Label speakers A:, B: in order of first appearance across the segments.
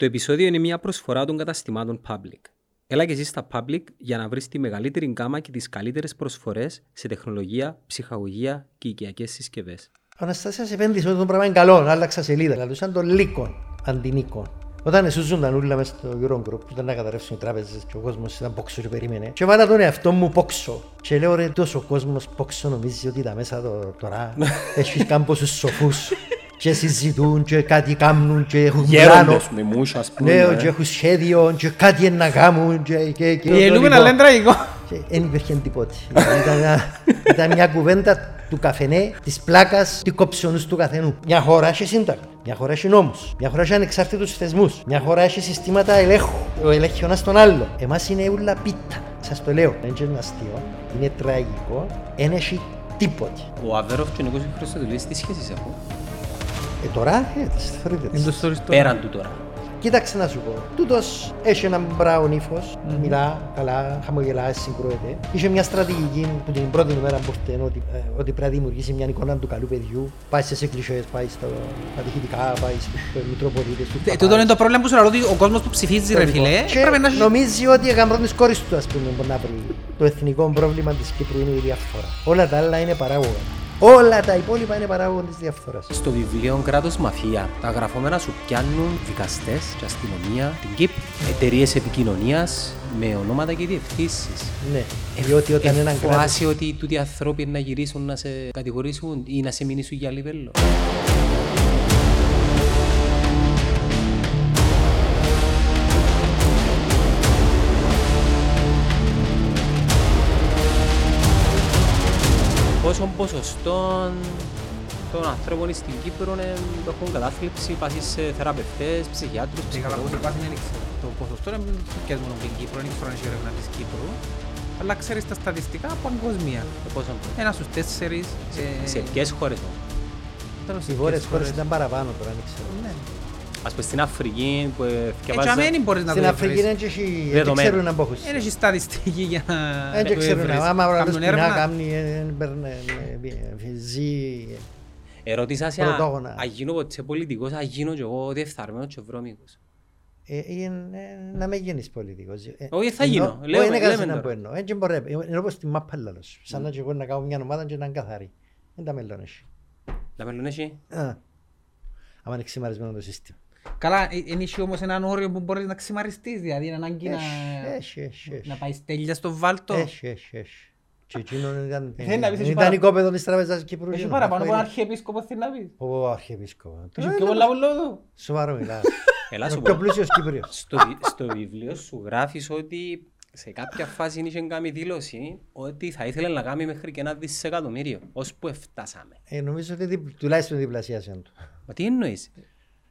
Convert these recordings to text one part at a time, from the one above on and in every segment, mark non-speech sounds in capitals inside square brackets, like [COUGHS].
A: Το επεισόδιο είναι μια προσφορά των καταστημάτων Public. Έλα και εσύ στα Public για να βρεις τη μεγαλύτερη γκάμα και τις καλύτερες προσφορές σε τεχνολογία, ψυχαγωγία και οικιακές συσκευές.
B: Ο Αναστάσιας επένδυσε ότι το πράγμα είναι καλό, άλλαξα σελίδα. Δηλαδή σαν το λύκον αντί νίκον. Όταν εσούζουν τα νουλα μέσα στο Eurogroup που ήταν να καταρρεύσουν οι τράπεζες και ο κόσμος ήταν πόξο και περίμενε και βάλα τον εαυτό μου πόξο και λέω ρε τόσο κόσμος πόξο νομίζεις ότι τα μέσα το, τώρα [LAUGHS] έχεις κάμποσους σοφούς και συζητούν και κάτι κάνουν και έχουν πλάνο
A: με μους, ας πούμε.
B: ναι,
A: ε.
B: και έχουν σχέδιο και κάτι να κάνουν και, και, και,
C: Γελούμε να λένε τραγικό.
B: και δεν υπήρχε τίποτε. ήταν, μια, ήταν μια κουβέντα του καφενέ, της πλάκας, του κοψιονού του καθενού. Μια χώρα έχει σύνταγμα. Μια χώρα έχει νόμους. Μια χώρα έχει ανεξάρτητους θεσμούς. Μια χώρα έχει συστήματα ελέγχου. Ο ελέγχει ο ένας τον άλλο. Εμάς είναι ούλα πίτα. Σας το λέω. Δεν είναι αστείο. Είναι τραγικό. Δεν έχει τίποτε.
A: Ο Αβέροφ και ο Νίκος Χρυστοδουλής τι σχέσεις έχουν;
B: Ε, τώρα, ε, τις θεωρείτε
C: Είναι το
B: τις.
C: story στο...
A: Πέραν του τώρα.
B: Κοίταξε να σου πω. Τούτος έχει έναν μπράον ύφος, μιλά καλά, χαμογελά, συγκρούεται. Είχε μια στρατηγική που την πρώτη μέρα που ήρθε ότι, ε, ότι πρέπει να δημιουργήσει μια εικόνα του καλού παιδιού. Πάει σε κλισέ, πάει στα κατηχητικά, πάει στου Μητροπολίτες.
C: Ε, Τούτο είναι το πρόβλημα που σου λέω ότι ο κόσμος που ψηφίζει ρε φίλε
B: Και
C: πρέπει να έχει...
B: νομίζει ότι η γαμπρό τη κόρη του, ας πούμε, μπορεί να βρει. Το εθνικό πρόβλημα της Κύπρου είναι η διαφθορά. Όλα τα άλλα είναι παράγωγα. Όλα τα υπόλοιπα είναι παράγωγα της διαφθοράς.
A: Στο βιβλίο Κράτος Μαφία, τα γραφόμενα σου πιάνουν δικαστές και αστυνομία, την ΚΥΠ, εταιρείες επικοινωνίας με ονόματα και διευθύνσεις.
B: Ναι, διότι όταν έναν κράτο.
A: Φοβάσαι ότι τούτοι οι άνθρωποι να γυρίσουν να σε κατηγορήσουν ή να σε μηνύσουν για λιβέλο. Πόσο ποσοστό των ανθρώπων στην Κύπρο ε, έχουν κατάθλιψη, πάσει σε θεραπευτές, ψυχιάτρους,
C: Και καλά που
A: ψυχολόγους.
C: υπάρχει δεν ξέρω. Το ποσοστό είναι μην πιες μόνο την Κύπρο, δεν ξέρω αν έχει έρευνα της Κύπρου. Αλλά ξέρεις τα στατιστικά παγκοσμία.
A: Ε, πόσο-
C: Ένας στους τέσσερις σε...
A: Σε ποιες χώρες όμως.
C: τέλος, σε
B: Οι βόρειες
C: ποιες
B: χώρες
C: χώρες.
B: ήταν παραπάνω τώρα, δεν ξέρω.
C: Ναι.
A: Ας πούμε στην Αφρική που ε,
C: Ε,
A: διαβάζα-
C: και αμένει μπορείς να
B: Στην
C: το
B: Αφρική
C: βρεις.
B: δεν έχει, δεν
A: Δεδομένα.
B: ξέρουν να μπόχουν.
C: Δεν έχει στατιστική για να
B: Δεν
C: το
B: ξέρουν,
C: έβρεις.
B: άμα ο άλλος
C: Κάνουν
B: πεινά,
C: έρευνα.
B: κάνει, ε, παίρνει, ε, ζει.
A: Ερώτησα σε
B: Πρωτόγωνα.
A: αν γίνω ποτέ πολιτικός, αν γίνω και εγώ διεφθαρμένος και βρώμικος.
B: Ε, είναι, ε, να μην γίνεις πολιτικός. Ε,
A: Όχι, θα
B: εννοώ-
A: γίνω.
B: όχι,
A: Λέμε-
B: είναι
A: λέμε
B: κανένα
A: τώρα.
B: που εννοώ. Έτσι μπορεί. Ε, Είναι όπως τη μάπα λαλός. Σαν να και εγώ να κάνω μια ομάδα και να είναι καθαρή. Δεν τα μέλλον έχει.
A: Να μέλλον έχει;
B: Α, άμα είναι ξημαρισμένο το σύστημα.
C: Καλά, ε, εν έχει όμως έναν όριο που μπορείς να ξημαριστείς, δηλαδή είναι ανάγκη να,
B: Έχει, έχει, έχει.
C: να πάει τέλεια στο βάλτο.
B: Έχει, έχει, έχει. Και εκείνον ήταν,
C: Θέλει να πεις, έχει
B: ήταν
C: παρα-
B: η κόπεδο της Τράπεζας Κύπρου.
C: Έχει
B: εκείνο,
C: παραπάνω από
B: αυτό
C: έναν
B: είναι.
C: αρχιεπίσκοπο θέλει να πεις.
B: Ο αρχιεπίσκοπο.
C: Έχει πιο πολλά από λόγω.
B: Σοβαρό μιλάς. [LAUGHS]
A: Έλα
B: Είναι
A: σου
B: ο πιο
A: πω.
B: πλούσιος Κύπριος.
A: Στο, βι- στο βιβλίο σου γράφεις ότι σε κάποια φάση είχε κάνει δήλωση ότι θα ήθελε να κάνει μέχρι και ένα δισεκατομμύριο, ώσπου εφτάσαμε.
B: Ε, νομίζω ότι δι- τουλάχιστον διπλασίασαν του.
A: Μα τι εννοείς.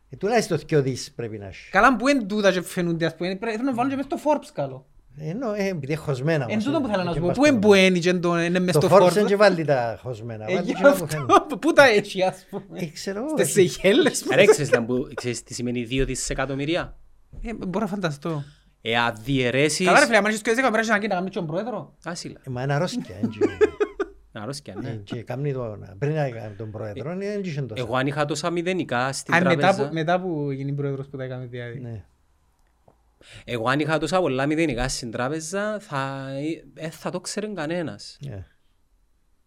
B: Ε, τουλάχιστον δυο δις πρέπει να έχει.
C: Καλά που είναι τούτα και φαίνονται, ας πούμε, πρέπει να βάλουν και μες στο Forbes καλό.
B: Ενώ ε, επειδή είναι χωσμένα.
C: Εν
B: μας,
C: τούτο
B: ε,
C: που θέλω να
B: και
C: σου πω,
B: πας
C: πού είναι
B: στο-
C: που είναι και το- είναι μες
B: Το
C: στο
B: Forbes δεν και
C: Forbes.
B: βάλει τα χωσμένα.
C: Ε,
B: Βάλει
C: γι'
B: εκείνα που [LAUGHS] φαίνεται.
C: αυτό, Πού τα έχει, ας πούμε.
B: Ε, ξέρω εγώ.
C: Στις
B: έχει-
C: Σeychelles.
A: Ρε, ξέρεις, να μπου- ξέρεις τι σημαίνει δύο δισεκατομμύρια;
C: Ε, Μπορώ να φανταστώ.
A: Ε, αν διαιρέσεις...
C: Καλά ρε φίλε, αν έχεις και 10 μέρες να κάνεις τον πρόεδρο.
A: Άσυλα.
B: Ε, Μα είναι αρρώσκια. εν και-
A: Να [LAUGHS] αρρώσκια,
B: ε,
A: ναι.
B: και κάνει το- Πριν να κάνει τον πρόεδρο, δεν είχε τόσο.
A: Εγώ αν είχα τόσα μηδενικά στην
C: Α, μετά
A: τράπεζα...
C: που- μετά που γίνει πρόεδρος που τα έκαμε δηλαδή.
B: Ναι.
A: Εγώ αν είχα τόσα πολλά μηδενικά στην τράπεζα θα, ε, θα το ξέρει κανένας.
B: Ναι.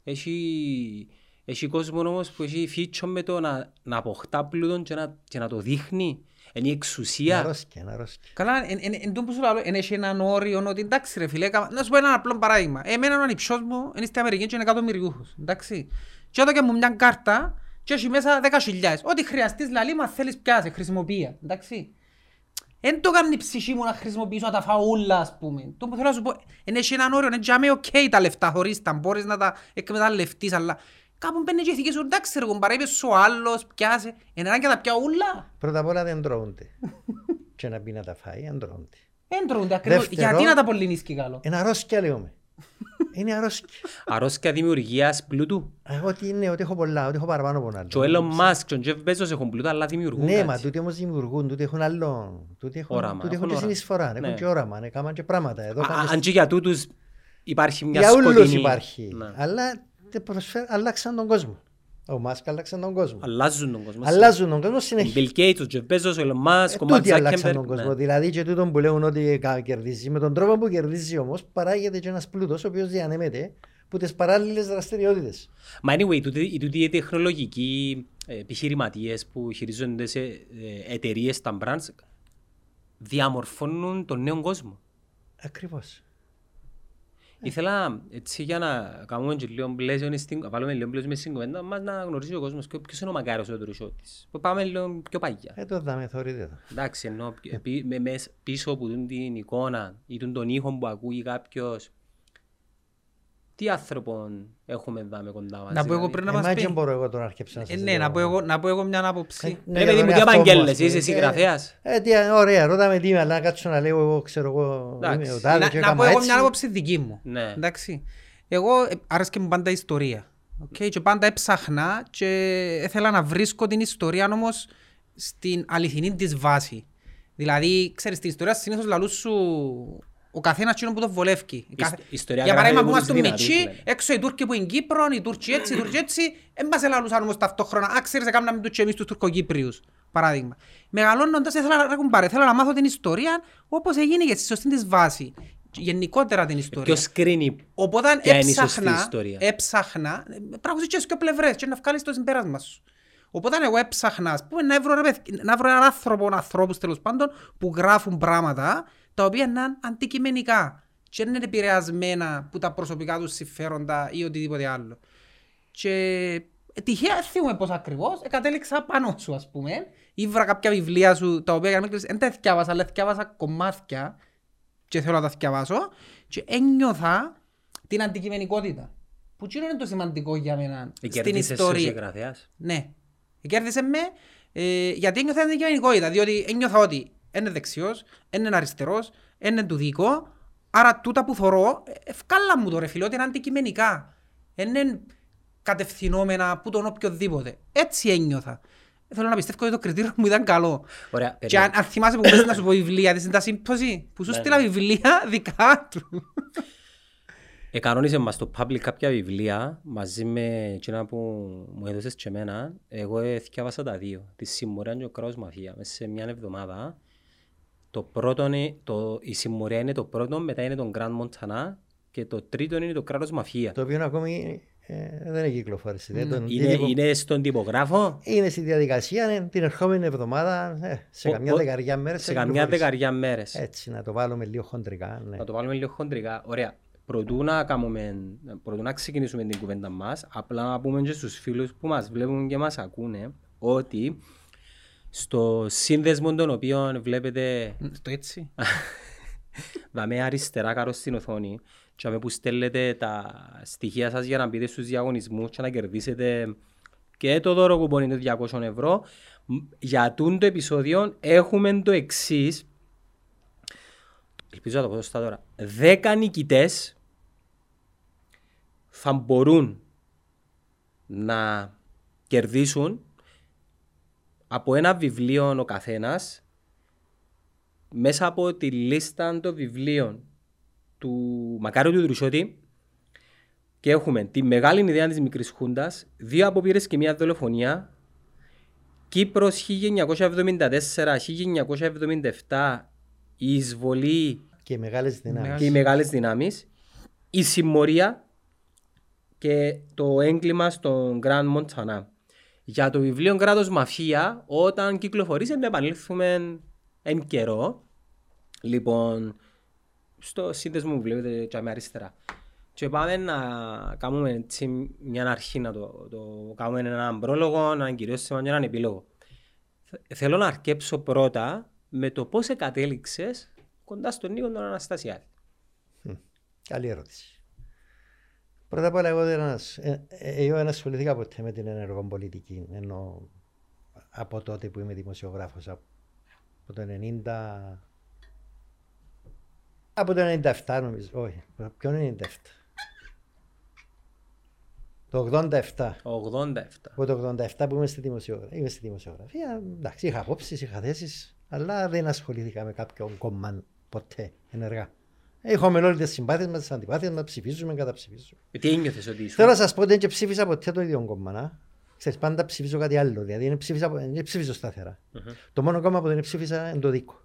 A: Έχει, έχει κόσμο όμως που έχει φίτσο με το να, να αποκτά πλούτον και να, και να το δείχνει. Είναι η
B: Είναι
A: εξουσία.
B: αρρώσκια, είναι αρρώσκια.
C: Καλά, εν, εν, εν τω που σου λέω, εν έχει έναν όριο ότι εντάξει ρε φίλε, έκαμα- να σου πω ένα απλό παράδειγμα. Εμένα ο ανιψιός μου είναι στην Αμερική και είναι εκατομμυριούχος, εντάξει. Και όταν και μου μια κάρτα και έχει μέσα 10.000. Ό,τι χρειαστείς λαλή, μα θέλεις πιάσε, χρησιμοποιία, εντάξει. Εν το κάνει η ψυχή μου να χρησιμοποιήσω να τα φάω όλα, ας πούμε. Το που θέλω να σου πω, εν έχει έναν όριο, εν τζάμε οκ τα λεφτά χωρίς τα, μπορείς να τα εκμεταλλευτείς, αλλά κάπου μπαίνει και η ηθική σου, εντάξει ρε κομπάρε, είπες ο άλλος, πιάσε, εν έναν και τα πιάω όλα.
B: Πρώτα απ' όλα δεν τρώονται. [LAUGHS] Και να πει να τα φάει, δεν τρώονται.
C: Δεν τρώονται ακριβώς.
B: Δεύτερο-
C: Γιατί να τα πολυνίσκει καλό.
B: Είναι αρρώσκια λέμε. Είναι αρρώσκια. [LAUGHS]
A: Αρρώσκια δημιουργίας πλούτου.
B: Ε, Ότι είναι, ότι έχω πολλά, ότι έχω παραπάνω από ένα
A: Και ο Elon Musk και ο Jeff Bezos έχουν πλούτα αλλά δημιουργούν
B: Ναι,
A: κάτι.
B: μα τούτοι όμως δημιουργούν, τούτοι έχουν άλλο. Τούτοι έχουν,
A: Όραμα,
B: τούτοι έχουν
A: έχουν
B: και
A: όραμα.
B: συνεισφορά,
A: Ναι.
B: έχουν και όραμα, ναι, κάνουν και πράγματα. Εδώ
A: Α-
B: κάνουν
A: Αν και για τούτους υπάρχει μια
B: Για όλους
A: σκοτεινή...
B: υπάρχει.
A: Ναι.
B: Αλλά τε προσφέρ- αλλάξαν τον κόσμο. Ο Μάσκ άλλαξαν τον κόσμο.
A: Αλλάζουν τον κόσμο.
B: Αλλάζουν τον κόσμο
A: Ο
B: συνεχώς.
A: Bill Gates, ο Jeff Bezos, ο Elon Musk,
B: Ε,
A: ο Mark
B: Τούτοι αλλάξαν τον
A: Zuckerberg.
B: κόσμο.
A: ναι.
B: Δηλαδή και τούτο που λέγουν ότι κα- κερδίζει. Με τον τρόπο που κερδίζει όμως παράγεται και ένας πλούτος ο οποίος διανέμεται που τις παράλληλες δραστηριότητες.
A: Μα anyway, τούτοι οι τούτοι οι τεχνολογικοί ε, επιχειρηματίες που χειρίζονται σε ε, εταιρείες, τα brands, διαμορφώνουν τον νέο κόσμο.
B: Ακριβώς.
A: Ήθελα έτσι για να κάνουμε και λίγο πλαίσιο, στην- να βάλουμε λίγο πλαίσιο μες στην κουβέντα μας να γνωρίζει ο κόσμος ποιο- ποιος είναι ο Μακάριος ο Τρουσιώτης. Που Πάμε λίγο πιο παγιά.
B: Ε, το δάμε, θωρείτε το.
A: Εντάξει, ενώ πι- πι- με- μες- πίσω από τούν την εικόνα ή τούν τον ήχο που ακούει κάποιος, τι άνθρωπο έχουμε εδώ με κοντά μας.
C: Να πω εγώ
A: δηλαδή;
C: πριν να
B: Ε,
C: μας
B: μα
C: πεις.
B: και μπορώ εγώ τώρα να αρκέψω να
C: Ε,
B: σας
C: Ναι,
B: λέω.
C: να πω εγώ- να πω εγώ μια άποψη.
B: Ναι,
A: Ρε παιδί
B: για
A: μου,
B: τον
A: τι
B: εαυτό μου,
A: επαγγέλλεσαι,
B: ας πούμε.
A: είσαι συγγραφέας.
B: Ε, τι, ωραία, ρώτα με τι, αλλά να κάτσω να λέω εγώ, ξέρω εγώ,
A: Εντάξει.
B: είμαι ο τάδες
C: Να,
B: και
C: να
B: έκανα
C: πω εγώ
B: έτσι.
C: μια άποψη δική μου.
A: Ναι.
C: Εντάξει. Εγώ ε, άρεσκε μου πάντα η ιστορία. Okay, και πάντα έψαχνα και ήθελα να βρίσκω την ιστορία όμως στην αληθινή της βάση. Δηλαδή, ξέρεις, την ιστορία συνήθως λαλούς σου ο καθένας εκείνο που το βολεύει. Κάθε-
A: ιστορία
C: Για
A: γράφεται
C: παράδειγμα,
A: από
C: που είμαστε
A: τους
C: μητσί,
A: δυνατούς, λένε.
C: έξω οι Τούρκοι που είναι Κύπρο, οι Τούρκοι έτσι, οι Τούρκοι έτσι, δεν μας ελαλούσαν όμως ταυτόχρονα. Α, ξέρεις, έκαναμε τους και εμείς τους Τουρκοκύπριους, παράδειγμα. Μεγαλώνοντας, ήθελα να κουμπάρε, θέλω να μάθω την ιστορία όπως έγινε και στη σωστή της βάση. Γενικότερα την ιστορία.
A: Ποιος κρίνει
C: Οπότε
A: ποια είναι η σωστή
C: έψαχνα,
A: ιστορία.
C: έψαχνα, πράγματι και δύο πλευρές και να βγάλεις το συμπέρασμα σου. Οπότε εγώ έψαχνα, ας πούμε, να βρω, ρε παιδ- να βρω έναν άνθρωπο, ανθρώπους τέλος πάντων, που γράφουν πράγματα, τα οποία να είναι αντικειμενικά και δεν είναι επηρεασμένα που τα προσωπικά τους συμφέροντα ή οτιδήποτε άλλο. Και ε, τυχαία δεν θυμούμαι πώς ακριβώς, ε, κατέληξα πάνω σου ας πούμε, ήβρα κάποια βιβλία σου τα οποία για να μην κλείσεις, δεν τα θυκιάβασα, αλλά θυκιάβασα κομμάτια και θέλω να τα θυκιαβάσω και ένιωθα την αντικειμενικότητα. Που εκείνο είναι το σημαντικό για μένα στην
A: Κερδίσες ως
C: ιστορία.
A: συγγραφέας.
C: Ναι. Κέρδισε με ε, γιατί ένιωθα την αντικειμενικότητα. Διότι ένιωθα ότι είναι δεξιός, είναι αριστερός, είναι του δίκο. Άρα τούτα που θωρώ, ε, ευκάλα μου το ρε φίλε, ότι είναι αντικειμενικά. Είναι κατευθυνόμενα που τον οποιοδήποτε. Έτσι ένιωθα. Θέλω να πιστεύω ότι το κριτήριο μου ήταν καλό.
A: Ωραία,
C: Και
A: περίμενε.
C: αν, αν θυμάσαι που πες να σου πω βιβλία της, είναι τα σύμπτωση, που σου
A: Ναι,
C: στείλα
A: ναι.
C: βιβλία [LAUGHS] δικά του.
A: Εκανόνισε μας το public κάποια βιβλία μαζί με εκείνα που μου έδωσες και εμένα. Εγώ έθιαβασα τα δύο. Τη Συμμορία και ο Κράτος Μαφία. Μέσα σε μια εβδομάδα. Το πρώτο είναι, το, η Συμμορία είναι το πρώτο, μετά είναι το Grand Montana και το τρίτο είναι το Κράτος Μαφία.
B: Το οποίο ακόμη ε, δεν έχει κυκλοφορήσει. δεν τον
A: Είναι,
B: τύπο-
A: είναι στον τυπογράφο.
B: είναι στη διαδικασία, ε, την ερχόμενη εβδομάδα, ε, σε
A: Ο-
B: καμιά
A: ο-
B: δεκαριά μέρες.
A: Σε
B: θα
A: καμιά
B: κυκλοφορήσει.
A: δεκαριά μέρες.
B: Έτσι, να το βάλουμε λίγο χοντρικά. Ναι.
A: Να το βάλουμε λίγο χοντρικά. Ωραία. Προτού να, κάνουμε, προτού να ξεκινήσουμε την κουβέντα μας, απλά να πούμε και στους φίλους που μας βλέπουν και μας ακούνε ότι στο σύνδεσμο των οποίων βλέπετε
C: Το έτσι. [LAUGHS]
A: δαμε αριστερά κάτω στην οθόνη και με που στέλνετε τα στοιχεία σας για να μπείτε στους διαγωνισμούς και να κερδίσετε και το δώρο κουπόνι είναι 200 ευρώ. Μ, Για τούν το επεισόδιο έχουμε το εξής Ελπίζω να το πω σωστά τώρα. 10 νικητές θα μπορούν να κερδίσουν από ένα βιβλίο ο καθένας μέσα από τη λίστα των βιβλίων του Μακάριου του Δρουσιώτη και έχουμε τη μεγάλη ιδέα της μικρής χούντας, δύο αποπήρες και μια δολοφονία, Κύπρος 1974-1977, η εισβολή
B: Και οι μεγάλες δυνάμεις.
A: και οι μεγάλες δυνάμεις, η συμμορία και το έγκλημα στον Grand Montana. Για το βιβλίο Κράτος Μαφία, όταν κυκλοφορήσει να επανέλθουμε εν καιρό, λοιπόν, στο σύνδεσμο που βλέπετε και με αριστερά. Και πάμε να κάνουμε έτσι μια αρχή, να το, το κάνουμε έναν πρόλογο, έναν κυρίωσιμο και έναν επίλογο. Θε- Θέλω να αρκέψω πρώτα με το πώς κατέληξες κοντά στον Νίκο τον Αναστασιάδη.
B: Καλή ερώτηση. Πρώτα απ' όλα, εγώ δεν, ανασ- ε, ε, εγώ δεν ασχολήθηκα ποτέ με την ενεργό πολιτική. Ενώ από τότε που είμαι δημοσιογράφος, από το 90... Από το 97 νομίζω, όχι, ποιο 97. Το 87.
A: 87.
B: Από το 87 που είμαι στη, δημοσιογραφία, είμαι στη δημοσιογραφία, εντάξει, είχα απόψεις, είχα θέσεις, αλλά δεν ασχολήθηκα με κάποιον κόμμα ποτέ ενεργά. Έχουμε όλες τις συμπάθειες μας, τις αντιπάθειες μας, ψηφίζουμε, καταψηφίζουμε.
A: Ε, Τι ένιωθες ότι ήσουν;
B: Θέλω να σας πω ότι δεν και ψήφισα ποτέ το ίδιο κόμμα. να. Ξέρεις, πάντα ψηφίζω κάτι άλλο. Δηλαδή, δεν ψήφισα, δεν ψήφιζω σταθερά. Το μόνο κόμμα που δεν ψήφισα είναι το δίκο.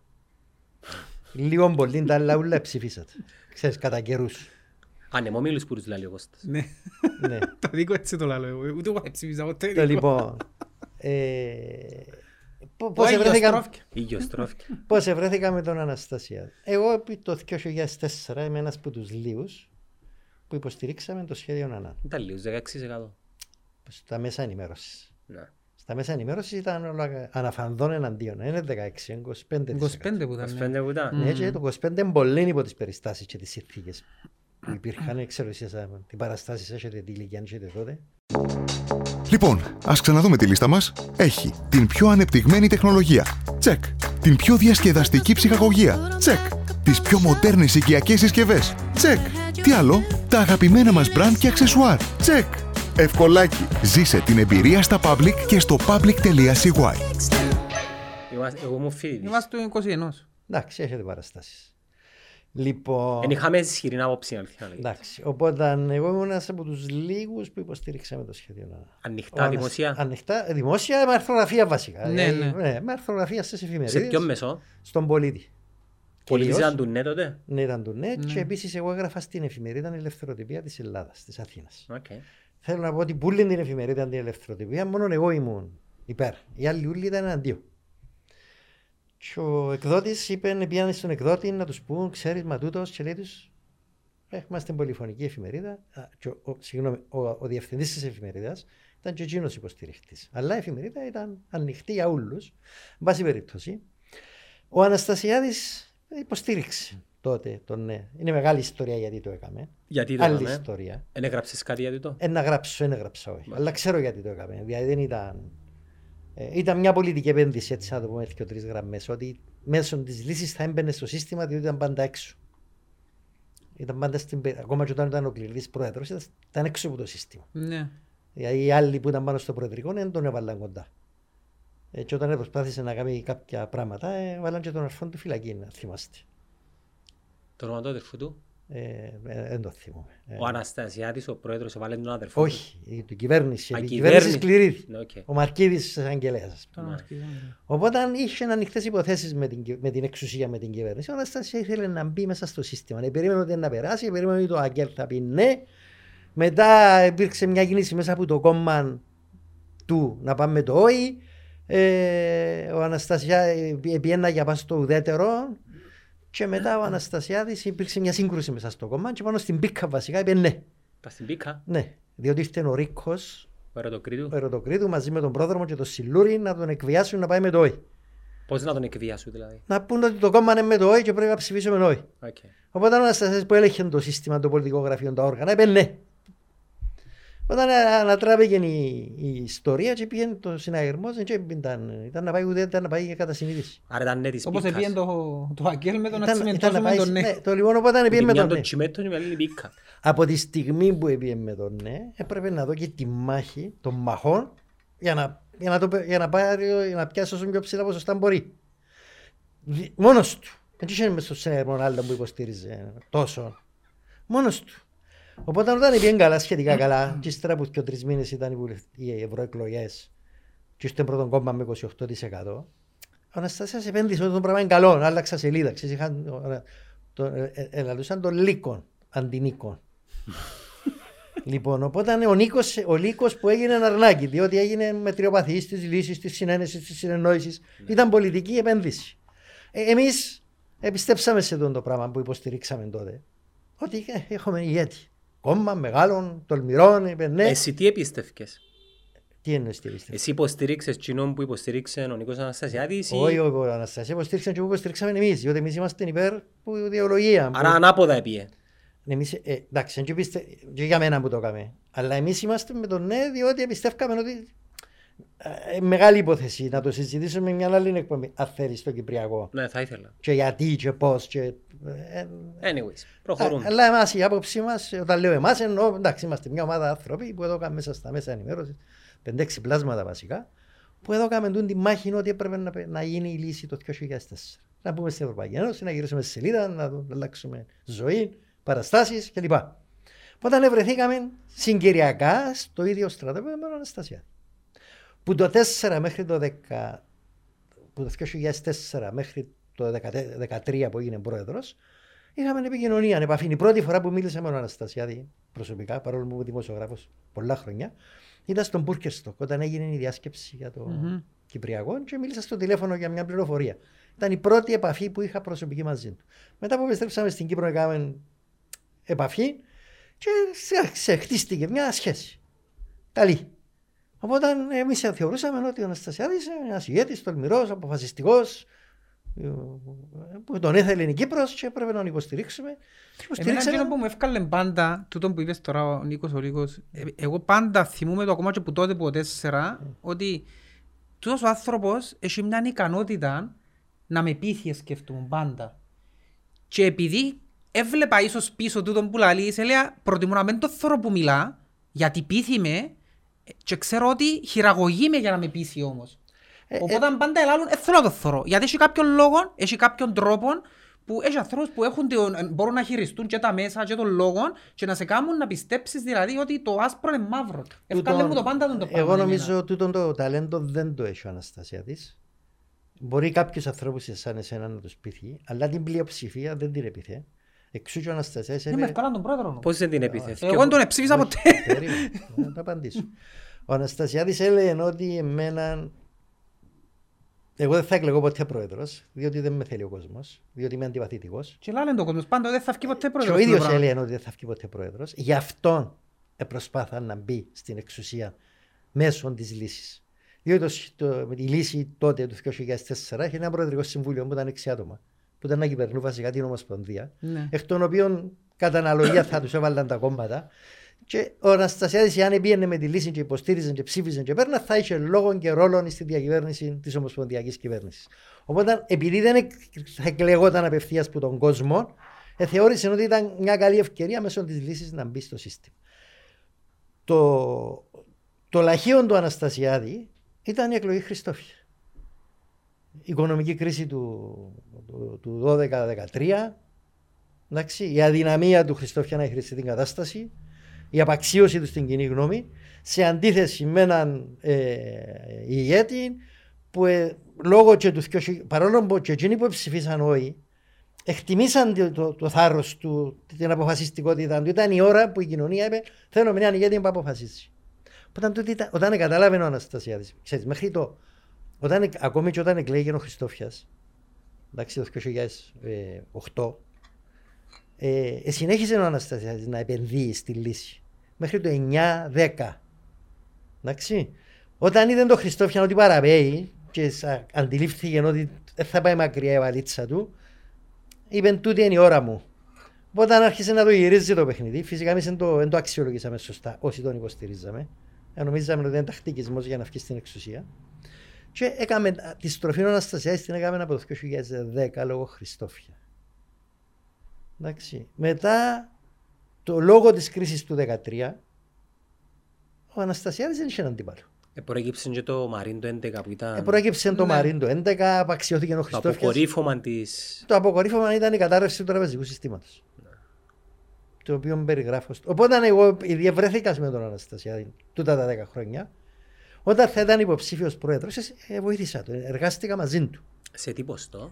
B: Λίγο πολύ τα άλλα ούλα ψήφισατε. Ξέρεις, κατά καιρούς.
A: Ανεμόμιλους που τους λέει ο Κώστας.
C: Ναι.
B: ναι. [LAUGHS]
C: Το δίκο έτσι το λέω εγώ. Ούτε εγώ ψήφισα ποτέ
B: Το
C: δίκο.
B: λοιπόν. [LAUGHS] Ε, πο-
C: Ο
B: πώς
C: Άγιος
B: ευρέθηκα,
C: Τρόφκι.
A: Ήγιος τρώφηκε.
B: πώς ευρέθηκα [LAUGHS] με τον Αναστασία. Εγώ επί το 2004 είμαι ένας από τους λίγους που υποστηρίξαμε το σχέδιο ΑΝΑ.
A: Ήταν λίγους, 16%.
B: Στα μέσα ενημέρωσης.
A: Ναι.
B: Στα μέσα ενημέρωσης ήταν όλα αναφανδόν εναντίον. Είναι 16, είναι 25%.
C: 25 που ήταν. ναι.
A: 25 που ήταν.
B: Ναι, και το 25 είναι πολύ υπό τις περιστάσεις και τις συνθήκες που υπήρχαν, ξέρω εσείς α, τι παραστάσεις έχετε, τι ηλικία έχετε τότε.
D: Λοιπόν, ας ξαναδούμε τη λίστα μας. Έχει την πιο ανεπτυγμένη τεχνολογία. Τσεκ. Την πιο διασκεδαστική ψυχαγωγία. Τσεκ. Τις πιο μοντέρνες οικιακές συσκευές. Τσεκ. Τι άλλο; Τα αγαπημένα μας μπραντ και αξεσουάρ. Τσεκ. Ευκολάκι. Ζήσε την εμπειρία στα public και στο public.cy.
A: Είμαστε- Εγώ ήμουν φοιτητής.
C: Είμαστε του 21.
B: Εντάξει, έχετε παραστάσεις. Λοιπόν,
A: Εν είχαμε ισχυρή άποψη, αλήθεια να λέγεται.
B: εντάξει, οπότε εγώ ήμουν ένας από τους λίγους που υποστηρίξαμε το σχέδιο. ΑΝΑ.
A: Ανοιχτά,
B: Ο Ανασ-
A: δημοσία.
B: Ανοιχτά, δημόσια με αρθρογραφία βασικά.
C: Ναι,
B: Δηλαδή,
C: ναι.
B: με αρθρογραφία στις
A: Σε
B: εφημερίδες.
A: ποιο μέσο;
B: Στον πολίτη.
A: Πολίτης
B: Κυρίως.
A: ήταν του ναι τότε;
B: Ναι, ήταν του ΝΕΤ και επίσης εγώ έγραφα στην εφημερίδα Ελευθεροτυπία της Ελλάδας, της Αθήνας.
A: Οκ.
B: Θέλω να πω ότι που λένε την εφημερίδα την ελευθεροτυπία, μόνο εγώ ήμουν υπέρ. Οι άλλοι όλοι ήταν εναντίον. Και ο εκδότης είπε, πήγανε στον εκδότη να τους πούν, ξέρεις, μα τούτος, και λέει τους, είμαστε πολυφωνική εφημερίδα. Α, Και ο, ο, συγγνώμη, ο, ο διευθυντής της εφημερίδας ήταν και εκείνος υποστηριχτής. Αλλά η εφημερίδα ήταν ανοιχτή για όλους. Εν πάση περιπτώσει, ο Αναστασιάδης υποστήριξε τότε τον ναι. Είναι μεγάλη ιστορία γιατί το έκαμε.
A: Γιατί το
B: Άλλη
A: έκαμε;
B: ιστορία.
A: Εν έγραψες κάτι για τούτο.
B: Ε, να γράψω, δεν έγραψα όχι. Αλλά ξέρω γιατί το έκαμε. Δηλαδή δεν ήταν. Ε, ήταν μια πολιτική επένδυση, έτσι να το πούμε, και τρεις γραμμές. Ότι μέσω της λύσης θα έμπαινε στο σύστημα, διότι ήταν πάντα έξω. Ήταν πάντα στην. πε- Ακόμα και όταν ήταν ο κληρητή πρόεδρος, ήταν, ήταν έξω από το σύστημα.
C: Ναι.
B: Δηλαδή οι άλλοι που ήταν πάνω στο προεδρικό δεν τον έβαλαν κοντά. Ε, και όταν προσπάθησε να κάνει κάποια πράγματα, ε, βάλαν και τον αρφόν του φυλακή, να θυμάστε.
A: Το όνομα του αδερφού του;
B: Ε, ε, δεν το θυμούμαι. Ε,
A: Ο Αναστασιάδης, ο πρόεδρος, έβαλε τον αδερφό του.
B: όχι, η, η κυβέρνηση.
A: Α,
B: Η
A: κυβέρνηση.
B: κυβέρνηση σκληρή.
A: Ναι, οκ.
B: Ο Μαρκίδης Αγγελέας.
C: Τον αρκετά.
B: Οπότε είχε ανοιχτές υποθέσεις με την, κυ- με την εξουσία, με την κυβέρνηση. Ο Αναστασία ήθελε να μπει μέσα στο σύστημα. Ε, περίμενε ότι να περάσει, περίμενε ότι το Αγγέλ θα πει ναι. Μετά υπήρξε μια κίνηση μέσα από το κόμμα του να πάμε το όχι. Ε, ο Αναστασία πήαινα για πάνω στο ουδέτερο. Και μετά ο Αναστασιάδης υπήρξε μια σύγκρουση μέσα στο κόμμα και πάνω στην πίκα βασικά είπε ναι.
A: Πας στην πίκα,
B: Ναι, διότι ήρθε ο Ρίκος,
A: ο Ερωτοκρίτου.
B: ο Ερωτοκρίτου μαζί με τον Πρόδρομο και τον Συλλούρη να τον εκβιάσουν να πάει με το όχι.
A: Πώς να τον εκβιάσουν δηλαδή;
B: να πούν ότι το κόμμα είναι με το όχι και πρέπει να ψηφίσουμε όχι.
A: Οκ.
B: Οπότε ο Αναστασιάδης που έλεγχε το σύστημα, το πολιτικό γραφείο, τα όργανα, είπε ναι. Όταν ανατράπηκε η, η ιστορία και πήγαινε το συναγερμός και ήταν, ήταν να πάει ούτε ήταν να πάει για κατά συνείδηση.
A: Άρα ήταν ναι της
C: Όπως
A: πίκας.
C: επίεν το, το Αγγέλ με το να
B: Ήταν, ήταν να
C: τσιμεντώσουμε
B: πάει,
C: τον ναι.
B: ναι. Το λοιπόν οπότε
A: Που
B: πήγε
A: τη
B: με
A: μια
B: τον
A: το
B: ναι.
A: τσιμέτο και με άλλη είναι η πίκα.
B: Από τη στιγμή που πήγε με τον ναι, έπρεπε να δω και τη μάχη των μαχών για να, για να, το, πε- για να, πάρει, για να πιάσει όσο πιο ψηλά ποσοστά μπορεί. Δι- Μόνος του. Δεν είχε μες στο συνέργο άλλο που υποστήριζε τόσο. Μόνος του. Οπότε όταν πήγαινε καλά, σχετικά καλά, και ύστερα από και τρεις μήνες ήταν οι, βουλευ- οι ευρωεκλογές και στο πρώτο κόμμα με 28%, ο Αναστασίας επένδυσε ότι το πράγμα είναι καλό, άλλαξα σελίδα. Ξέρεις, είχαν, ε, το, ε, ε, ελαλούσαν τον Λύκον, αντί Νίκον. [LAUGHS] λοιπόν, οπότε ο, Νίκος, ο Λύκος που έγινε αρνάκι, διότι έγινε μετριοπαθής της λύσης, της συνένεσης, της συνεννόησης, ήταν πολιτική επένδυση. Ε, εμείς επιστέψαμε σε αυτό το πράγμα που υποστηρίξαμε τότε, ότι ε, έχουμε ηγέτη. Κόμμα μεγάλων, τολμηρών, είπες ναι.
A: Εσύ τι επίστευκες;
B: Τι εννοείς τι επιστέψαμε.
A: Εσύ υποστηρίξες κοινόν που υποστηρίξε ο Νίκος Αναστασιάδης ή...
B: Όχι, όχι, όχι, Αναστασία, υποστήριξαν και που υποστηρίξαμε εμείς, διότι εμείς είμαστε υπέρ που ιδεολογία.
A: Άρα
B: που-
A: ανάποδα έπιε.
B: Εμείς, ε, εντάξει, δεν πιστε, και για μένα που το έκαμε. Αλλά εμείς είμαστε με τον ναι, διότι πιστεύκαμε ότι ε, μεγάλη υπόθεση να το συζητήσουμε μια άλλη εκπομπή, αν θέλεις, στο Κυπριακό.
A: Ναι, θα ήθελα.
B: Και γιατί και πώς και... ε,
A: Anyways, προχωρούμε.
B: αλλά εμάς η άποψή μας, όταν λέω εμάς, εννοώ, εντάξει, είμαστε μια ομάδα άνθρωποι που εδώ κάνουμε μέσα στα μέσα ενημέρωσης, πεντέξι πλάσματα βασικά, που εδώ κάνουμε τούτη τη μάχη ότι έπρεπε να, να γίνει η λύση το 2004. Να πούμε στην Ευρωπαϊκή Ένωση, να γυρίσουμε στη σελίδα, να, να αλλάξουμε ζωή, παραστάσεις κλπ. Όταν βρεθήκαμε συγκυριακά στο ίδιο στρατόπεδο με τον Αναστασία. Που το 4 μέχρι το 10, που το 2004 μέχρι το 2013 που έγινε πρόεδρος, είχαμε επικοινωνία, επαφή. Είναι η πρώτη φορά που μίλησα με τον Αναστασιάδη προσωπικά, παρόλο που είμαι δημοσιογράφος πολλά χρόνια, ήταν στον Μπούρκερστοκ όταν έγινε η διάσκεψη για το
C: Μμμ.
B: Κυπριακό και μίλησα στο τηλέφωνο για μια πληροφορία. Ήταν η πρώτη επαφή που είχα προσωπική μαζί του. Μετά που επιστρέψαμε στην Κύπρο, έκαναμε επαφή και σε- σε χτίστηκε μια σχέση. Καλή. Οπότε εμείς θεωρούσαμε ότι ο Αναστασιάδης είναι ένας ηγέτης, τολμηρός, αποφασιστικός, που τον ήθελε η Κύπρος και έπρεπε να τον υποστηρίξουμε. Και
C: Εμένα
B: υποστηρίξαμε.
C: εκείνο που μου έφκαλε πάντα, τούτο που είπες τώρα ο Νίκος ο Ρίκος, ε, εγώ πάντα θυμούμαι το ακόμα και που τότε που ο τέσσερα, ότι τούτος ο άνθρωπος έχει μια ικανότητα να με πείθει σκεφτούμε πάντα. Και επειδή έβλεπα ίσως πίσω τούτον που λαλείς, σε έλεγα προτιμώ να μην το θωρώ που μιλά, γιατί πείθει με ε, και ξέρω ότι χειραγωγεί με για να με πείθει όμως.
B: Ε,
C: Οπότε πάντα ελάλουν, δεν θέλω να το θωρώ. Γιατί έχει κάποιον λόγο, έχει κάποιον τρόπο που έχει ανθρώπους που έχουν, τον- ε, μπορούν να χειριστούν και τα μέσα και τον λόγο και να σε κάνουν να πιστέψεις δηλαδή ότι το άσπρο είναι μαύρο. Ευκάλε μου το πάντα τον το πράγμα.
B: Εγώ
C: εμένα.
B: νομίζω ότι το ταλέντο δεν το έχει ο Αναστασιάδης. Μπορεί κάποιους ανθρώπους σαν εσένα να τους πείθει, αλλά την πλειοψηφία δεν την επιθέ. Εξού και ο Αναστασιάδης
C: Δεν με
B: έλεγε-
C: ευκάλαν τον πρόεδρο. όμως.
A: Πώς δεν την επιθέθηκε.
C: Εγώ δεν τον εψήφισα ποτέ. [LAUGHS]
B: Περίμενε, να το απαντήσω. Ο Αναστασιάδης έλεγε ότι εμένα εγώ δεν θα εκλεγώ ποτέ πρόεδρος, διότι δεν με θέλει ο κόσμος, διότι είμαι αντιπαθητικός.
C: Και λένε το κόσμος πάντα δεν θα βγει ποτέ
B: Και
C: πρόεδρος.
B: ο
C: στο
B: ίδιος
C: πράγμα.
B: έλεγε ότι δεν θα βγει ποτέ πρόεδρος. Γι' αυτό προσπάθα να μπει στην εξουσία μέσω της λύσης. Διότι το, το, με τη λύση τότε του 2004 είχε ένα προεδρικό συμβούλιο που ήταν 6 άτομα. Που ήταν να κυβερνούν βασικά την Ομοσπονδία.
C: Ναι.
B: Εκ των οποίων κατά αναλογία θα τους έβαλαν τα κόμματα. Και ο Αναστασιάδης, αν πήγαινε με τη λύση και υποστήριζε και ψήφιζε και πέρνα, θα είχε λόγο και ρόλο στη διακυβέρνηση της Ομοσπονδιακής Κυβέρνησης. Οπότε, επειδή δεν εκ- θα εκλεγόταν απευθείας από τον κόσμο, ε, θεώρησε ότι ήταν μια καλή ευκαιρία μέσω της λύσης να μπει στο σύστημα. Το, το λαχείο του Αναστασιάδη ήταν η εκλογή Χριστόφια. Η οικονομική κρίση του, του, του 12-13, εντάξει, η αδυναμία του Χριστόφια να χειριστεί την κατάσταση, η απαξίωση του στην κοινή γνώμη, σε αντίθεση με έναν ε, ηγέτη που ε, λόγω και τους, 2000 παρόλο που και εκείνοι που ψηφίσαν όχι, εκτιμήσαν το, το, το θάρρος του, την αποφασιστικότητα του. Ήταν η ώρα που η κοινωνία είπε: Θέλω έναν ηγέτη που αποφασίσει. Όταν, τούτη ήταν- όταν καταλάβαινε ο Αναστασιάδης, ξέρεις, μέχρι το. Όταν, ακόμη και όταν εκλέγει ο Χριστόφιας, εντάξει, το 2008, ε, ε, συνέχισε ο Αναστασιάδης να επενδύει στη λύση. Μέχρι το 9-10. Εντάξει. Όταν είδε τον Χριστόφιαν ότι παραπέει και σα- αντιλήφθηκε ότι δεν θα πάει μακριά η βαλίτσα του, είπε τούτη είναι η ώρα μου. Οπότε άρχισε να το γυρίζει το παιχνίδι. Φυσικά εμείς δεν το, δεν το αξιολογήσαμε σωστά όσοι τον υποστηρίζαμε. Ε, Νομίζαμε ότι ήταν τακτικισμός για να βγει στην εξουσία. Και έκαμε τη στροφή ο Αναστασιάδης την έκαμε από το 2010 λόγω Χριστόφια. Εντάξει. Μετά, το λόγο της κρίσης του 2013, ο Αναστασιάδης δεν είχε έναν αντίπαλο.
A: Ε, προέκυψε και το Μαρίν το 11 που ήταν
B: Ε, προέκυψε το
C: Ναι.
B: Μαρίν το 11, απαξιώθηκε ο
A: το
B: Χριστόφιας.
A: αποκορύφωμα της...
B: Το αποκορύφωμα ήταν η κατάρρευση του τραπεζικού συστήματος. Το οποίο περιγράφω. στο- Οπότε εγώ επειδή βρέθηκα με τον Αναστασιάδη τούτα τα 10 χρόνια, όταν θα ήταν υποψήφιος πρόεδρος, ε, ε, βοήθησα τον, εργάστηκα μαζί του.
A: Σε τι ποστό;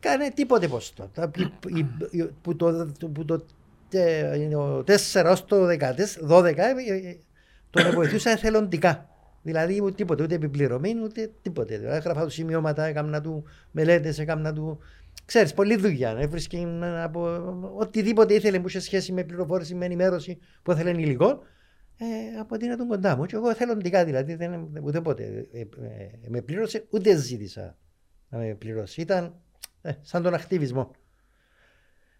B: Κάνε τίποτε ποστό. Τα- η- η- η- Που το, το- που το τε- είναι ο 4 ως το 14 12 ε, ε, τον βοηθούσα εθελοντικά. Δηλαδή ούτε τίποτε, ούτε επιπληρωμή, ούτε τίποτε. Δηλαδή, έγραφα του σημειώματα, έκανα του μελέτες, έκανα του... Ξέρεις, πολλή δουλειά. Έβρισκε ένα από οτιδήποτε ήθελε που είχε σχέση με πληροφόρηση, με ενημέρωση που ήθελε υλικό. Ε, από την τον κοντά μου. Και εγώ εθελοντικά δηλαδή, δεν, ούτε ποτέ ε, ε, ε, με πλήρωσε, ούτε ζήτησα να με πληρώσει. Ήταν ε, σαν τον ακτιβισμό.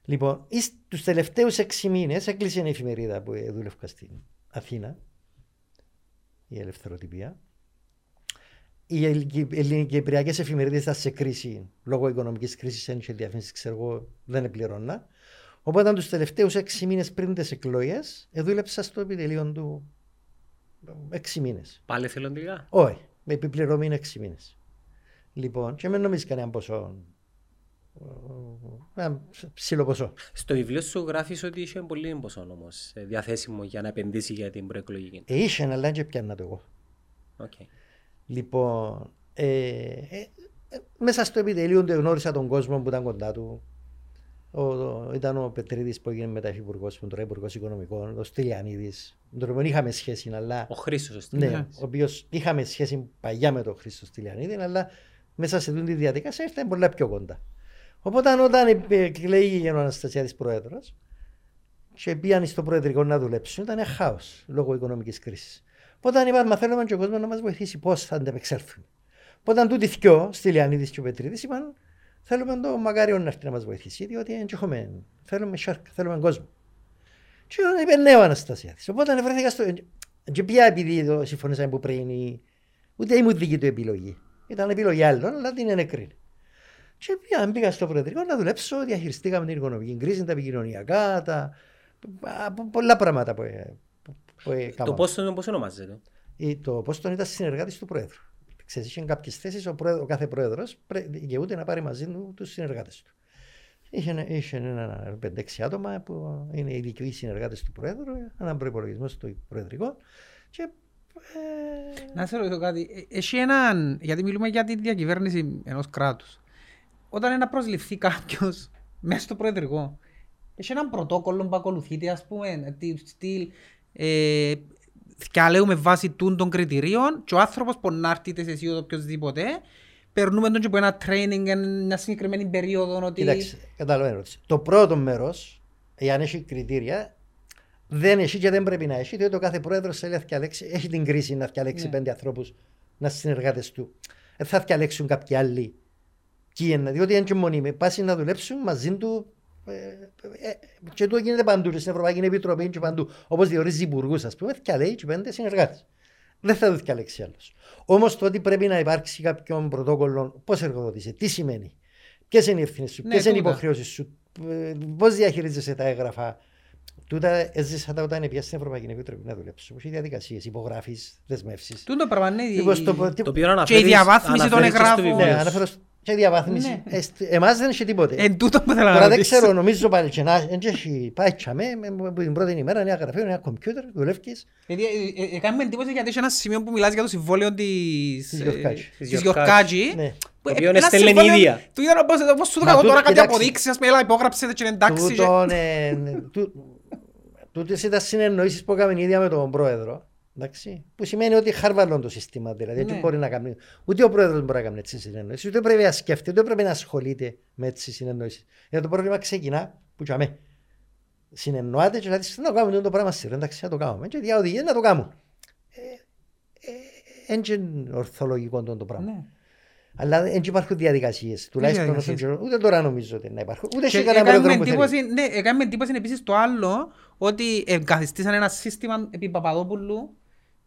B: Λοιπόν, τους τελευταίους έξι μήνες έκλεισε η εφημερίδα που ε, δούλευκα στην Αθήνα, η ελευθεροτυπία. Οι ελληνικέ εφημερίδες ήταν σε κρίση λόγω οικονομικής κρίσης, ένιωσε διαφήμιση, ξέρω εγώ, δεν επληρώνα. Οπότε τους τελευταίους έξι μήνες πριν τις εκλογές, ε, δούλεψα στο επιτελείο του έξι μήνες.
A: Πάλι θελοντικά.
B: Όχι, με επί πληρωμή έξι μήνες. Λοιπόν, και με νομίζεις κανένα ποσό. ε, Ένα ψηλό ποσό.
A: Στο βιβλίο σου γράφεις ότι είχε πολύ ποσό όμως ε, διαθέσιμο για να επενδύσεις για την προεκλογική.
B: Ε, είχε, αλλά δεν πιάννα το εγώ.
A: Οκ.
B: Λοιπόν, ε, ε, ε, μέσα στο επιτελείο του γνώρισα τον κόσμο που ήταν κοντά του. Ο, ο- ήταν ο Πετρίδης που έγινε μετά υπουργός, που τώρα υπουργός οικονομικών, ο Στυλιανίδης. Με τον οποίο είχαμε σχέση, αλλά
A: Ο Χρήστος ο
B: ναι,
A: Στυλιανίδης.
B: ο οποίος είχαμε σχέση παγιά με τον Χρήστο Στυλιανίδη, αλλά μέσα σε αυτή τη διαδικασία ήρθαμε πολλά πιο κοντά. Οπότε όταν εκλέγει ο Αναστασιάδης πρόεδρος και πήγαν στο προεδρικό να δουλέψουν, ήταν χάος λόγω οικονομικής κρίσης. Οπότε είπαν, μα θέλουμε και ο κόσμος να μας βοηθήσει πώς θα αντεπεξέλθουμε. Οπότε τούτοι δυο, Στυλιανίδης και ο Πετρίδης, είπαν, θέλουμε το Μακάριο να έρθει να μας βοηθήσει, διότι δεν έχουμε, θέλουμε σάρκ, θέλουμε κόσμο. Και είπε ναι ο Αναστασιάδης. Οπότε βρέθηκα στο... Και πια επειδή το συμφωνήσαμε που πριν, η- ούτε ήμουν δική του επιλογή. Ήταν επιλογή άλλων, αλλά την ενεκρίνει. Και πια πήγα στο Προεδρικό να δουλέψω, διαχειριστήκαμε την οικονομική κρίση, τα επικοινωνιακά, τα... πο- πολλά πράγματα που, ε- που, που
A: Το
B: έκαναμε.
A: πόστο πώς ονομάζεται.
B: Ε, Το Πόστον ήταν συνεργάτη του Πρόεδρου. Ξέρεις, είχε κάποιες θέσεις ο, πρόεδρο, ο κάθε πρόεδρος δικαιούται να πάρει μαζί του τους συνεργάτες του. Είχε, είχε ένα πέντε-έξι άτομα που είναι ειδικοί συνεργάτες του Πρόεδρου, έναν προπολογισμό στο Προεδρικό. Και, ε,
C: Να σε ρωτήσω κάτι. Ε, Έχει έναν, γιατί μιλούμε για τη διακυβέρνηση ενός κράτους. Όταν είναι να προσληφθεί κάποιος μέσα στο προεδρικό, έχει έναν πρωτόκολλο που ακολουθείται, ας πούμε, τι- στυλ, ε, θυκαλέουμε βάσει τούν των κριτηρίων και ο άνθρωπος που να έρθει είτε εσύ ή οποιοδήποτε, περνούμε τον και από ένα training εν μια συγκεκριμένη περίοδο ότι...
B: Κοιτάξτε, καταλαβαίνω. ερώτηση. Το πρώτο μέρος, εάν έχει κριτήρια, δεν έχει και δεν πρέπει να έχει, διότι ο κάθε πρόεδρος θέλει να διαλέξει, έχει την κρίση να διαλέξει
C: Ναι.
B: πέντε ανθρώπους να συνεργάτες του. Δεν θα διαλέξουν κάποιοι άλλοι. Ποιοι είναι, διότι είναι και μονίμοι. Πάσει να δουλέψουν μαζί του. Ε, ε, και το γίνεται παντού, και στην Ευρωπαϊκή Επιτροπή και παντού. Όπως διορίζει υπουργούς, ας πούμε, διαλέγει και πέντε συνεργάτες. Δεν θα το διαλέξει άλλος. Όμως το ότι πρέπει να υπάρξει κάποιον πρωτόκολλο, πώς εργοδοτήσει, τι σημαίνει, ποιες είναι οι ευθύνες σου,
C: Ναι,
B: ποιες είναι οι
C: τούτα.
B: υποχρεώσεις σου, πώς διαχειρίζεσαι τα έγγραφα. Τούτα έζησα τα όταν πήγα στην Ευρωπαϊκή Επιτροπή να δουλέψω. Έχει διαδικασίες, υπογράφεις, δεσμεύσεις.
C: Τούν το πράγμα είναι...
B: Λοιπόν, στο-
A: Το οποίο
C: Και η
A: αναφέρεις-
C: διαβάθμιση των
A: αναφέρεις και στο
C: εγγράφων.
A: βιβλίο
B: Ναι,
A: σου.
B: αναφέρω στο- και διαβάθμιση.
C: Ναι.
B: Ε, στ- Εμάς δεν έχει τίποτε.
C: Εν τούτο που θέλω να
B: Τώρα δεν
C: ρωτήσω.
B: ξέρω, νομίζω πάλι και να δεν έχει πάει τσαμέ, με- με- από την πρώτη ημέρα, ένα γραφείο, ένα κομπιούτερ, δουλεύκεις.
C: Γιατί ε, ε, ε, κάνουμε εντύπωση γιατί έχει ένα σημείο που μιλάς για το συμβόλαιο της,
B: Της
C: ε,
B: Γιορκάτζη.
C: της
A: Της
C: Γιορκάτζη.
B: Ναι.
C: που,
A: Το
C: ε,
A: οποίο είναι
C: ένα
A: στέλνει
C: συμβόλαιο-
A: η ίδια.
C: Του είδα πώς- πώς σου το
B: Μα
C: κάνω
B: τούτο,
C: τώρα κάτι
B: κοιτάξτε.
C: αποδείξεις, ας πούμε, έλα υπόγραψε και είναι εντάξει. και-
B: Τούτον, ε, τού- Τούτες ήταν συνεννοήσεις που έκαμε η ίδια με τον πρόεδρο. Εντάξει, που σημαίνει ότι χαρβαλών το σύστημα δηλαδή.
C: Ναι.
B: Δεν μπορεί να κάνει. Ούτε ο πρόεδρος μπορεί να κάνει έτσι συνεννόηση, ούτε πρέπει να σκέφτεται, ούτε πρέπει να ασχολείται με έτσι συνεννόηση. Γιατί το πρόβλημα ξεκινά που τσαμέ. Συνεννοάτε και δηλαδή να κάνουμε το πράγμα σήμερα, εντάξει, να το κάνουμε. Και δια οδηγία να το κάνουμε. Δεν είναι ορθολογικό το πράγμα.
C: Ναι.
B: Αλλά δεν υπάρχουν διαδικασίες. Τουλάχιστον όσον
C: διαδικασίες.
B: καιρό. Ούτε τώρα νομίζω ότι να υπάρχουν. Ούτε
C: Και
B: σε κανένα
C: έκαμε
B: πρόεδρο που θέλει.
C: εντύπωση, ναι, έκαμε εντύπωση επίσης το άλλο ότι εγκαθιστήσαν ένα σύστημα επί Παπαδόπουλου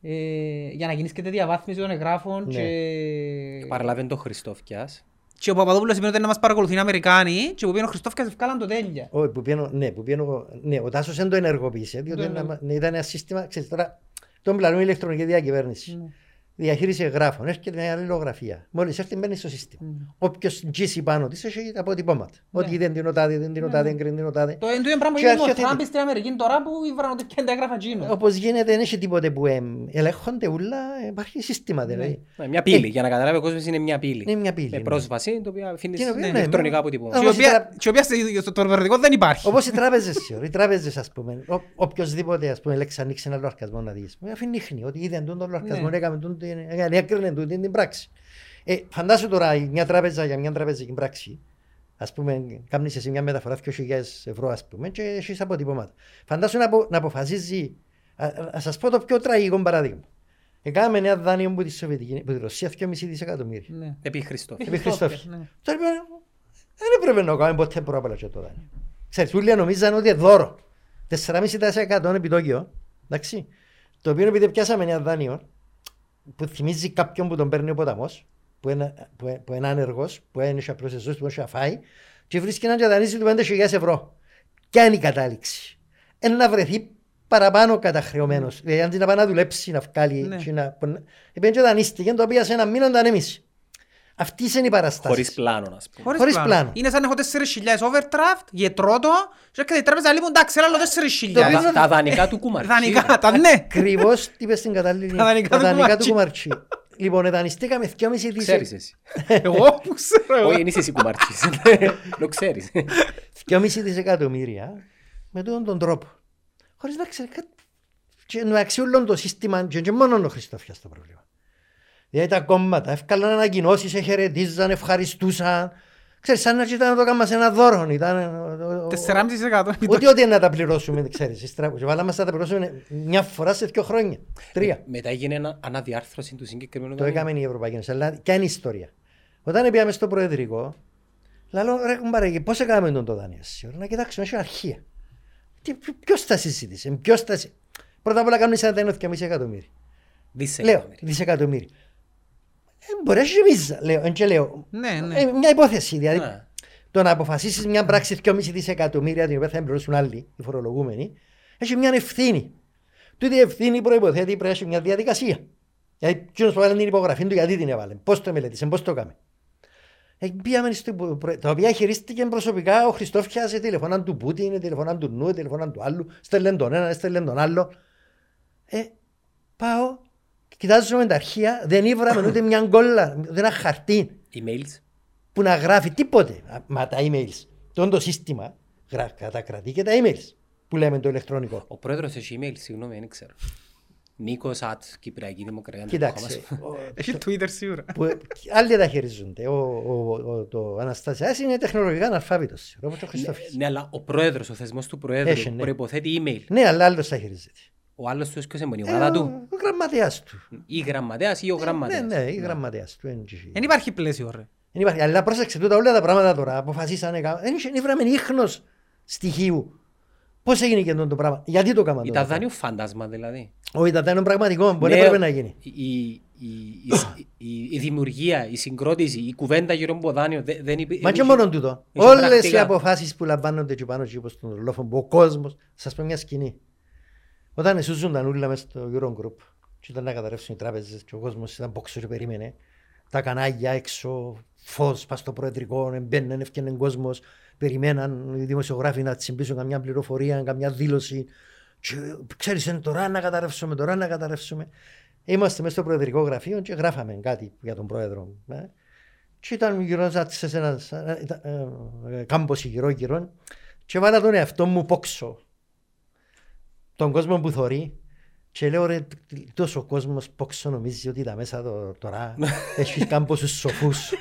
C: ε, για να γίνεις και τη διαβάθμιση των εγγράφων
B: Ναι.
C: και...
A: Παραλάβεν το Χριστόφιας.
C: και ο Παπαδόπουλος είπε ότι να μας παρακολουθεί οι Αμερικάνοι και που πήγαινε ο Χριστόφκας ευκάλαν το τέλεια.
B: Όχι, που πιένω, ναι, που πιένω, ναι, ο Τάσος δεν το ενεργοποίησε, διότι
C: Το
B: ένα-
C: ενεργο-
B: ναι, ήταν ένα σύστημα, ξέρεις τώρα, τον πλανούν ηλεκτρονική διακυβέρνηση.
C: Ναι.
B: Διαχείριση εγγράφων, έρχεται μια αλληλογραφία. Μόλις έρθει μπαίνει στο σύστημα.
C: Ναι.
B: Όποιος γκίσει πάνω της έχει τα αποτυπώματα. Ότι δεν την οτάδε, δεν την οτάδε, δεν την οτάδε.
C: Το εν τούτο πράγμα
B: Και
C: που έγινε ο
B: αρχιοθετεί.
C: Τραμπ στην Αμερική τώρα που ήβραν ότι και τα έγραφα τζίνο.
B: Όπως γίνεται, δεν έχει τίποτε που εμ, ελέγχονται ούλα, υπάρχει σύστημα δηλαδή.
A: Ναι, Μια πύλη, για να καταλάβει ο κόσμος είναι μια πύλη.
B: Είναι μια πύλη,
A: Με
B: ναι.
A: πρόσβαση, το οποίο αφήνεις
B: Την οποία,
A: ναι,
B: ναι,
A: ηλεκτρονικά
B: ναι.
A: αποτυπώματα.
C: Και η
B: Όπως η
C: οποία-
B: τρα-
C: και η οποία στο- στο τορβερδικό δεν υπάρχει.
B: Όπως οι τράπεζες, σιωρ, οι τράπεζες ας πούμε, ο, οποιοςδήποτε ας πούμε λέξεις ανοίξεις ένα λογαριασμό να δεις, με αφήνει ίχνη ότι είδε τον λογαριασμό,
C: Ναι.
B: έκαμε τον, την- έκανε, έκρινε τον την πράξη. Ε, φαντάσου τώρα μια τράπεζα για μια τραπεζική πράξη, ας πούμε, κάνεις εσύ μια μεταφορά 2.000 ευρώ ας πούμε και έχεις αποτυπώματα. Φαντάσου να, απο, να αποφασίζει, α, α, ας σας πω το πιο τραγικό παράδειγμα. Έκαμε ένα δάνειο από τη Σοβιετική, από τη Ρωσία 2,5 δισεκατομμύρια.
C: Ναι.
A: Επί Χριστόφια.
B: Επί Χριστόφια.
C: Ναι.
B: Τώρα είπε, δεν έπρεπε να κάνουμε ποτέ πρόβλημα και το δάνειο. Ξέρεις, όλοι νομίζαν ότι είναι δώρο. 4,5% επιτόκιο, εντάξει. Το οποίο επειδή πιάσαμε ένα δάνειο που θυμίζει κάποιον που τον παίρνει ο ποταμός, που είναι, που, είναι- που είναι άνεργος, που είναι απλώς εσώς, που έχει να φάει και βρίσκει έναν και δανείζει του 5.000 ευρώ. Ποια είναι η κατάληξη. Είναι να βρεθεί παραπάνω καταχρεωμένος. Δηλαδή αντί να πάει να δουλέψει, να βγάλει
C: Ναι.
B: και να... Επειδή και δανείστηκε, το οποίο σε ένα μήνα τον ανέμισε. Αυτής είναι η παραστάση.
A: Χωρίς πλάνο, ας πούμε.
C: Χωρίς
B: Χωρίς
C: πλάνο.
B: πλάνο.
C: Είναι σαν να έχω 4.000 overdraft, γετρώ το και έρχεται η τράπεζα λέει μου εντάξει έλα άλλο 4.000.
A: Τα- Τα δανεικά του κουμαρτσί.
C: Δανεικά, τα ναι.
B: Ακριβώς τι είπες στην κατάλληλη.
C: Τα δανεικά του
B: τα δανεικά
C: κουμαρτσί.
B: του κουμαρτσί. Λοιπόν, δανειστήκαμε 2,5 δις
A: Ξέρεις εσύ.
C: Εγώ που ξέρω. εγώ.
A: Όχι, δεν είσαι εσύ που μάρτης. Το ξέρεις.
B: 2,5 δισεκατομμύρια με τον, τον τρόπο. Χωρίς να ξέρεις κάτι. Και εντάξει όλο το σύστημα και, και μόνο ο Χριστόφιας το πρόβλημα. Δηλαδή τα κόμματα έφκαλαν ανακοινώσεις, εχαιρετίζαν, ευχαριστούσαν. Ξέρεις, σαν να ήταν να το κάνουμε σε ένα δώρο. Ήταν, ο- ο- ο-
C: 4,5%
B: Ούτε ότι να τα πληρώσουμε, ξέρεις. ύστερα, Και βάλαμε να τα πληρώσουμε μια φορά σε δύο χρόνια. Τρία.
A: Μετά έγινε ένα- αναδιάρθρωση του συγκεκριμένου
B: Το
A: δανείου.
B: έκαμε η Ευρωπαϊκή Ένωση. Αλλά και είναι ιστορία. Όταν πήγαμε στο Προεδρικό, λέω ρε κουμπάρε, πώς έκαμε τον το δάνειο σήμερα, να κοιτάξουμε, έχει αρχεία. Τι, ποιος τα συζήτησε, ποιος τα συ- Πρώτα απ' όλα κάνουμε σαν δάνειο 2,5 εκατομμύρια. Λέω,
A: Δισεκατομμύρια.
B: Δισεκατομμύρια. Ε, μπορείς να έχει μίζα, λέω, εν και λέω.
C: Ναι, ναι.
B: Ε, μια υπόθεση, δηλαδή.
A: Ναι.
B: Το να αποφασίσεις μια πράξη 2,5 δισεκατομμύρια την οποία θα πληρώσουν άλλοι, οι φορολογούμενοι, έχει μια ευθύνη. Τούτη η ευθύνη προποθέτει πρέπει να έχει μια διαδικασία. Δηλαδή, εκείνος που έβαλε την υπογραφή του, γιατί την έβαλε, πώς το μελέτησε, πώς το έκαμε. Ε, πήγαμε στο, υπο- προ- τα οποία χειρίστηκε προσωπικά ο Χριστόφια σε τηλεφωνά του Πούτιν, τηλεφωνά του Νου, τηλεφωνά του άλλου, στέλνε τον ένα, στέλνε τον άλλο. Ε, πάω, κοιτάζουμε τα αρχεία, δεν ήβραμε ούτε μια γκόλα, ούτε ένα χαρτί
A: Emails.
B: που να γράφει τίποτε. Α, Μα τα emails. Το το σύστημα γρα- κατακρατεί και τα emails που λέμε το ηλεκτρονικό.
A: Ο πρόεδρος έχει email, συγγνώμη, δεν ξέρω. Νίκος at Κυπριακή Δημοκρατία.
B: Κοίταξε. ο-
C: Έχει Twitter σίγουρα.
B: που άλλοι τα χειρίζονται. Ο, ο, ο, το Αναστασιάς είναι τεχνολογικά αναλφάβητος, όπως ο Χριστόφης.
A: Ναι, αλλά ο πρόεδρος, ο θεσμός του πρόεδρου
B: Έχει, ναι.
A: προϋποθέτει email.
B: Ναι, αλλά άλλος τα χειρίζεται.
A: Ο άλλος του έσκωσε μόνο η
B: Ε,
A: ομάδα
B: ο,
A: του;
B: ο γραμματέας του.
A: Ή γραμματέας ή ο
B: Ναι,
A: γραμματέας;
B: ναι, η γραμματέας του. εν τζι.
C: Δεν υπάρχει πλαίσιο ρε.
B: Δεν υπάρχει. Αλλά πρόσεξε τούτα όλα τα πράγματα τώρα. Αποφασίσανε. κα- Δεν είχε- δεν βράμε ίχνος στοιχείου. Πώς έγινε και αυτό το πράγμα; Γιατί το έκαναν.
A: Ήταν δάνειο φάντασμα δηλαδή.
B: Όχι, ήταν δάνειο πραγματικό. Μπορεί να
A: Ναι,
B: πρέπει να γίνει.
A: Η, η, η, η, η, η δημιουργία, η συγκρότηση, η κουβέντα γύρω από το δάνειο δεν, δεν υπή-
B: Μα
A: δεν
B: και
A: είχε-
B: μόνο τούτο.
A: είχε
B: Όλες οι
A: πρακτικά.
B: αποφάσεις που λαμβάνονται και πάνω και όπως στον ρολόφο που ο κόσμος, σας πω μια σκηνή. Όταν εσούζουν τα νουλα μέσα στο Eurogroup και ήταν να καταρρεύσουν οι τράπεζες και ο κόσμος ήταν πόξο και περίμενε, τα κανάλια έξω, φως πας στο προεδρικό, μπαίνουν, έφτιανε κόσμος, περιμέναν οι δημοσιογράφοι να τσιμπήσουν καμιά πληροφορία, καμιά δήλωση. Και, ξέρεις, είναι τώρα να καταρρεύσουμε, τώρα να καταρρεύσουμε. Είμαστε μέσα στο προεδρικό γραφείο και γράφαμε κάτι για τον πρόεδρο. ε. Και ήταν γύρω σε ένα ε, κάμπος γύρω γύρω και βάλα τον εαυτό μου πόξο. Τον κόσμο που θωρεί και λέω ρε τόσο κόσμος πόξο νομίζει ότι τα μέσα το- τώρα [LAUGHS] έχει κάμποσους σοφούς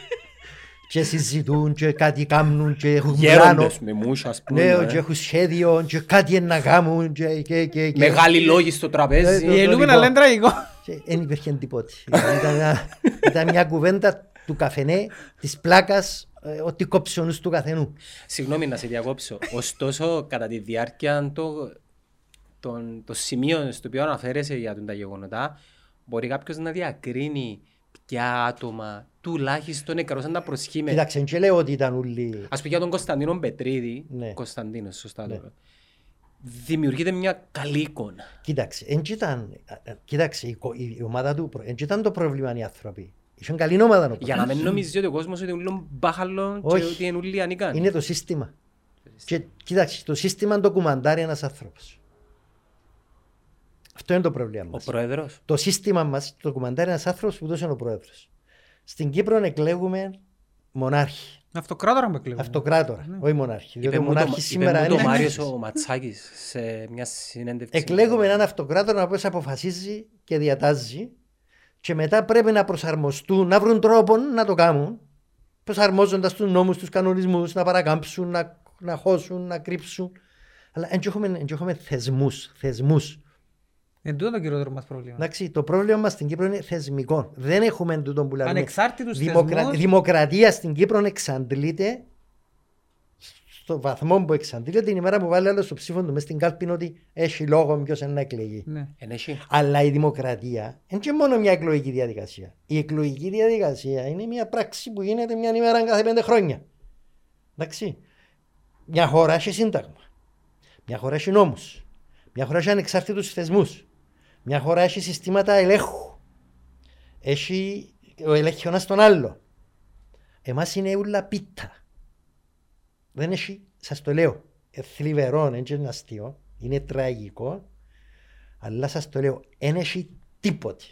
B: και συζητούν και κάτι κάνουν και έχουν πλάνο.
A: Γέροντες με μους, ας πούμε.
B: Ναι,
A: ε.
B: και έχουν σχέδιο και κάτι είναι να κάνουν και, και, και, και.
A: Μεγάλοι λόγοι στο τραπέζι.
B: Ε, το-
C: Γελούμε να
B: λοιπόν.
C: λένε τραγικό.
B: Και δεν υπήρχε τίποτε. Δηλαδή, ήταν, μια, ήταν μια κουβέντα του καφενέ, της πλάκας, ε, ότι κόψει ο νους του καθενού.
A: Συγγνώμη να σε διακόψω. Ωστόσο, κατά τη διάρκεια το, των, το σημείο στο οποίο αναφέρεσαι για τον τα γεγονότα, μπορεί κάποιος να διακρίνει ποια άτομα τουλάχιστον εκαρώσαν τα προσχήμενα.
B: Κοίταξε, και λέω ότι ήταν όλοι...
A: Ας πούμε για τον Κωνσταντίνο Πετρίδη,
B: Ναι.
A: Κωνσταντίνος, σωστά το λέω. Δημιουργείται μια καλή εικόνα.
B: Κοίταξε, εν και ήταν, ε, ε, κοίταξε, η, κο- η, η ομάδα του, εν και ήταν το πρόβλημα οι άνθρωποι. Είχαν καλή ομάδα. ο
A: Για να μην νομίζεις ότι ο κόσμος ότι είναι ούλο μπάχαλο και
B: Όχι.
A: ότι είναι ούλοι ανικάνοι.
B: Είναι το σύστημα. Και κοίταξε, το σύστημα το κουμαντάρει ένας άνθρωπος. Αυτό είναι το πρόβλημα
A: Ο
B: μας.
A: πρόεδρος.
B: Το σύστημα μας το κουμαντάρει ένας άνθρωπος που τόσο είναι ο πρόεδρος. Στην Κύπρο εκλέγουμε μονάρχη.
C: Αυτοκράτορα που εκλέγουμε.
B: Αυτοκράτορα, όχι μονάρχη. Διότι
A: Είπε
B: ο
A: μου το-
B: μονάρχης σήμερα
A: είπε μου
B: είναι
A: το
B: μονάρχης.
A: Μάριος ο Ματσάκης σε μια συνέντευξη.
B: Εκλέγουμε έναν αυτοκράτορα ο οποίος αποφασίζει και διατάζει και μετά πρέπει να προσαρμοστούν, να βρουν τρόπο να το κάνουν προσαρμόζοντας τους νόμους, τους κανονισμούς, να παρακάμψουν, να, να χώσουν, να κρύψουν. Αλλά δεν έχουμε, εν και έχουμε θεσμούς, θεσμούς.
C: Εν τούτο το κυριότερο μας πρόβλημα.
B: Εντάξει, το πρόβλημα μας στην Κύπρο είναι θεσμικό. Δεν έχουμε τούτο που λέμε.
C: Ανεξάρτητους
B: Δημοκρα...
C: θεσμούς.
B: Δημοκρατία στην Κύπρο εξαντλείται στο βαθμό που εξαντλείται την ημέρα που βάλει άλλο στο ψήφο του μέσα στην κάλπη ότι έχει λόγο ποιος είναι να εκλεγεί.
C: Ναι.
A: Εν έχει.
B: Αλλά η δημοκρατία είναι και μόνο μια εκλογική διαδικασία. Η εκλογική διαδικασία είναι μια πράξη που γίνεται μια ημέρα κάθε πέντε χρόνια. Εντάξει. Μια χώρα έχει σύνταγμα. Μια χώρα έχει νόμους. Μια χώρα έχει ανεξάρτητους θεσμούς. Μια χώρα έχει συστήματα ελέγχου. Έχει ο ελέγχει ο ένας τον άλλο. Εμάς είναι ούλα πίτα. Δεν έχει, σας το λέω, ε, θλιβερό, δεν είναι αστείο, είναι τραγικό, αλλά σας το λέω, δεν έχει τίποτε.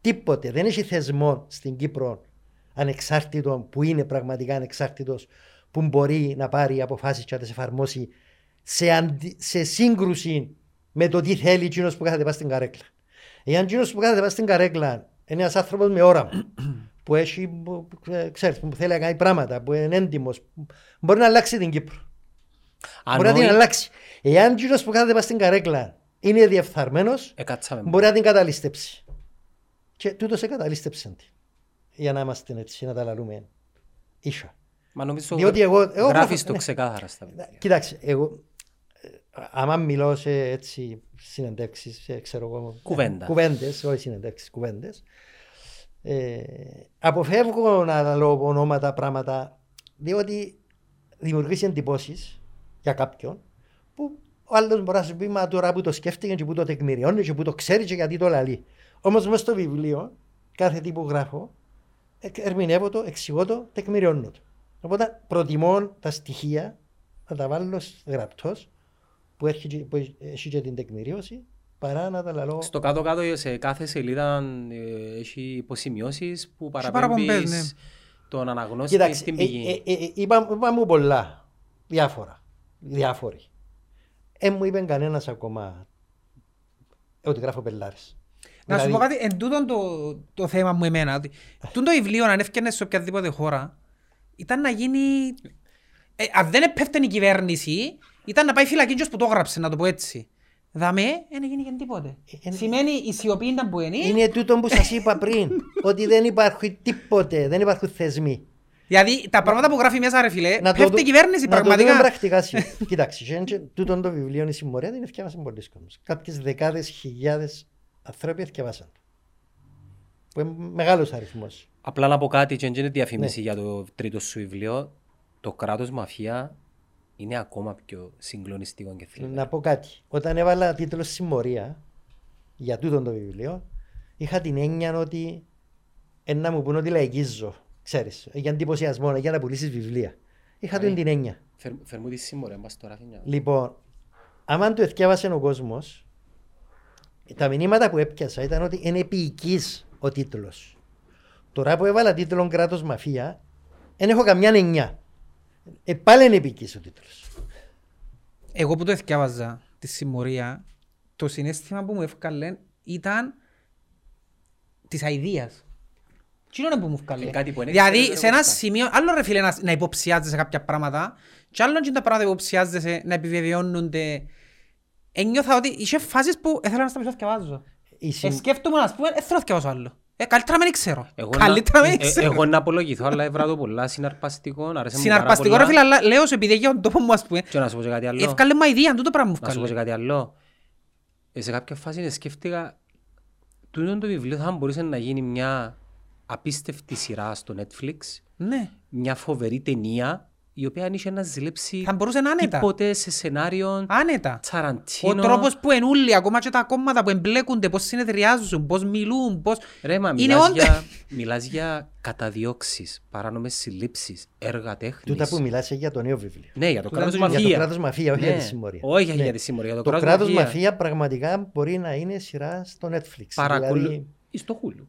B: τίποτε, δεν έχει θεσμό στην Κύπρο ανεξάρτητο, που είναι πραγματικά ανεξάρτητος, που μπορεί να πάρει αποφάσεις και να τις εφαρμόσει σε, αντι- σε σύγκρουση με το τι θέλει εκείνος που κάθεται πάνω στην καρέκλα. Εάν εκείνος που κάθεται πάνω στην καρέκλα είναι ένας άνθρωπος με όραμα, [CLEARS THROAT] που, έχει, που, ε, ξέρεις, που θέλει να κάνει πράγματα, που είναι έντιμος, μπορεί να αλλάξει την Κύπρο. Μπορεί να την
A: Ανόη-
B: αλλάξει. Εάν εκείνος που κάθεται πάνω στην καρέκλα είναι διεφθαρμένος,
A: Εκάτσαμε.
B: μπορεί να την καταλήστεψει. Και τούτος εκαταλήστεψε την. Για να είμαστε έτσι, να τα λαλούμε ίσα.
A: Μα νομίζω
B: Διότι εγώ- εγώ
A: γράφεις
B: γράφω-
A: το
B: ναι.
A: ξεκάθαρα στα βιβλία.
B: Κοιτάξτε, εγώ ε, άμα μιλώ σε έτσι συνεντεύξεις, σε, ξέρω εγώ,
A: Κουβέντας.
B: κουβέντες, όχι συνεντεύξεις, κουβέντες, ε, αποφεύγω να λέω ονόματα, πράγματα, διότι δημιουργήσει εντυπώσεις για κάποιον που ο άλλος μπορεί να σου πει μα τώρα που το σκέφτηκε και που το τεκμηριώνει και που το ξέρει και γιατί το λαλεί. Όμως μέσα στο βιβλίο, κάθε τι που γράφω, εκ- ερμηνεύω το, εξηγώ το, τεκμηριώνω το. Οπότε προτιμώ τα στοιχεία να τα βάλω γραπτός που έχει, και- που έχει και την τεκμηρίωση παρά να τα λαλώ.
A: Στο κάτω-κάτω σε κάθε σελίδα ε, έχει υποσημειώσεις που
C: παραπομπές,
A: παραπέμπεις
C: ναι.
A: τον αναγνώστη
B: Κοιτάξτε,
A: στην
B: ε,
A: πηγή.
B: ε, ε, είπα, είπα μου πολλά, διάφορα, διάφοροι. Ε, μου είπε κανένας ακόμα ότι γράφω πελάρες.
C: Να σου
B: Δηλαδή,
C: πω κάτι, εν τούτον το, το θέμα μου εμένα, ότι τούτο το βιβλίο αν έφτιανε σε οποιαδήποτε χώρα, ήταν να γίνει... Ε, αν δεν επέφτανε η κυβέρνηση, ήταν να πάει φυλακή και που το έγραψε, να το πω έτσι. Δαμέ, δεν έγινε και τίποτε.
B: Ε,
C: Σημαίνει η σιωπή ήταν που είναι,
B: Είναι τούτο που σας είπα πριν, [LAUGHS] ότι δεν υπάρχει τίποτε, δεν υπάρχουν θεσμοί.
C: δηλαδή τα πράγματα που γράφει μέσα ρε φιλέ,
B: Να το
C: πέφτει
B: δου-
C: η κυβέρνηση
B: να το δούμε
C: πραγματικά.
B: πρακτικά σήμερα. [LAUGHS] Κοιτάξτε, και- και τούτο το βιβλίο η συμμορία την ευκαιρία πολλοί κόσμος. Κάποιες δεκάδες χιλιάδες άνθρωποι ευκαιράσαν. Που είναι μεγάλος αριθμός.
A: Απλά να πω κάτι και δεν είναι
B: Ναι.
A: διαφήμιση για το τρίτο σου βιβλίο. Το κράτος μαφία είναι ακόμα πιο συγκλονιστικό και θλιβερό.
B: Να πω κάτι. Όταν έβαλα τίτλο Συμμορία για τούτο το βιβλίο, είχα την έννοια ότι ένα μου πούνε ότι λαϊκίζω. Ξέρεις, για εντυπωσιασμό, για να πουλήσεις βιβλία. Είχα
A: Ωραία.
B: την την έννοια.
A: Φέρ, φέρ μου τη σύμμορια, μπας τώρα. Φινιά.
B: Λοιπόν, άμα το εθιάβασε ο κόσμος, τα μηνύματα που έπιασα ήταν ότι είναι επίοικης ο τίτλος. Τώρα που έβαλα τίτλο κράτος μαφία, δεν έχω καμιά εννιά. Ε, πάλι είναι επίοικη ο τίτλος.
C: Εγώ που το εθιάβαζα τη συμμορία, το συνέστημα που μου έφκαλε ήταν της αηδίας. Τι είναι που μου έφκαλε;
A: Ε, κάτι που είναι
C: Δηλαδή
A: εξαιρετικό
C: σε ένα
A: αυτά.
C: σημείο, άλλο ρε φίλε να, να υποψιάζεσαι κάποια πράγματα και άλλο και τα πράγματα που υποψιάζεσαι να επιβεβαιώνονται. Ένιωθα ότι είχε φάσεις που ήθελα να σταματήσω να θυκευάζω.
B: Η συμ-
C: Ε, σκέφτομαι να πούμε, δεν θέλω να θυκευάζω άλλο. Ε, καλύτερα να μην ξέρω.
A: Εγώ
C: Καλύτερα να
A: να,
C: μην
A: ε,
C: ξέρω.
A: εγώ να απολογηθώ, αλλά έβρα το πολλά συναρπαστικό. αρέσε μου πάρα
C: Συναρπαστικό
A: πολλά.
C: ρε φίλε, αλλά λέω σου επειδή για τον τόπο μου ας πούμε.
A: Και να σου πω και κάτι άλλο.
C: Εύκαλε μα ιδέα, τούτο πράγμα μου
A: Να σου πω και
C: έφκαλε.
A: κάτι άλλο. Ε, σε κάποια φάση σκέφτηκα τούτο το βιβλίο θα μπορούσε να γίνει μια απίστευτη σειρά στο Netflix,
C: Ναι.
A: μια φοβερή ταινία η οποία αν είχε να ζηλέψει
C: Θα μπορούσε να άνετα.
A: τίποτε σε σενάριο
C: Άνετα. Ο
A: Τσαραντίνο.
C: τρόπος που ενούλοι, ακόμα και τα κόμματα που εμπλέκονται, πώς συνεδριάζουν, πώς μιλούν, πώς...
A: Ρε, μα
C: Είναι
A: μιλάς,
C: όντε-
A: για, [LAUGHS] μιλάς για καταδιώξεις, παράνομες συλλήψεις, έργα τέχνης.
B: Τούτα που μιλάς για το νέο βιβλίο.
A: Ναι, για το
C: Τούτα
A: κράτος
C: για το
A: μαφία.
B: Για το κράτος μαφία, όχι
A: Ναι.
B: για τη συμμορία.
A: Όχι
B: Ναι.
A: για τη συμμορία, για το,
B: Το
A: κράτος,
B: κράτος
A: μαφία.
B: μαφία πραγματικά μπορεί να είναι σειρά στο Netflix.
A: Παρακολου...
B: Δηλαδή,
A: Ή στο Hulu.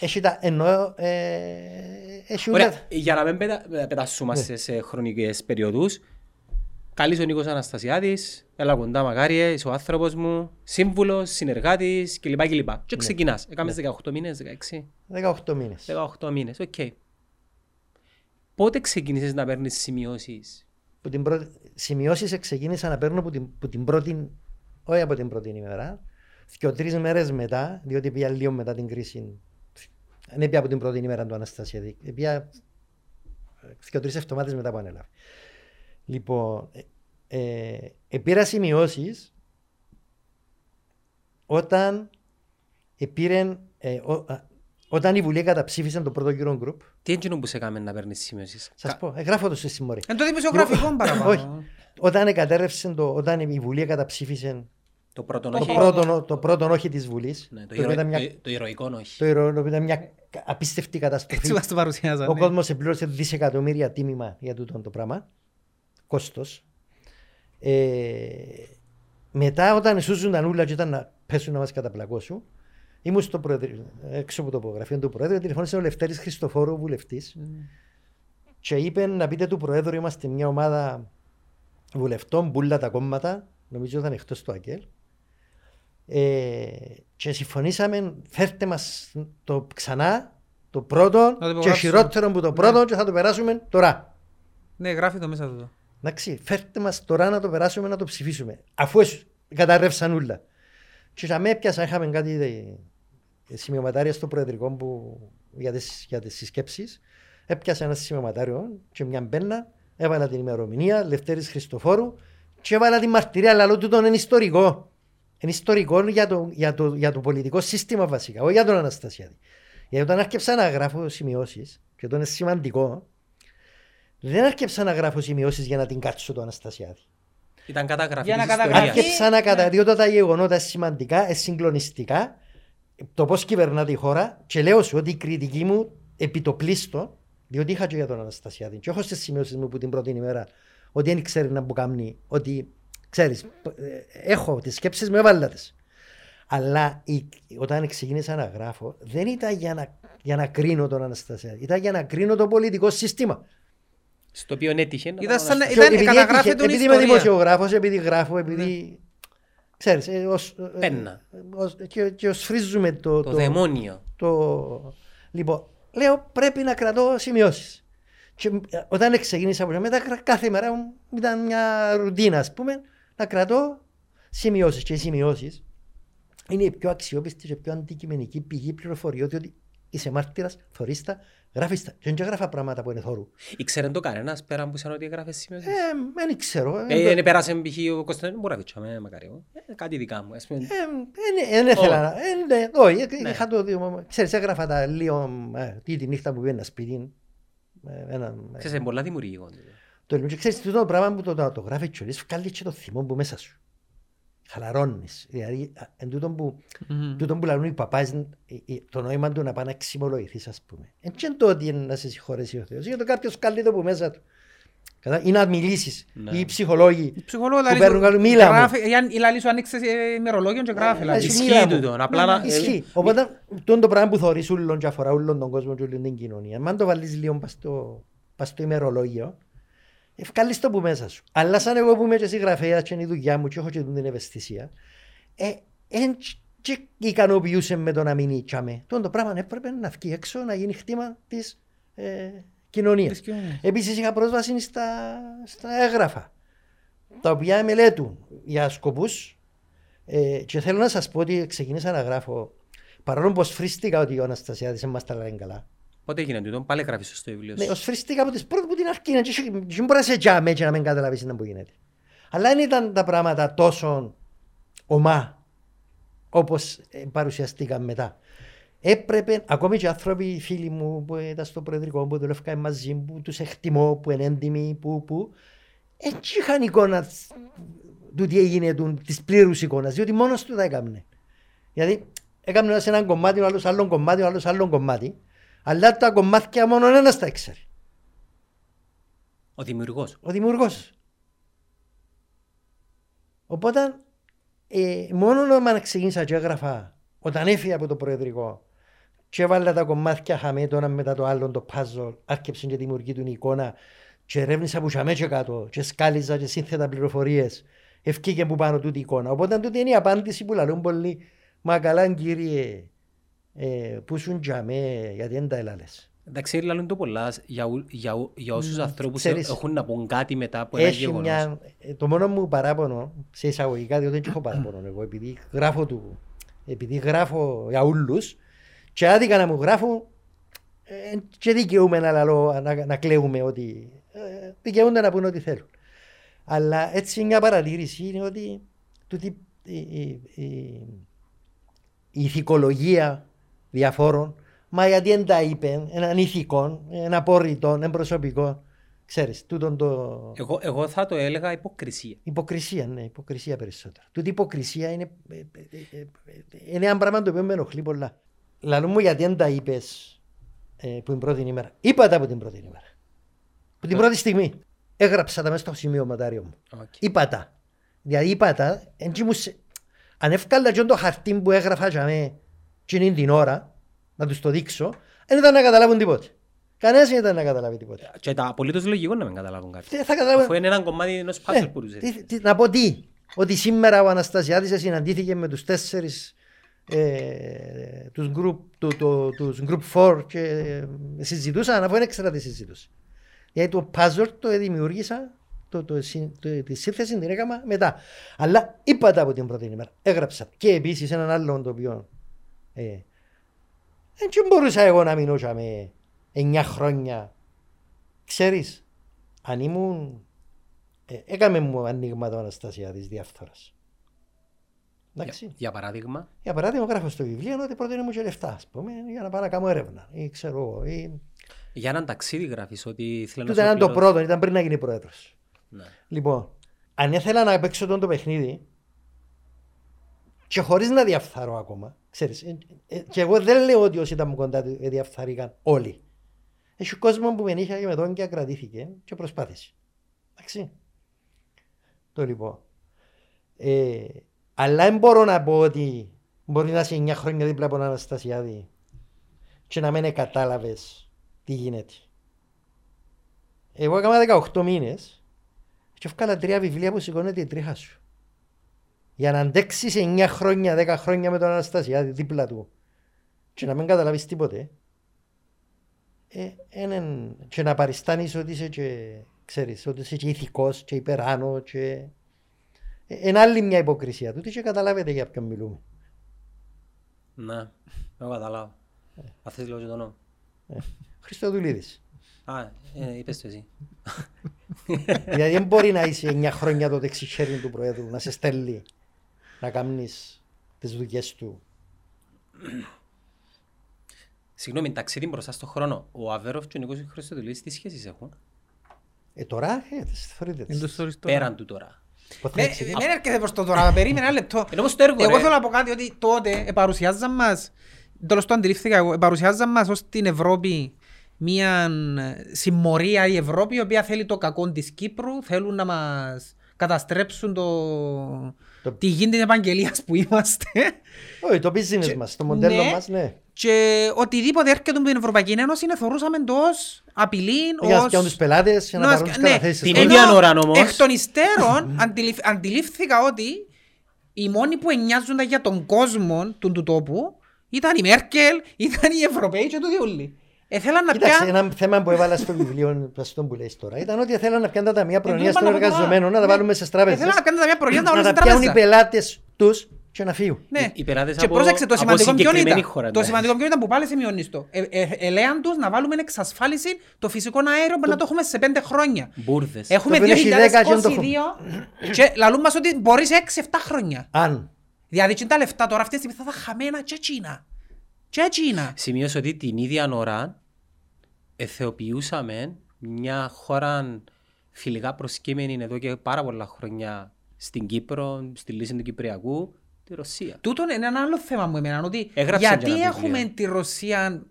B: Έχει τα, εννοώ, ε, έχει
A: Ωραία,
B: όλα...
A: για να μην πετα... πετασούμαστε σε χρονικές περιοδούς, καλείς ο Νίκος Αναστασιάδης, έλα κοντά μακάριε, είσαι ο άνθρωπος μου, σύμβουλος, συνεργάτης κλπ. κλπ.
B: Ναι.
A: Και ξεκινάς. Έκαμες 18 μήνες, 16,
B: 18 μήνες.
A: 18 μήνες, οκ. Πότε ξεκίνησες να παίρνεις σημειώσεις;
B: που την πρώτη, σημειώσεις ξεκίνησα να παίρνω που την, που την πρώτη, όχι από την πρώτη ημέρα, και τρεις μέρες μετά, διότι πήγα λίγο μετά την κρίση, δεν πήγα από την πρώτη ημέρα του Αναστασιαδή, πήγα και τρεις εβδομάδες μετά που ανέλαβε. Λοιπόν, ε, ε, πήρα σημειώσεις όταν επήρεν, ε, ο- α, όταν η Βουλή καταψήφισε το πρώτο Euro Group,
A: Τι έγινε που σε έκαμε να παίρνεις σημειώσεις;
B: σας πω, ε, γράφω το στη συμμορία.
C: Εν το δημοσιογραφικό παραπάνω.
B: Όχι. Όταν κατέρευσε το, όταν η Βουλή καταψήφισε
A: Το πρώτο
B: το
A: όχι.
B: πρώτο, το πρώτο όχι της Βουλής,
A: Ναι, το,
B: το οποίο
A: ηρωι-
B: ήταν μια,
A: το, το ηρωικό όχι.
B: το ηρωικό, το οποίο ήταν μια απίστευτη καταστροφή.
C: Έτσι μας το παρουσιάζανε.
B: Ο κόσμος επλήρωσε δισεκατομμύρια τίμημα για τούτο το πράγμα. Κόστος. Ε, μετά όταν σούζουν τα νουλα και ήταν να πέσουν να μας καταπλακώσουν, Ήμουν στο προεδρείο, έξω από το γραφείο του Προέδρου, τηλεφώνησε ο Λευτέρης Χριστοφόρου, βουλευτής, και είπε να πείτε του Προέδρου, είμαστε μια ομάδα βουλευτών, μπουλα τα κόμματα, νομίζω ήταν εκτός του ΑΚΕΛ, ε, και συμφωνήσαμε, φέρτε μας το ξανά, το πρώτο
C: Να το
B: και
C: υπογράψουμε.
B: χειρότερο που το πρώτο και θα το περάσουμε τώρα.
C: Ναι, γράφει το μέσα του.
B: Εντάξει, φέρτε μας τώρα να το περάσουμε να το ψηφίσουμε. Αφού εσ- καταρρεύσαν όλα. Και για με έπιασα, είχαμε κάτι ε, σημειωματάρια στο Προεδρικό που, για, τις, για τις συσκέψεις. Έπιασα ένα σημειωματάριο και μια μπένα, έβαλα την ημερομηνία, Λευτέρης Χριστοφόρου και έβαλα την μαρτυρία, αλλά τούτο είναι ιστορικό. Είναι ιστορικό για το, για, το, για το πολιτικό σύστημα βασικά, όχι για τον Αναστασιάδη. Γιατί όταν άρχισα να γράφω σημειώσεις, και αυτό είναι σημαντικό, δεν άρχισα να γράφω σημειώσεις για να την κάτσω το Αναστασιάδη.
A: Ήταν καταγραφή
C: Για να
A: της
C: καταγραφεί.
A: ιστορίας.
B: Άρχισα να καταδείω τα γεγονότα σημαντικά, ε, συγκλονιστικά, το πώς κυβερνά τη χώρα και λέω σου ότι η κριτική μου επί το πλήστο, διότι είχα και για τον Αναστασιάδη και έχω στις σημειώσεις μου που την πρώτη ημέρα ότι δεν ξέρει να μου κάνει, ότι ξέρεις, έχω τις σκέψεις μου, έβαλα τις. Αλλά η, όταν ξεκίνησα να γράφω, δεν ήταν για να, για να κρίνω τον Αναστασιάδη, ήταν για να κρίνω το πολιτικό σύστημα.
A: Στο οποίο έτυχε να
C: Ήταν
A: το
C: σαν να-
A: αναστήσει.
C: Ήταν-
B: επειδή,
C: καταγράφει
B: έτυχε-
C: τον
B: επειδή είμαι
C: ιστορία.
B: δημοσιογράφος, επειδή γράφω, επειδή... Ξέρεις, ε, ως, ε,
A: Πένα.
B: ως- και, και ως φρίζουμε το,
A: Το δαιμόνιο.
B: το... Λοιπόν, λέω πρέπει να κρατώ σημειώσεις. Και ε, όταν ξεκίνησα από μετά, κρα- κάθε μέρα μου ήταν μια ρουτίνα, ας πούμε, να κρατώ σημειώσεις. Και οι σημειώσεις είναι η πιο αξιόπιστη και πιο αντικειμενική πηγή πληροφοριών, διότι είσαι μάρτυρας, θωρείς τα, γράφεις τα. Και δεν γράφα πράγματα που είναι θόρου.
A: Ήξερε το κανένας πέρα που σαν ότι έγραφες σημειώσεις;
B: Ε, δεν ξέρω. ε,
A: Ε, Δεν πέρασε π.χ. ο Κωνσταντίνος, μπορεί να βίτσαμε μακάρι. ε, Κάτι δικά μου. ας πούμε.
B: Δεν ήθελα να. ε, ναι, Όχι, ε,
A: Ναι.
B: είχα το δύο. Ξέρεις, έγραφα τα λίγο. ε, Τι τη νύχτα που πήγαινα σπίτι. ε, ένα, ε,
A: Ξέρεις, είναι πολλά δημιουργικό.
B: Το ελληνικό. Και ξέρεις, τούτο το πράγμα που το, το, το γράφει κιόλας, βγάλει και το θυμό που μέσα σου. Χαλαρώνεις. Δηλαδή, α, εν τούτο που,
C: Μμμ.
B: τούτο που λαλούν οι παπάς, ε, ε, το νόημα του να πάει να εξυμολογηθείς, ας πούμε. Εν και το ότι είναι να σε συγχωρέσει ο Θεός. Γιατί κάποιος βγάλει το που μέσα του. Κατά, ή να μιλήσεις.
A: Ναι.
B: Ή οι ψυχολόγοι.
C: Η ψυχολόγο
B: Που
C: λαλείς
B: παίρνουν
C: σου-
B: καλού, μίλα μου.
C: γράφει- εάν η λαλή σου ανοίξει ε, ημερολόγιο και γράφει.
B: Ε,
C: λαλείς.
B: σου
A: Ισχύει
B: μίλα μου.
A: τούτο, απλά να-
B: Ισχύει. Οπότε τούτο το πράγμα που θωρείς ούλον και αφορά ούλον τον κόσμο και ούλον την κοινωνία. Αν το βάλεις λίγο πας στο, πας στο ημερολόγιο, ευκάλεις το που μέσα σου. Αλλά σαν εγώ που είμαι και συγγραφέας και είναι η δουλειά μου και έχω και την ευαισθησία, ε, εν και ικανοποιούσε με το να μείνει τσάμε. Τούτο το πράγμα έπρεπε να βγει έξω, να γίνει χτήμα της ε, κοινωνίας.
C: Της κοινωνίας.
B: Επίσης είχα πρόσβαση στα, στα έγγραφα, τα οποία μελέτουν για σκοπούς ε, και θέλω να σας πω ότι ξεκίνησα να γράφω, παρόλο που σφρίστηκα ότι ο Αναστασιάδης δεν μας τα λένε καλά.
A: Πότε έγινε τούτο, πάλι γράφεις στο βιβλίο
B: Ναι,
A: σου.
B: σφρίστηκα από τις πρώτες που την αρχή, να- και δεν μπορείς να σε τζάμε και να μην καταλάβεις τι που γίνεται. Αλλά δεν ήταν τα πράγματα τόσο ομά όπως ε, παρουσιαστήκαν μετά. Έπρεπε, ακόμη και άνθρωποι, οι φίλοι μου που ήταν στο προεδρικό, που δουλεύκαν μαζί μου, που τους εκτιμώ, που είναι έντιμοι, που, που, έτσι είχαν εικόνα του τι έγινε, του, της πλήρους εικόνας, διότι μόνος του τα έκαμνε. Δηλαδή, έκαμνε ένας έναν κομμάτι, ο άλλος άλλον κομμάτι, ο άλλος άλλον κομμάτι, αλλά τα κομμάτια μόνο ένας τα ήξερε.
A: Ο δημιουργός.
B: Ο δημιουργός. Οπότε, ε, μόνο όταν ξεκίνησα και έγραφα, όταν έφυγα από το προεδρικό και έβαλα τα κομμάτια χαμέ το ένα μετά το άλλο το puzzle, άρχιψε και δημιουργεί την εικόνα και ερεύνησα που χαμέ και κάτω και σκάλιζα και σύνθετα πληροφορίες ευκήκε που πάνω τούτη η εικόνα. Οπότε τούτη είναι η απάντηση που λαλούν πολλοί «Μα καλά κύριε, ε, που σου τζαμέ, γιατί δεν τα έλαλες».
A: Εντάξει, λαλούν το πολλάς για, ου- για, ου- για όσους ανθρώπους
B: ξέρεις,
A: έχουν να πούν κάτι μετά από ένα
B: Έχει
A: γεγονός.
B: μια, ε, το μόνο μου παράπονο, σε εισαγωγικά, διότι δεν έχω παράπονο εγώ, επειδή γράφω, του, επειδή γράφω για ούλους και άδικα να μου γράφουν ε, και δικαιούμαι να, λαλώ, να, να κλαίουμε ότι ε, δικαιούνται να πούνε ό,τι θέλουν. Αλλά έτσι μια παρατήρηση είναι ότι τούτη, η, η, η, η ηθικολογία διαφόρων μα γιατί δεν τα είπε, έναν ηθικό, ένα απόρριτο, ένα προσωπικό. Ξέρεις, τούτον το...
A: Εγώ, εγώ θα το έλεγα υποκρισία.
B: Υποκρισία, ναι, υποκρισία περισσότερο. Τούτη υποκρισία είναι, ε, ε, ε, ε, είναι ένα πράγμα το οποίο με ενοχλεί πολλά. Λαλού μου γιατί δεν τα είπες ε, που την πρώτη ημέρα. Είπα τα από την πρώτη ημέρα. Που την πρώτη στιγμή. Έγραψα τα μέσα στο σημειωματάριο μου.
A: Οκ.
B: Είπα τα. Δηλαδή είπα τα, εν τσι μου σε- αν εύκαλα και το χαρτί που έγραφα για μέ, και είναι την ώρα να τους το δείξω, δεν ήταν να καταλάβουν τίποτε. Κανένας δεν ήταν να καταλάβει τίποτε.
A: Και τα απολύτως λογικό να μην καταλάβουν κάτι.
B: Τι θα καταλάβουν.
A: Αφού είναι ένα κομμάτι ενός
B: Ε,
A: puzzle που τους
B: τι-
A: δίνει.
B: τι- Να πω τι, ότι σήμερα ο Αναστασιάδης συναντήθηκε με τους τέσσερις ε, τους, group, του, του, τους group 4 και ε, συζητούσαν αφού δεν ήξερα τι συζητούσε. Γιατί το puzzle το δημιούργησα, το, το, συ- το, τη σύνθεση την έκανα μετά. Αλλά είπα τα από την πρώτη ημέρα. Έγραψα. Και επίσης έναν άλλο το οποίο ε, δεν μπορούσα εγώ να μείνω με 9 χρόνια. Ξέρεις, αν ήμουν ε, έκαμε μου ανοίγματα ο Αναστασιάδης διαφθοράς. Εντάξει.
A: Για- Για παράδειγμα,
B: Για παράδειγμα, γράφω στο βιβλίο ότι πρότεινε μου και λεφτά, ας πούμε, για να πάω να κάνω έρευνα. Ή ξέρω εγώ. Ή...
A: για έναν ταξίδι γράφεις ότι ήθελε να
B: Τούτο
A: σου
B: ήταν το
A: πληρώσει.
B: πρώτο, ήταν πριν να γίνει πρόεδρος.
A: Ναι.
B: Λοιπόν, αν ήθελα να παίξω τον το παιχνίδι και χωρίς να διαφθαρώ ακόμα, ξέρεις, ε, ε, και εγώ δεν λέω ότι όσοι ήταν μου κοντά του ε, διαφθαρήκαν όλοι. Έχει κόσμο που με νύχια και με τον και κρατήθηκε και προσπάθησε. Εντάξει. Το λοιπόν. Ε, αλλά δεν μπορώ να πω ότι μπορεί να είσαι 9 χρόνια δίπλα από τον Αναστασιάδη και να μην κατάλαβες τι γίνεται. Εγώ έκανα 18 μήνες και έφκαλα τρία βιβλία που σηκώνεται η τρίχα σου. Για να αντέξεις 9 χρόνια, 10 χρόνια με τον Αναστασιάδη δίπλα του και να μην καταλάβεις τίποτε ε, έναν- και να παριστάνεις ότι είσαι και, ξέρεις, ότι είσαι και ηθικός και υπεράνω και ε, είναι άλλη μια υποκρισία του και καταλάβετε για ποιον μιλούμε.
A: Ναι, εγώ καταλάβω. Αυτές λέω και το όνομα.
B: Χριστοδουλίδης.
A: Α, ε, είπες το εσύ. [LAUGHS]
B: Γιατί δεν μπορεί να είσαι 9 χρόνια το δεξιχέρι του Προέδρου, να σε στέλνει να κάνεις τις δουλειές του.
A: Συγγνώμη, ταξίδι μπροστά στον χρόνο. Ο Αβέροφ και ο Νίκος Χρυστοδουλής τι σχέσεις έχουν;
B: Ε, τώρα, ε, τις θεωρείτε
C: Εν το
B: τις.
C: stories τώρα.
A: Πέραν του τώρα.
B: Πότε θα
C: Ναι,
B: εξηγήσω.
C: Δεν έρχεται προς το τώρα, περίμενε ένα λεπτό.
A: Είναι όπως το έργο,
C: Εγώ
A: ρε.
C: θέλω να πω κάτι ότι τότε παρουσιάζαν μας, τέλος το αντιλήφθηκα εγώ, παρουσιάζαν μας ως την Ευρώπη μια ε, συμμορία η Ευρώπη η οποία θέλει το κακό της Κύπρου, θέλουν να μας καταστρέψουν το...
B: Το-
C: τη γη της επαγγελίας που είμαστε
B: Όχι, το business μας, το μοντέλο
C: ναι.
B: μας, ναι.
C: και οτιδήποτε έρχεται από την Ευρωπαϊκή Ένωση είναι θεωρούσαμε το ως απειλή,
B: Για να
C: ως...
B: φτιάχνουν τους πελάτες, για να
C: Ναι,
B: πάρουν
C: ως-
B: τις
C: ναι.
B: καταθέσεις.
A: Την
B: τους.
A: ίδια ώρα όμως.
C: Εκ των υστέρων αντιληφ- αντιλήφθηκα ότι οι μόνοι που εννοιάζονταν για τον κόσμο του, του τόπου ήταν η Μέρκελ, ήταν οι Ευρωπαίοι και το διούλοι. Έθελαν να
B: Κοίταξε,
C: πιάνουν...
B: ένα θέμα που έβαλα στο βιβλίο, αυτό που λες τώρα, ήταν ότι θέλαν να πιάνουν τα ταμεία προνοίας
C: τούτο
B: των
C: πάνω από το
B: εργαζομένων, να τα
C: ναι.
B: βάλουμε στις τράπεζες,
C: Ήθελαν να κάνουν τα μια προϊόντα
B: να
C: όλα
B: τα
C: στην
B: πιάνουν οι
C: τράπεζα.
B: πελάτες τους και να φύγουν.
C: Ναι.
A: Οι πελάτες
C: Και
A: από-
C: πρόσεξε, το
A: από
C: σημαντικό ποιο
A: συγκεκριμένη
C: ήταν.
A: χώρα,
C: Το
A: ναι.
C: σημαντικό ποιο ήταν που πάλι σημειώνεις το. Ε, ε, ελέαν τους να βάλουμε εξασφάλιση το φυσικό αέριο που να το έχουμε σε πέντε χρόνια.
A: Μπούρδες.
C: Έχουμε
B: Το οποίο έχει 10 και δεν το
C: 2022 και λαλούν μας ότι μπορείς σε 6-7 χρόνια.
B: Αν.
C: Δηλαδή και τα λεφτά τώρα αυτή τη στιγμή θα τα χαμένα και Τσίνα. Και Τσίνα.
A: Σημείωσε ότι την ίδια ώρα εθεοποιούσαμε μια χώρα φιλικά προσκύμενη εδώ και πάρα πολλά χρόνια στην Κύπρο, στη λύση του Κυπριακού, τη Ρωσία.
C: Τούτο είναι ένα άλλο θέμα μου εμένα. Ότι
A: Έγραψε
C: γιατί
A: και ένα
C: έχουμε
A: βιβλίο.
C: τη Ρωσία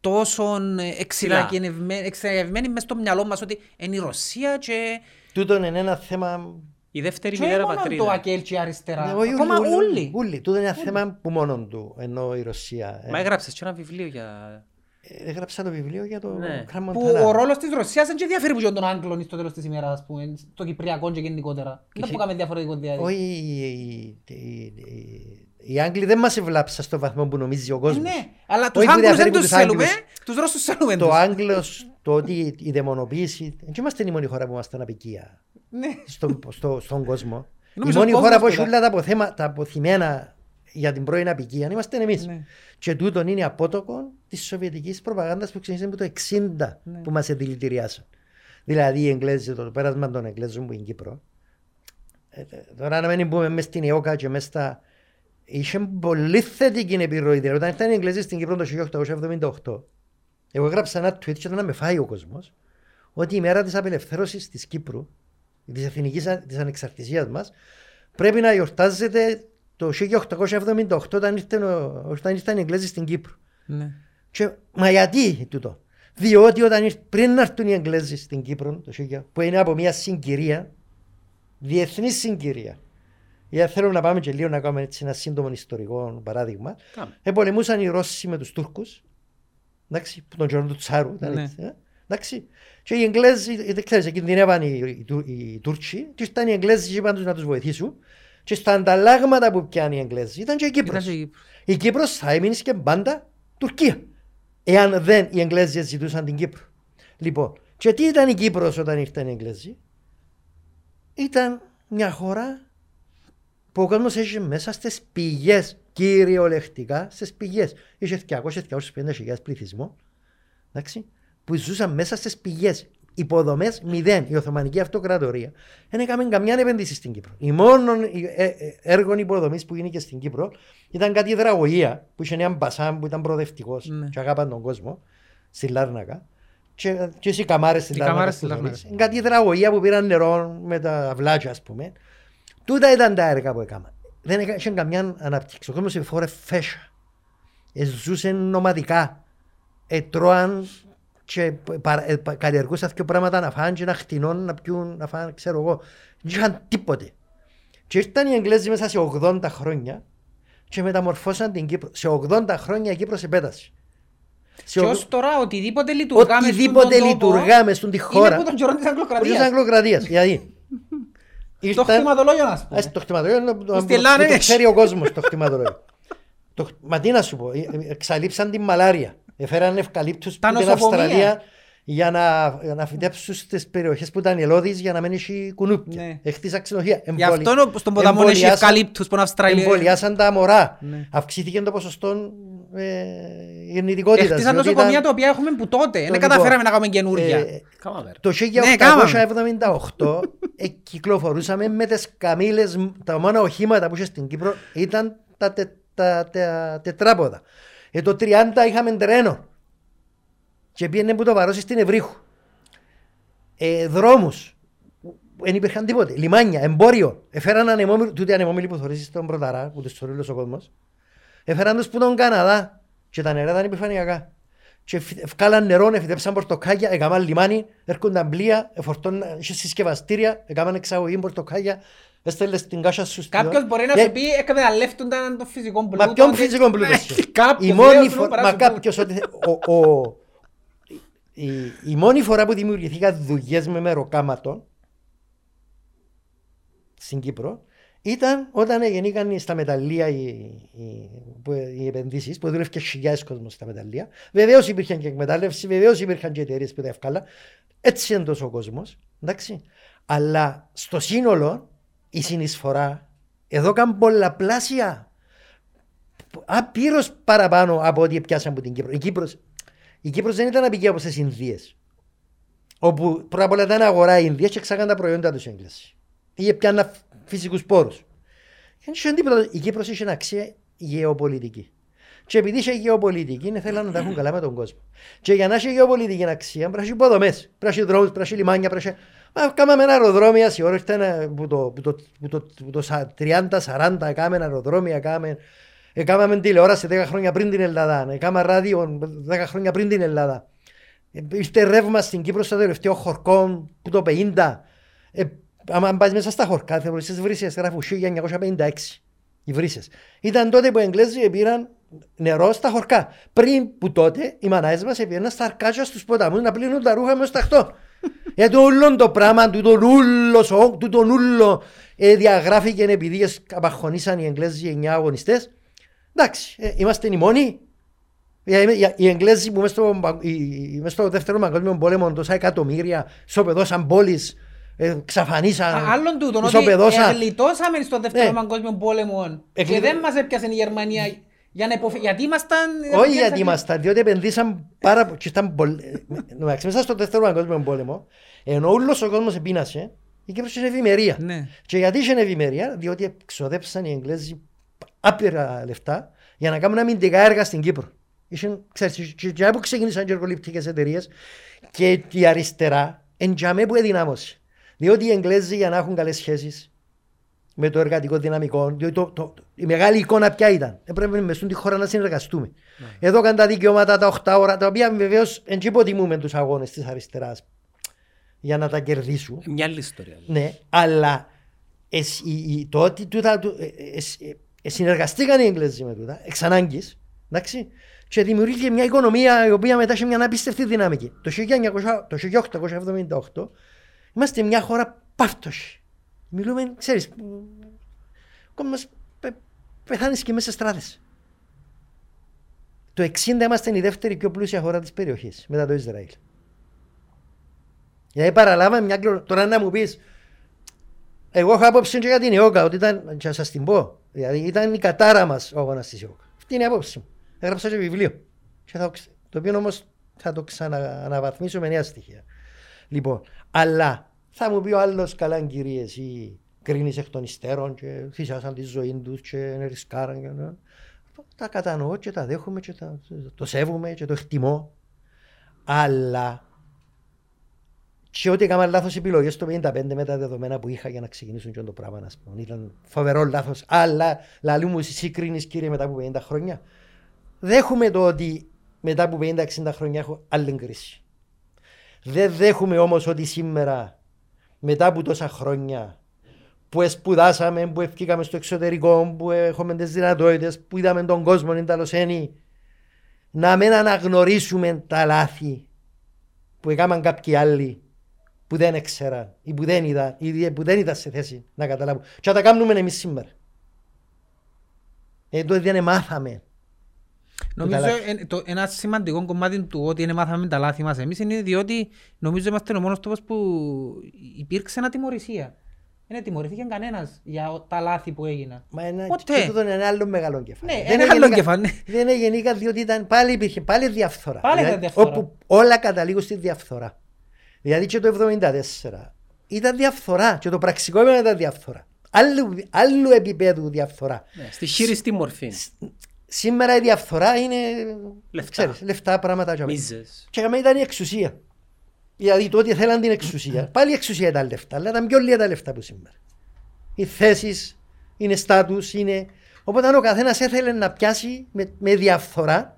C: τόσο εξειδακευμένη εξειδακευμένη μες στο μυαλό μας ότι είναι η Ρωσία και,
B: Τούτο είναι ένα θέμα...
A: Η δεύτερη
C: και
A: μητέρα
C: μόνο το
A: πατρίδα.
C: Ακέλ και η αριστερά.
B: Ναι, όχι,
C: Ακόμα
B: ούλοι,
C: όλοι.
B: ούλοι, ούλοι. Τούτο είναι ένα θέμα που μόνο του, ενώ η Ρωσία. ε.
A: Μα έγραψες και ένα βιβλίο για...
B: Ε, Έγραψα το βιβλίο για το
A: Ναι.
B: Crown
C: Που
B: Montana.
C: ο ρόλος της Ρωσίας δεν και διαφέρει που και τον Άγγλων στο τέλος της ημέρας, ας πούμε, στο Κυπριακό και γενικότερα. Δεν που κάνουμε διαφορετικό διάδικο.
B: Όχι, οι- οι- οι- οι Άγγλοι δεν μας ευλάψαν στο βαθμό που νομίζει ο κόσμος.
C: Ναι, αλλά τους
B: Όχι που
C: Άγγλους
B: διαφέρει
C: δεν
B: που
C: τους
B: τους
C: θέλουμε,
B: Άγγλους.
C: τους Ρώσους θέλουμε
B: Το
C: τους.
B: Άγγλος, το ότι η δαιμονοποίηση, δεν είμαστε η μόνη χώρα που είμαστε απικία
C: Ναι.
B: στο, στο, στον κόσμο. η
C: Νομίζω
B: μόνη
C: ο
B: χώρα που
C: κόσμος
B: έχει
C: τώρα.
B: όλα τα, αποθέμα, τα αποθυμένα για την πρώην απικία είμαστε εμείς.
C: Ναι.
B: Και τούτον είναι απότοκο της σοβιετικής προπαγάνδας που ξεκίνησε από το 60
C: Ναι.
B: που μας δηλητηριάσαν. Δηλαδή οι Εγγλέζοι, το πέρασμα των Εγγλέζων που είναι Κύπρο. Ε, ε, τώρα να μην πούμε μες στην ΕΟΚΑ και μες στα... Είχε πολύ θετική επιρροή. Δηλαδή, όταν ήταν οι Εγγλέζοι στην Κύπρο το 1878, εγώ έγραψα ένα tweet και ήταν να με φάει ο κόσμος, ότι η μέρα της απελευθέρωσης της Κύπρου, της εθνικής α- της ανεξαρτησίας μας, πρέπει να γιορτάζεται το 1878 όταν ήρθαν, ο- όταν ήρθαν οι Εγγλέζοι στην Κύπρο.
C: Ναι.
B: Και, μα γιατί τούτο; Διότι όταν ήρθ, πριν να έρθουν οι Εγγλέζοι στην Κύπρο, το 1900, που είναι από μια συγκυρία, διεθνής συγκυρία, Γιατί θέλω να πάμε και λίγο να κάνουμε έτσι ένα σύντομο ιστορικό παράδειγμα.
A: Κάμε.
B: Επολεμούσαν οι Ρώσοι με τους Τούρκους. Εντάξει, που τον καιρό του Τσάρου ήταν
C: Ναι.
B: έτσι. ε. Εντάξει. Και οι Εγγλέζοι, ε, δεν ξέρεις, κινδυνεύαν οι, οι, Τούρ- οι Τούρκοι και ήταν οι Εγγλέζοι και είπαν τους να τους βοηθήσουν. Και στα ανταλλάγματα που πιάνει οι Εγγλέζοι ήταν και η Κύπρος.
C: Ήταν και η Κύπρος.
B: Η Κύπρος θα έμεινε και πάντα Τουρκία. Εάν δεν οι Εγγλέζοι ζητούσαν την Κύπρο. Λοιπόν, και τι ήταν η Κύπρος όταν ήρθαν οι Εγγλέζοι; Ήταν μια χώρα που ο κόσμος έχει μέσα στις πηγές, κυριολεκτικά στις πηγές. Είχε 200-250 χιλιάδες πληθυσμό, εντάξει, που ζούσαν μέσα στις πηγές. Υποδομές μηδέν. Η Οθωμανική Αυτοκρατορία δεν έκαμε καμιά επένδυση στην Κύπρο. Η μόνο ε, ε, έργο υποδομής που γίνηκε στην Κύπρο ήταν κάτι υδραγωγία που είχε ένα μπασάν που ήταν προοδευτικός
C: Ναι.
B: και αγάπαν τον κόσμο στη Λάρνακα. Και, και οι καμάρες στη
C: Οι
B: Λάρνακα.
C: καμάρες
B: που
C: στη
B: θεωρείς.
C: Λάρνακα.
B: Κάτι υδραγωγία που πήραν νερό με τα βλάκια, ας πούμε. Τούτα ήταν τα έργα που έκανα. Δεν έκα- είχε καμιά ανάπτυξη. Ο κόσμος εφόρε φέσα. Ε, ζούσε νομαδικά. Ε, τρώαν και παρα- ε, πα- καλλιεργούσαν δύο πράγματα να φάνε και να χτινών, να πιούν, να φάνε, ξέρω εγώ. Δεν είχαν τίποτε. Και ήρθαν οι Εγγλέζοι μέσα σε 80 χρόνια και μεταμορφώσαν την Κύπρο. Σε 80 χρόνια η Κύπρος επέτασε. Σε
C: Και
B: ογ-
C: ως τώρα οτιδήποτε λειτουργά μες στον
B: Οτιδήποτε
C: τόπο
B: λειτουργά μες στον τη
C: Είναι
B: χώρα.
C: από τον καιρό της
B: Χωρίς
C: Αγγλοκρατίας.
B: Αγγλοκρατίας. Γιατί; [LAUGHS]
C: Το
B: Ήρθαν-
C: χτιματολόγιο να σου πω.
B: Ας το χτιματολόγιο είναι το-
C: Στη
B: το-
C: Ελλάδα
B: το
C: έχει.
B: ξέρει ο κόσμος το χτιματολόγιο. Το- Μα τι να σου πω, ε, ε, εξαλείψαν την μαλάρια. Έφεραν ευκαλύπτους
C: Τα
B: από την
C: νοσοκομεία.
B: Αυστραλία για να, για να φυτέψουν στις περιοχές που ήταν ελώδεις για να μην έχει κουνούπια.
C: Ναι.
B: Έχτισαν ξενοδοχεία.
C: Γι' αυτό είναι στον ποταμό έχει
B: εμβολιάσαν-
C: ευκαλύπτους που είναι Αυστραλία.
B: Εμβολιάσαν τα μωρά.
C: Ναι.
B: Αυξήθηκε το ποσοστό ε, γεννητικότητας.
C: Έχτισαν
B: διότι
C: νοσοκομεία
B: ήταν-
C: τα οποία έχουμε που τότε. Δεν
B: λοιπόν,
C: καταφέραμε να κάνουμε καινούργια.
B: ε,
A: Κάμαμε ρε.
B: το
C: Ναι, κάμαμε.
B: 1878 ε, κυκλοφορούσαμε με τις καμήλες, τα μόνα οχήματα που είχε στην Κύπρο ήταν τα, τε, τα, τα τετράποδα. Ε, το 30 είχαμε τρένο και πήγαινε που το βαρώσει στην Ευρύχου. Ε, δρόμους, δεν υπήρχαν τίποτε. Λιμάνια, εμπόριο. Εφέραν ανεμόμυλοι, τούτοι ανεμόμυλοι που θωρίζεις στον Πρωταρά, που τους θωρεί όλος ο κόσμος. Έφεραν τους που τον Καναδά και τα νερά ήταν επιφανειακά. Και φυ- βγάλαν νερό, εφητέψαν πορτοκάλια, έκαναν λιμάνι, έρχονταν πλοία, εφορτώναν, είχε συσκευαστήρια, έκαναν εξαγωγή πορτοκάλια, έστελνες την κάσια σου στο-
C: Κάποιος μπορεί να
B: Ε,
C: σου πει εκμεταλλεύτονταν το φυσικό πλούτο.
B: Μα ποιον
C: ότι-
B: φυσικό πλούτο.
C: Ναι,
B: σου.
C: Κάποιος.
B: Η μόνη
C: λέει,
B: φορά,
C: παρά
B: μα
C: σου πω.
B: κάποιος ότι, ο, ο, η, η μόνη φορά που δημιουργηθήκαν δουλειές με μεροκάματο στην Κύπρο ήταν όταν γεννήκαν στα μεταλλεία οι, οι, που- οι επενδύσεις που δούλευε και χιλιάδες κόσμος στα μεταλλεία. Βεβαίως υπήρχε και εκμετάλλευση, βεβαίως υπήρχαν και εταιρείες που τα ευκάλα. Έτσι είναι τόσο ο κόσμος. Εντάξει. Αλλά στο σύνολο η συνεισφορά εδώ καν πολλαπλάσια απείρως παραπάνω από ό,τι πιάσαν από την Κύπρο. Η Κύπρος, η Κύπρος δεν ήταν απικία όπως τις Ινδίες. Όπου πρώτα απ' όλα ήταν αγορά οι Ινδίες και εξάγαν τα προϊόντα τους οι Έγγλες. Είχε πιάνα φυσικούς πόρους. Δεν είχε τίποτα. Η Κύπρος είχε αξία γεωπολιτική. Και επειδή είχε γεωπολιτική, θέλαν να τα έχουν καλά με τον κόσμο. Και για να έχει γεωπολιτική αξία, πρέπει να έχει υποδομές, πρέπει να έχει δρόμους, πρέπει να έχει λιμάνια, πρέπει να έχει... Μα Κάμαμε ένα αεροδρόμιο, η ώρα ήρθε που το, που το, που το, που το 30-40, έκαμε αεροδρόμια, έκαμε Έκαναμε τηλεόραση 10 χρόνια πριν την Ελλάδα. Έκαμε ράδιο 10 χρόνια πριν την Ελλάδα. Ε, Ήρθε ρεύμα στην Κύπρο στο τελευταίο χορκό που το 50. Ε, άμα πας μέσα στα χορκά, θα βρεις βρύσες, γράφουν 1956. Οι βρύσες. Ήταν τότε που οι Εγγλέζοι πήραν νερό στα χορκά. Πριν που τότε οι μανάες μας πήγαιναν στα αρκάτια στους ποταμούς να πλύνουν τα ρούχα μες στο ταχτό. Γιατί όλο το πράγμα, τούτο ούλο, σο- τούτο ούλο ε, διαγράφηκε επειδή εσ- απαχωνήσαν οι Εγγλέζοι 9 αγωνιστές. Εντάξει, ε, είμαστε οι μόνοι. Ε, ε, ε, Οι Εγγλέζοι που μες στο, πα- οι- οι- μες στο δεύτερο παγκόσμιο πόλεμο τόσα εκατομμύρια ισοπεδώσαν πόλεις, ε, ξαφανίσαν,
C: Α, Άλλον τούτον, ότι
B: ισοπεδώσαν.
C: εγλιτώσαμε στον δεύτερο
B: Ναι.
C: παγκόσμιο πόλεμο και
B: Εγλι-
C: δεν μας έπιασε η Γερμανία για να υποφε... γιατί ήμασταν...
B: Όχι γιατί ήμασταν, διότι επενδύσαν πάρα πολύ. Και ήταν πολύ. Εντάξει, μέσα στο δεύτερο παγκόσμιο πόλεμο, ενώ όλος ο κόσμος επίνασε, η Κύπρος είχε ευημερία.
C: Ναι.
B: Και γιατί είχε ευημερία, διότι ξοδέψαν οι Εγγλέζοι άπειρα λεφτά για να κάνουν αμυντικά έργα στην Κύπρο. Είχαν, ξέρεις, και, και από ξεκίνησαν και εργοληπτικές εταιρείες και η αριστερά εν τζαμέ που εδυνάμωσε. Διότι οι Εγγλέζοι για να έχουν καλές σχέσεις με το εργατικό δυναμικό, διότι το, το, η μεγάλη εικόνα ποια ήταν. Έπρεπε με τη χώρα να συνεργαστούμε. Εδώ καν τα δικαιώματα τα 8 ώρα, τα οποία βεβαίως δεν υποτιμούμε τους αγώνες της αριστεράς για να τα κερδίσουν.
A: Μια άλλη ιστορία.
B: Ναι, αλλά εσ- η- η- το ότι τούτα, του- ε, ε, εσ- ε, ε, συνεργαστήκαν οι Εγγλέζοι με τούτα, εξ ανάγκης, εντάξει, και δημιουργήθηκε μια οικονομία η οποία μετά είχε μια απίστευτη δυναμική. Το 1900 το 1878 είμαστε μια χώρα πάυτος. Μιλούμε, ξέρεις, ο κόσμος πε, πεθάνεις και μέσα σε στράτες. Το 60 είμαστε η δεύτερη πιο πλούσια χώρα της περιοχής, μετά το Ισραήλ. Δηλαδή παραλάβαμε μια κληρονομιά. Τώρα να μου πεις, εγώ έχω άποψη και για την ΙΟΚΑ, ότι ήταν, και θα σας την πω, δηλαδή ήταν η κατάρα μας ο αγώνας της ΙΟΚΑ. Αυτή είναι η άποψη μου. Έγραψα και βιβλίο. Και θα, το ξε- το οποίο όμως θα το ξανααναβαθμίσω με νέα στοιχεία. Λοιπόν, αλλά θα μου πει ο άλλος καλά κύριε εσύ κρίνεις εκ των υστέρων και θυσιάσαν τη ζωή τους και ρισκάραν και ναι. τα κατανοώ και τα δέχομαι και τα, το σέβομαι και το εκτιμώ αλλά και ότι έκανα λάθος επιλογές το 55 με τα δεδομένα που είχα για να ξεκινήσουν και το πράγμα να πούμε. Ήταν φοβερό λάθος αλλά λαλού μου εσύ κρίνεις κύριε μετά από 50 χρόνια δέχομαι το ότι μετά από 50-60 χρόνια έχω άλλη κρίση δεν δέχομαι όμως ότι σήμερα μετά από τόσα χρόνια που σπουδάσαμε, που ευκήκαμε στο εξωτερικό, που έχουμε τις δυνατότητες, που είδαμε τον κόσμο είναι ταλωσένη, να μην αναγνωρίσουμε τα λάθη που έκαναν κάποιοι άλλοι που δεν έξεραν ή που δεν είδαν ή που δεν ήταν σε θέση να καταλάβουν. Και να τα κάνουμε εμείς σήμερα. Ε, το δεν μάθαμε.
C: Νομίζω
B: τα λάθη.
C: ε, το, ένα σημαντικό κομμάτι του ότι είναι μάθαμε τα λάθη μας εμείς είναι διότι νομίζω είμαστε ο μόνος τόπος που υπήρξε ατιμωρησία. Δεν τιμωρηθήκε κανένας για τα λάθη που έγιναν.
B: Μα ένα,
C: Ποτέ.
B: και τούτο είναι ένα άλλο μεγάλο κεφάλι.
C: Ναι,
B: Δεν
C: ένα
B: είναι
C: άλλο
B: γενικά-
C: κεφάλι, ναι.
B: Δεν είναι γενικά διότι ήταν, πάλι υπήρχε πάλι διαφθορά.
C: Πάλι
B: Δηλαδή,
C: ήταν διαφθορά.
B: Όπου όλα καταλήγουν στη διαφθορά. Δηλαδή και το 1974 ήταν διαφθορά και το πραξικόπημα ήταν διαφθορά. Άλλου, άλλου επίπεδου διαφθορά.
A: Ναι, Στη χείριστη μορφή.
B: Σήμερα η διαφθορά είναι
A: Λεφτά.
B: Ξέρεις, λεφτά πράγματα. για μένα.
A: Μίζες.
B: Και για μένα ήταν η εξουσία. Δηλαδή τότε θέλαν την εξουσία. [CLEARS THROAT] Πάλι η εξουσία ήταν λεφτά, αλλά ήταν πιο λίγα τα λεφτά που σήμερα. Οι θέσεις, είναι στάτους, είναι. Οπότε ο καθένας ήθελε να πιάσει με, με διαφθορά και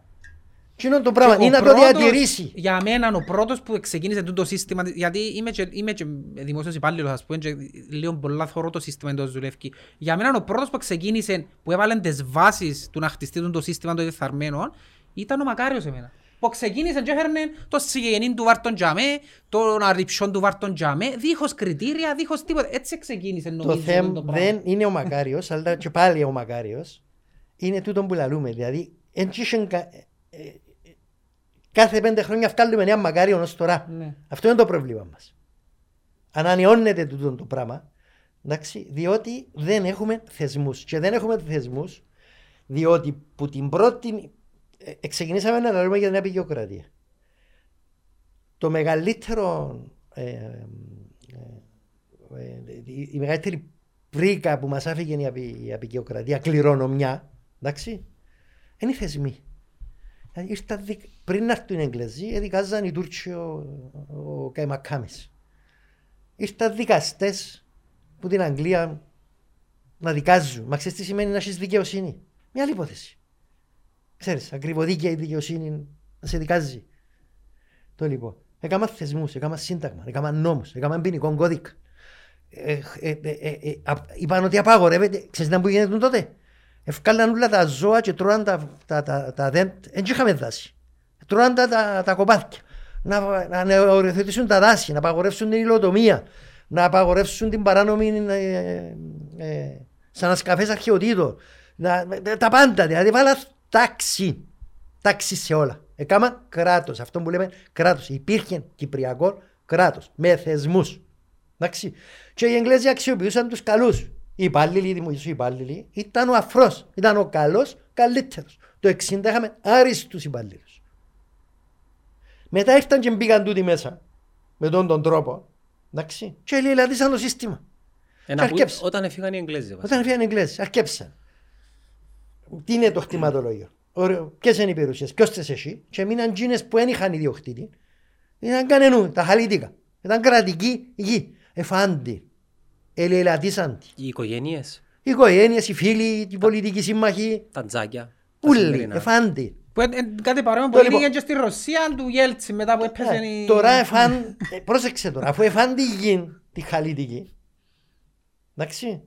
B: είναι το πράγμα,
C: Και ο
B: ή να το
C: πρώτος-
B: διατηρήσει.
C: Για μένα ο πρώτος που ξεκίνησε τούτο σύστημα, γιατί είμαι και, είμαι και δημόσιος υπάλληλος ας πούμε και λίγο πολλά θωρώ το σύστημα εντός δουλεύει. Για μένα ο πρώτος που ξεκίνησε, που έβαλε τις βάσεις του να χτιστεί το σύστημα των διεφθαρμένων, ήταν ο Μακάριος εμένα. Που ξεκίνησε και έφερνε το συγγενή του βάρτον τζαμέ, τον αρριψιόν του βάρτον τζαμέ, δίχως κριτήρια, δίχως τίποτα. Έτσι ξεκίνησε νομίζω
B: Το θέμα
C: το πράγμα.
B: δεν είναι ο Μακάριος, αλλά και πάλι ο Μακάριος είναι τούτο που λαλούμε. Δηλαδή, εν τσίσεν κα- ε, ε, κάθε πέντε χρόνια βγάλουμε ένα Μακάριο ως τώρα.
C: Ναι.
B: Αυτό είναι το πρόβλημα μας. Ανανεώνεται τούτο το πράγμα, εντάξει, διότι δεν έχουμε θεσμούς. Και δεν έχουμε θεσμούς, διότι που την πρώτη. ε, ε, ξεκινήσαμε να λέμε για την απεικιοκρατία. Το μεγαλύτερο. ε, ε, ε, η, η μεγαλύτερη πρίκα που μας άφηγε η, απει, η απεικιοκρατία, κληρονομιά, εντάξει, είναι οι θεσμοί. Δηλαδή, ήρθαν δικ- πριν να έρθουν οι Εγγλέζοι, εδικάζαν οι Τούρκοι ο, ο Καϊμακάμις. Ήρθαν δικαστές που την Αγγλία να δικάζουν. Μα ξέρεις τι σημαίνει να έχεις δικαιοσύνη; Μια άλλη υπόθεση. Ξέρεις, ακριβοδίκαια η δικαιοσύνη να σε δικάζει. Το λοιπόν. Έκαμα θεσμούς, έκαμα σύνταγμα, έκαμα νόμους, έκαμα ποινικό κώδικα. Ε, ε, ε, ε, ε, α- είπαν ότι απαγορεύεται. Ξέρεις να που γίνεται τότε; Ευκάλαν όλα τα ζώα και τρώαν τα, τα, τα, τα δέντρα. Δεν είχαμε δάση. Τρώαν τα, τα, τα κοπάθια. Να, να, να οριοθετήσουν τα δάση, να απαγορεύσουν την υλοτομία, να απαγορεύσουν την παράνομη ε, ε, σαν ασκαφές αρχαιοτήτων. Να, ε, τα πάντα, δηλαδή βάλα τάξη. Τάξη σε όλα. Έκαμα κράτος. Αυτό που λέμε κράτος. Υπήρχε κυπριακό κράτος με θεσμούς. Εντάξει. Και οι Εγγλέζοι αξιοποιούσαν τους καλούς. Οι υπάλληλοι, οι δημοσιοί υπάλληλοι, ήταν ο αφρός. Ήταν ο καλός καλύτερο. Το 60 είχαμε άριστους υπαλλήλους. Μετά ήρθαν και μπήκαν τούτοι μέσα. Με τον, τον τρόπο. Εντάξει. Και λιλατήσαν το σύστημα.
A: Ένα που-
B: αρκέψε.
A: Όταν έφυγαν οι Εγγλέζοι. βασικά.
B: Όταν έφυγαν οι Εγγλέζοι, αρκέψαν. Τι είναι το χτιματολόγιο. Ποιες είναι οι περιουσίες, ποιος τε εσύ, και μείναν τζίνες που δεν είχαν ιδιοκτήτη. Ήταν κανενού, τα χαλίτικα. Ήταν κρατική γη. Εφάντη. Ελελατήσαν τη.
A: Οι οικογένειες,
B: Οι οικογένειες, οι φίλοι, οι πολιτικοί σύμμαχοι.
A: τα τζάκια. τα
B: Ούλοι.
A: σημερινά.
B: Εφάντη.
C: Που, ε, ε, κάτι παρόμοιο που
B: Το λοιπόν-
C: έγινε και στη Ρωσία του Γέλτσι μετά που έπαιζε
B: Ε,
C: η...
B: Τώρα εφάν. ε, Πρόσεξε τώρα, αφού εφάν τη γη, τη χαλίτικη. Εντάξει.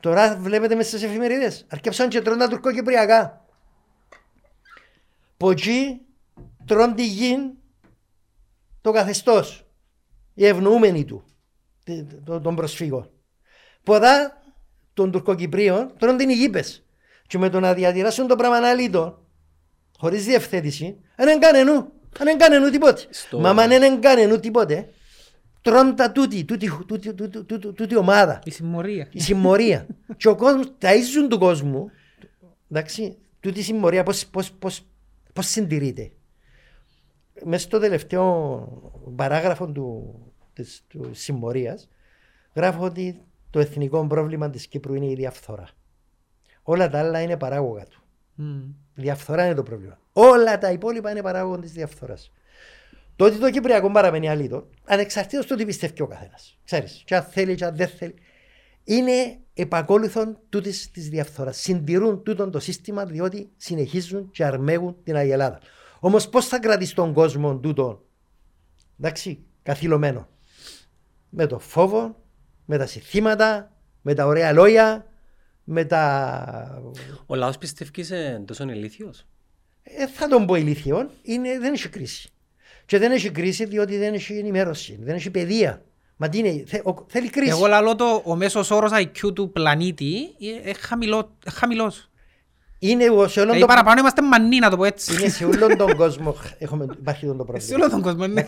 B: Τώρα βλέπετε μέσα στις εφημερίδες. Αρκεψαν και τρώνε τα τουρκοκυπριακά. Που εκεί τρώνε τη γη το καθεστώς. Οι ευνοούμενοι του. Τε- το- των προσφύγων. Ποδά των Τουρκοκυπρίων τρώνε την Αιγύπες. Και με το να διατηράσουν το πράγμα αλήτω, χωρίς διευθέτηση, δεν είναι κανενού. Δεν είναι κανενού τίποτε.
A: Στο-
B: Μα αν δεν είναι κανενού τίποτε, τρώνε τα τούτη, τούτη, τούτη, τούτη, τούτη, τούτη ομάδα.
C: Η συμμορία.
B: Η συμμορία. [LAUGHS] και ο κόσμος, τα ίζουν του κόσμου, εντάξει, τούτη η συμμορία πώς, πώς, πώς, πώς συντηρείται. Μέσα στο τελευταίο παράγραφο του, της, του συμμορίας γράφω ότι το εθνικό πρόβλημα της Κύπρου είναι η διαφθορά. Όλα τα άλλα είναι παράγωγα του.
C: Μμ.
B: Η διαφθορά είναι το πρόβλημα. Όλα τα υπόλοιπα είναι παράγωγα της διαφθοράς. Το ότι το Κυπριακό παραμένει αλήτω, ανεξαρτήτως του τι πιστεύει ο καθένας. Ξέρεις, και αν θέλει και αν δεν θέλει. Είναι επακόλουθον τούτης της διαφθοράς. Συντηρούν τούτον το σύστημα διότι συνεχίζουν και αρμέγουν την Αγελάδα. Όμως πώς θα κρατήσει τον κόσμο τούτο, εντάξει, καθυλωμένο; Με το φόβο, με τα συνθήματα, με τα ωραία λόγια, με τα
A: Ο λαός πιστεύει σε τόσο ηλίθιος.
B: ε, θα τον πω ηλίθιο, είναι, δεν έχει κρίση. Και δεν έχει κρίση διότι δεν έχει ενημέρωση, δεν έχει παιδεία. Μα τι είναι, θε, ο, θέλει κρίση.
C: Εγώ λαλώ το, ο μέσος όρος IQ του πλανήτη είναι χαμηλό, ε, χαμηλός.
B: Είναι εγώ σε όλον
C: Δηλαδή
B: τον,
C: παραπάνω είμαστε μανί να το πω έτσι.
B: είναι σε όλον τον κόσμο έχουμε, υπάρχει αυτό το [LAUGHS]
C: Σε
B: πρόβλημα.
C: όλο τον κόσμο, ναι.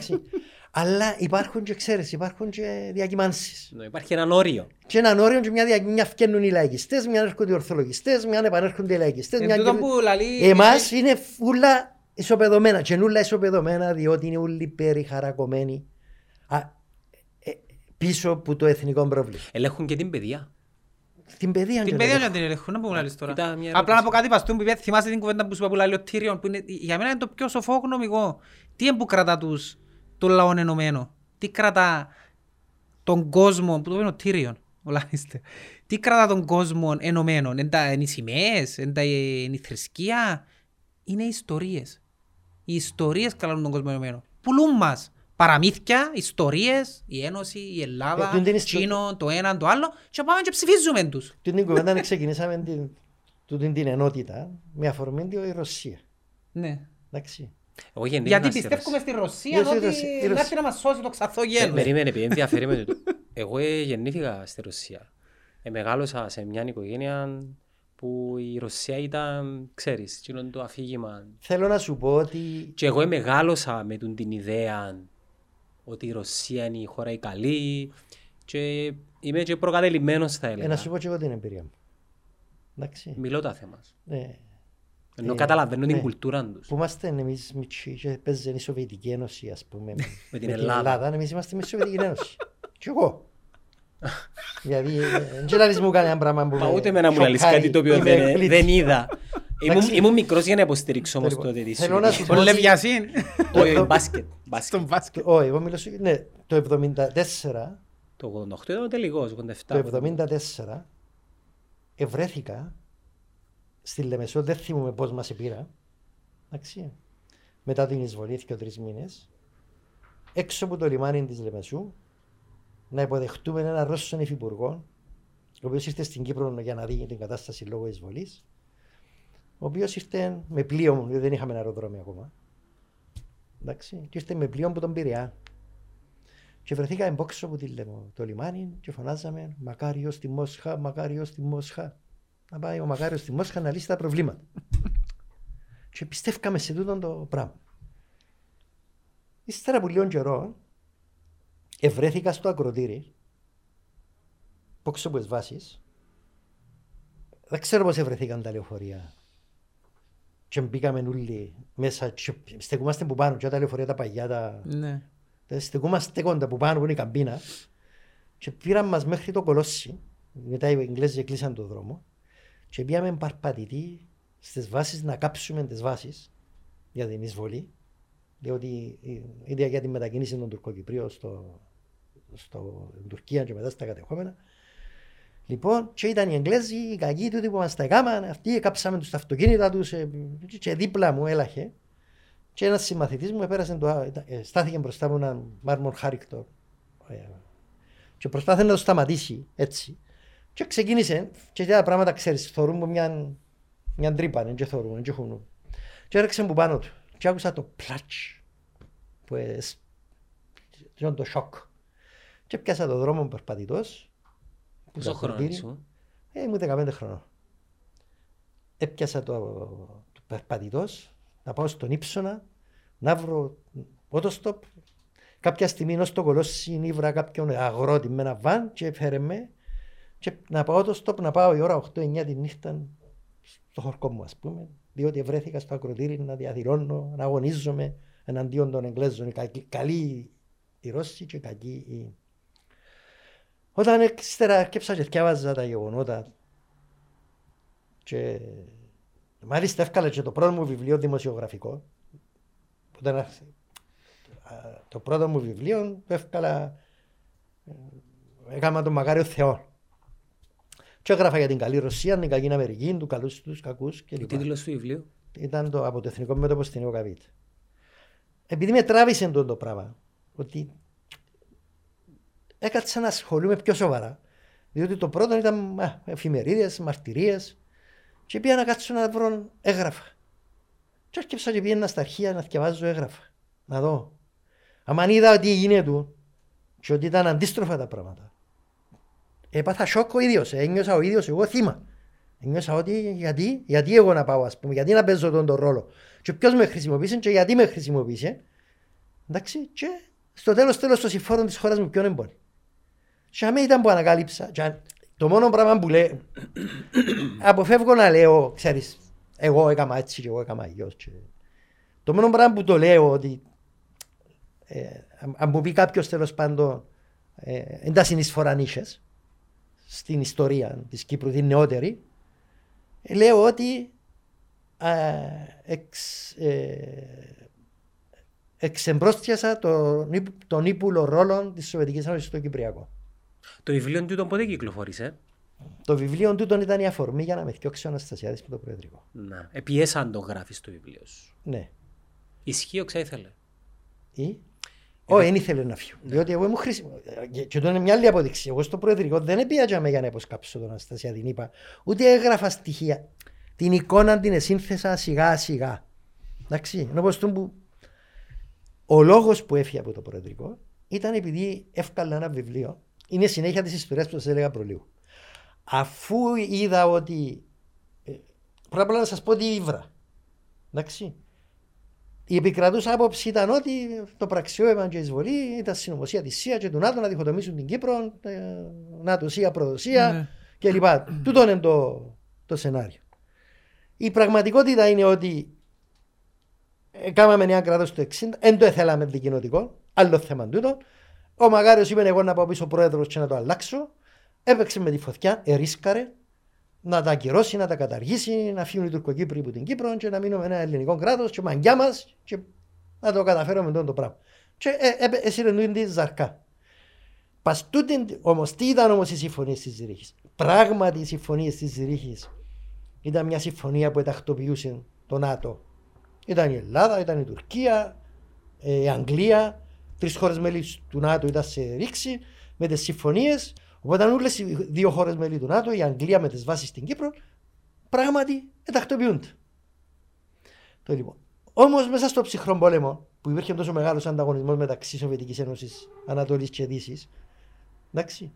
B: Εντάξει. Αλλά υπάρχουν και ξέρεις, υπάρχουν και διακυμάνσεις.
A: Ναι, Υπάρχει έναν όριο.
B: Και έναν όριο και μια, δια, μια φκαίνουν οι λαϊκιστές, μια έρχονται οι ορθολογιστές, μια επανέρχονται οι λαϊκιστές.
C: Εν
B: Μια...
C: τούτο που λαλεί-
B: Εμάς είναι φούλα ισοπεδωμένα και νουλα ισοπεδωμένα διότι είναι όλοι περιχαρακωμένοι α, ε, πίσω από το εθνικό πρόβλημα.
A: Ελέγχουν και την παιδεία.
B: Την παιδεία
C: Την
B: και
C: παιδεία
B: λέγω.
C: να την ελέγχουν, να πούμε λαλείς τώρα.
A: Κοίτα, μια
C: Απλά
A: ερώτηση.
C: να πω κάτι παστούν που είπε, θυμάσαι την κουβέντα που σου είπα που λέει ο Τύριον, που είναι, για μένα είναι το πιο σοφό γνωμικό. Τι είναι που κρατά τους, τον λαό ενωμένο. Τι κρατά τον κόσμο, που το είπε ο Τύριον, ο Λάνιστερ. Τι κρατά τον κόσμο ενωμένο. Είναι τα είναι οι σημαίες, είναι, τα, είναι η θρησκεία. Είναι οι ιστορίες. Οι ιστορίες κρατούν τον κόσμο ενωμένο. Πουλούν μας παραμύθια, ιστορίες, η Ένωση, η Ελλάδα,
B: Ε, τούτη είναι ιστο-
C: Τσίνο, το ένα, το άλλο και πάμε και ψηφίζουμε τους.
B: Την την κουβέντα ξεκινήσαμε την, τούτη την ενότητα με αφορμή τη Ρωσία.
C: Ναι.
B: Εντάξει.
A: Εγώ γεννήθηκα
C: Γιατί
A: στη
C: πιστεύουμε
A: Ρωσία.
C: στη Ρωσία
B: Ποιος
C: ότι
B: η Ρωσία- η
C: να έρθει
B: Ρωσία-
C: να μας σώσει το
A: Ε,
C: ξαθόγενο.
A: Περίμενε, επειδή ενδιαφέρει με το. Εγώ ε, γεννήθηκα στη Ρωσία. Ε, μεγάλωσα σε μια οικογένεια που η Ρωσία ήταν, ξέρεις, εκείνο το αφήγημα.
B: Θέλω να σου πω ότι
A: Και εγώ ε, μεγάλωσα με τον την ιδέα ότι η Ρωσία είναι η χώρα η καλή και είμαι και προκατελημένος θα
B: ε, να
A: έλεγα.
B: σου πω και εγώ την εμπειρία μου. Εντάξει.
A: Μιλώ τα θέματα.
B: Ε,
A: Ενώ
B: Ε,
A: καταλαβαίνω την
B: ναι.
A: κουλτούρα τους.
B: που είμαστε εμείς μητσί και παίζει η Σοβιετική Ένωση ας πούμε
A: Με την Ελλάδα.
B: εμείς είμαστε με τη Σοβιετική Ένωση. Κι εγώ. Γιατί ε, δεν λαλείς μου κανένα πράγμα που
A: Μα
B: με
A: ούτε εμένα μου λαλείς
B: σοκάρει
A: κάτι το οποίο
B: ή με
A: δεν,
B: εκπλήττει.
A: δεν είδα. Ήμουν,
B: Εντάξει.
A: ήμουν μικρός για να υποστηρίξω όμως
B: Λοιπόν,
A: τότε τη
B: θέλω να
A: Σοβιετική.
B: σου
C: Ο
B: πω ότι-
C: Λεβιασίν.
A: Όχι,
B: το-
A: μπάσκετ. μπάσκετ.
C: Στον μπάσκετ.
B: Όχι, εγώ μιλώ σου- ναι, το 74
A: Το 88 ήταν ο τελικός, 87.
B: Το 1974 ευρέθηκα στη Λεμεσό, δεν θυμούμαι πώς μας επήρα, εντάξει, μετά την εισβολή και τρεις μήνες, έξω από το λιμάνι της Λεμεσού, να υποδεχτούμε έναν Ρώσον υφυπουργό, ο οποίος ήρθε στην Κύπρο για να δει την κατάσταση λόγω εισβολής, ο οποίος ήρθε με πλοίο μου, διότι δεν είχαμε αεροδρόμιο ακόμα, εντάξει, και ήρθε με πλοίο από τον Πειραιά. Και βρεθήκα εμπόξω από τη Λεμο, το λιμάνι και φωνάζαμε Μακάριος στη Μόσχα, Μακάριος στη Μόσχα. Να πάει ο Μακάριο στη Μόσχα να λύσει τα προβλήματα. [LAUGHS] και πιστεύκαμε σε τούτο το πράγμα. Ύστερα από λίγο καιρό, ευρέθηκα στο ακροτήρι, πόξω από τις βάσεις. Δεν ξέρω πώς ευρεθήκαν τα λεωφορεία. Και μπήκαμε όλοι μέσα και στεκούμαστε που πάνω και τα λεωφορεία τα παγιά, τα,
C: Ναι.
B: τα στεκούμαστε στέκοντα που πάνω που είναι η καμπίνα και πήραν μας μέχρι το κολόσι. Μετά οι Εγγλέζοι κλείσαν το δρόμο και πήγαμε παρπατητή στις βάσεις να κάψουμε τις βάσεις για την εισβολή. Διότι ίδια για την μετακίνηση των Τουρκοκυπρίων στο, στο Τουρκία και μετά στα κατεχόμενα. Λοιπόν, και ήταν οι Εγγλέζοι, οι κακοί τούτοι που μας τα έκαναν, αυτοί κάψαμε τους τα αυτοκίνητα τους ε, και δίπλα μου έλαχε. Και ένας συμμαθητής μου επέρασε το, ε, στάθηκε μπροστά μου έναν μάρμορ χάρικτο ε, και προσπάθησε να το σταματήσει έτσι. Και ξεκίνησε και τα πράγματα ξέρεις, θωρούν μου μια, μια τρύπα, δεν και θωρούν, δεν και έχουν. Και έρεξε μου πάνω του και άκουσα το πλάτς που εσ- και το σοκ. Και πιάσα το δρόμο περπατητός. που
A: Πόσο
B: το
A: χρόνος
B: χορτήρι.
A: ήσουν.
B: Ε, ήμουν 15 χρονών. Έπιασα το, το περπατητός, να πάω στον ύψονα, να βρω autostop. Κάποια στιγμή ως το κολόσι νύβρα κάποιον αγρότη με ένα βαν και έφερε με και να πάω autostop, να πάω η ώρα 8-9 τη νύχτα στο χορκό μου ας πούμε διότι βρέθηκα στο ακροτήρι να διαδηλώνω, να αγωνίζομαι εναντίον των Εγγλέζων. Οι κακοί- Καλοί οι Ρώσοι και κακοί οι... Όταν ύστερα αρκέψα και διάβαζα τα γεγονότα και μάλιστα εύκαλα και το πρώτο μου βιβλίο δημοσιογραφικό που ήταν α, το πρώτο μου βιβλίο το εύκαλα ε, έκανα τον Μακάριο Θεό και έγραφα για την καλή Ρωσία, την κακή Αμερική, του καλούς τους κακούς
A: Ο
B: κλπ.
A: τίτλος του βιβλίου;
B: Ήταν το, από το Εθνικό Μέτωπο στην Ιωκαβίτ. Επειδή με τράβησε το, το πράγμα, ότι έκατσα να ασχολούμαι πιο σοβαρά. Διότι το πρώτο ήταν εφημερίδες, μαρτυρίες. Και πήγα να κάτσω να βρω έγγραφα. Και άρχισα και πήγαινα στα αρχεία να διαβάζω έγγραφα. Να δω. Αν είδα ότι γίνεται και ότι ήταν αντίστροφα τα πράγματα. Έπαθα σοκ ο ίδιος, ένιωσα ο ίδιος εγώ θύμα. Ένιωσα ότι γιατί, γιατί εγώ να πάω ας πούμε, γιατί να παίζω τον, τον ρόλο. Και ποιος με χρησιμοποίησε και γιατί με χρησιμοποίησε. Εντάξει, και στο τέλος τέλος το συμφόρον της χώρας μου ποιον εμπόνι. Και αμέ ήταν που ανακάλυψα. Και αν- το μόνο πράγμα που λέω, [COUGHS] αποφεύγω να λέω, ξέρεις, εγώ έκανα έτσι και εγώ έκανα αλλιώς. Και... Το μόνο πράγμα που το λέω ότι ε, αν- αν μου πει κάποιος τέλος πάντων ε, εν τα συνεισφορά νήσες στην ιστορία της Κύπρου, την νεότερη, ε, λέω ότι α, εξ, ε, εξεμπρόστιασα τον, ύπ- τον ύπουλο ρόλο της Σοβιετικής Ένωσης στο Κυπριακό.
A: Το βιβλίο του πότε κυκλοφόρησε;
B: Το βιβλίο τούτον ήταν η αφορμή για να με διώξει ο Αναστασιάδης που το Προεδρικό.
A: Να. Επιέσαν το γράφεις στο βιβλίο σου.
B: Ναι.
A: Ισχύει ο ήθελε;
B: Ή... Όχι, δεν ήθελε να φύγω. Διότι εγώ ήμουν χρήσιμο. Και, και το είναι μια άλλη απόδειξη. Εγώ στο Προεδρικό δεν πήγα για να υποσκάψω τον Αναστασία την είπα. Ούτε έγραφα στοιχεία. Την εικόνα την εσύνθεσα σιγά σιγά. Εντάξει. Ενώ πως τον που ο λόγος που έφυγε από το Προεδρικό ήταν επειδή εύκαλα ένα βιβλίο. Είναι συνέχεια της ιστορίας που σας έλεγα προλίγου. Αφού είδα ότι. ε, Πρώτα απ' όλα να σας πω ότι ήβρα. Εντάξει. Η επικρατούσα άποψη ήταν ότι το πραξιόευαν και η εισβολή ήταν συνωμοσία της ΣΥΑ και του ΝΑΤΟ να διχοτομήσουν την Κύπρο, ε, ΝΑΤΟ, ΣΥΑ, προδοσία
C: Ναι.
B: κλπ. Τούτο είναι το, το σενάριο. Η πραγματικότητα είναι ότι ε, κάμαμε ένα κράτος το 60, δεν το θέλαμε δικοινοτικό, άλλο θέμα τούτο. Ο Μαγάριος είπε εγώ να πάω πίσω πρόεδρος και να το αλλάξω. Έπαιξε με τη φωτιά, ερίσκαρε, να τα ακυρώσει, να τα καταργήσει, να φύγουν οι Τουρκοκύπροι από την Κύπρο και να μείνουμε ένα ελληνικό κράτος και μαγκιά μας και να το καταφέρουμε τον το πράγμα. Και ε, ε, έσυρε νουήν τη ζαρκά. Πας τούτην, όμως τι ήταν όμως οι συμφωνίες της Ζηρίχης; Πράγματι οι συμφωνίες της Ζηρίχης ήταν μια συμφωνία που τακτοποιούσε το ΝΑΤΟ. Ήταν η Ελλάδα, ήταν η Τουρκία, ε, η Αγγλία, τρεις χώρες μέλη του ΝΑΤΟ ήταν σε ρήξη με τις συμφωνίες. Οπότε όλες οι δύο χώρες μέλη του ΝΑΤΟ, η Αγγλία με τις βάσεις στην Κύπρο, πράγματι τακτοποιούνται. Το λοιπόν. Όμως μέσα στο ψυχρό πόλεμο, που υπήρχε τόσο μεγάλος ανταγωνισμός μεταξύ Σοβιετικής Ένωσης Ανατολής και Δύσης, εντάξει,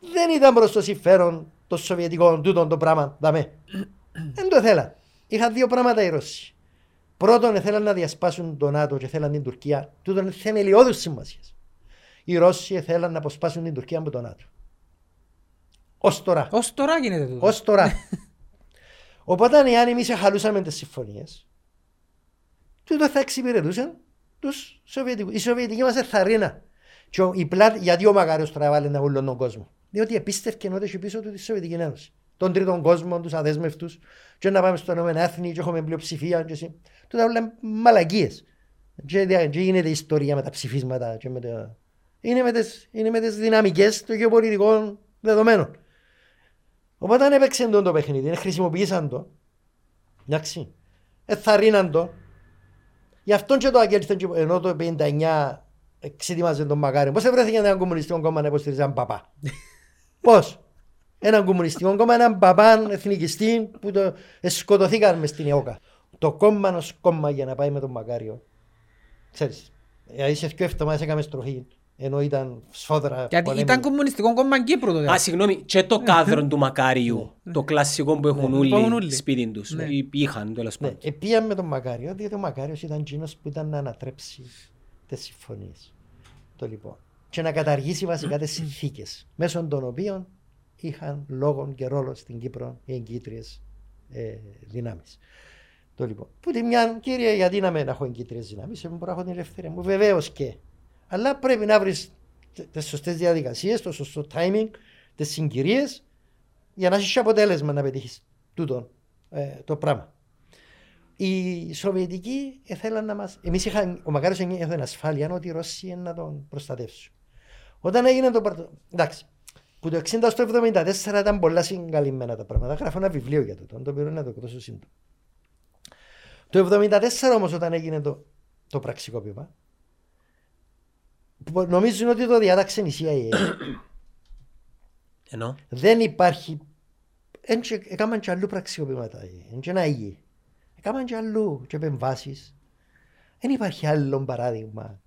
B: δεν ήταν προς το συμφέρον των Σοβιετικών τούτο το πράγμα. Δαμέ. δεν το θέλαν. Είχαν δύο πράγματα οι Ρώσοι. Πρώτον, θέλαν να διασπάσουν το ΝΑΤΟ και θέλαν την Τουρκία. Τούτο είναι θεμελιώδους σημασίας. Οι Ρώσοι θέλαν να αποσπάσουν την Τουρκία από το ΝΑΤΟ. Ω τώρα.
C: Ως τώρα γίνεται τούτο.
B: Ω τώρα. [LAUGHS] Οπότε αν εμεί χαλούσαμε τις συμφωνίες, τούτο θα εξυπηρετούσαν τους Σοβιετικούς. Οι Σοβιετικοί μας θα ρίνα. Και ο- η πλάτη, γιατί ο Μακάριος τώρα βάλει να όλον τον κόσμο. Διότι επίστευκε ότι έχει πίσω του τη Σοβιετική Ένωση. Τον τρίτον κόσμο, τους αδέσμευτους, και να πάμε στο Ηνωμένα Έθνη, και έχουμε πλειοψηφία. Και εσύ. Τούτα όλα μαλακίες. Και, δια- και γίνεται ιστορία με τα ψηφίσματα. Και με τα... Είναι με τις, είναι με τις δυναμικές των γεωπολιτικών δεδομένων. Οπότε αν έπαιξαν τον το παιχνίδι, χρησιμοποίησαν το. Εντάξει. Εθαρρύναν το. Γι' αυτό και το αγγέλθαν και ενώ το 59 εξετοιμάζε τον Μακάριο. Πώς έβρεθηκε ένα κομμουνιστικό κόμμα να υποστηρίζει έναν παπά; [LAUGHS] Πώς; Έναν κομμουνιστικό κόμμα, έναν παπάν εθνικιστή που το ε, σκοτωθήκαν μες στην ΕΟΚΑ. Το κόμμα ως κόμμα για να πάει με τον Μακάριο. Ξέρεις, ε, είσαι δύο εβδομάδες έκαμε στροφή, ενώ ήταν σφόδρα
C: Γιατί
B: πολέμη.
C: ήταν κομμουνιστικό κόμμα Κύπρου τότε.
A: Α, συγγνώμη, και το κάδρο του Μακάριου, το κλασικό που έχουν
C: Ναι, που έχουν
A: όλοι
C: όλοι.
A: σπίτι τους.
C: Ναι.
A: Ή Είχαν τέλος
B: Ναι,
A: πάντων.
B: επήγαν με τον Μακάριο, διότι ο Μακάριος ήταν εκείνος που ήταν να ανατρέψει τις συμφωνίες. Το λοιπόν. Και να καταργήσει βασικά τις συνθήκες, μέσω των οποίων είχαν λόγο και ρόλο στην Κύπρο οι εγκύτριες ε, δυνάμεις. Το λοιπόν. Που τη μια, κύριε, γιατί να μην έχω εγκύτριες δυνάμεις, εγώ μπορώ να έχω την ελευθερία μου, βεβαίως και. Αλλά πρέπει να βρεις τις σωστές διαδικασίες, το σωστό timing, τις συγκυρίες, για να έχεις και αποτέλεσμα να πετύχεις τούτο ε, το πράγμα. Οι Σοβιετικοί ήθελαν να μας... Εμείς είχαν... Ο Μακάριος ένιωθε ασφάλεια ότι οι Ρώσοι είναι να τον προστατεύσουν. Όταν έγινε το πρωτο... Εντάξει. Που το 60 στο 74 ήταν πολλά συγκαλυμμένα τα πράγματα. Γράφω ένα βιβλίο για το το οποίο να το εκδώσω σύντομα. Το 74 όμως όταν έγινε το, το πραξικόπημα που νομίζουν ότι το διάταξε η CIA.
A: Ενώ.
B: Δεν υπάρχει. Έκαναν και αλλού πραξιοποιήματα. Δεν και ένα ήγη. Έκαναν και αλλού και επεμβάσεις. Δεν υπάρχει άλλο παράδειγμα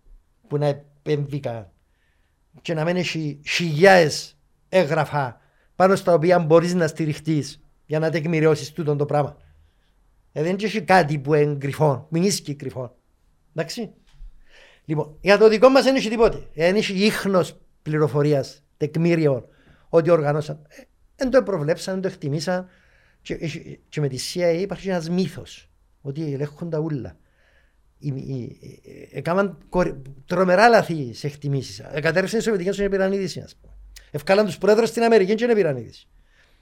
B: που να επέμβηκα και να μην έχει χιλιάδες έγγραφα πάνω στα οποία μπορείς να στηριχτείς για να τεκμηριώσεις τούτο το πράγμα. Ε, δεν έχει κάτι που είναι κρυφό, μην ίσκει κρυφό. Εντάξει. Λοιπόν, για το δικό μας δεν έχει τίποτε. Ε, Δεν έχει ίχνος πληροφορίας, τεκμήριων, ότι οργανώσαν. Ε, Δεν το προβλέψαν, δεν το εκτιμήσαν. Και, έχει- και με τη CIA υπάρχει ένας μύθος, ότι ελέγχουν τα ούλα. Οι- οι- ε, Έκαναν κορυ- τρομερά λάθη σε εκτιμήσεις. Εκατέρευσαν οι Σοβιετικές και δεν πήραν είδηση, ας πούμε. Ευκάλαν τους πρόεδρους στην Αμερική και δεν πήραν είδηση.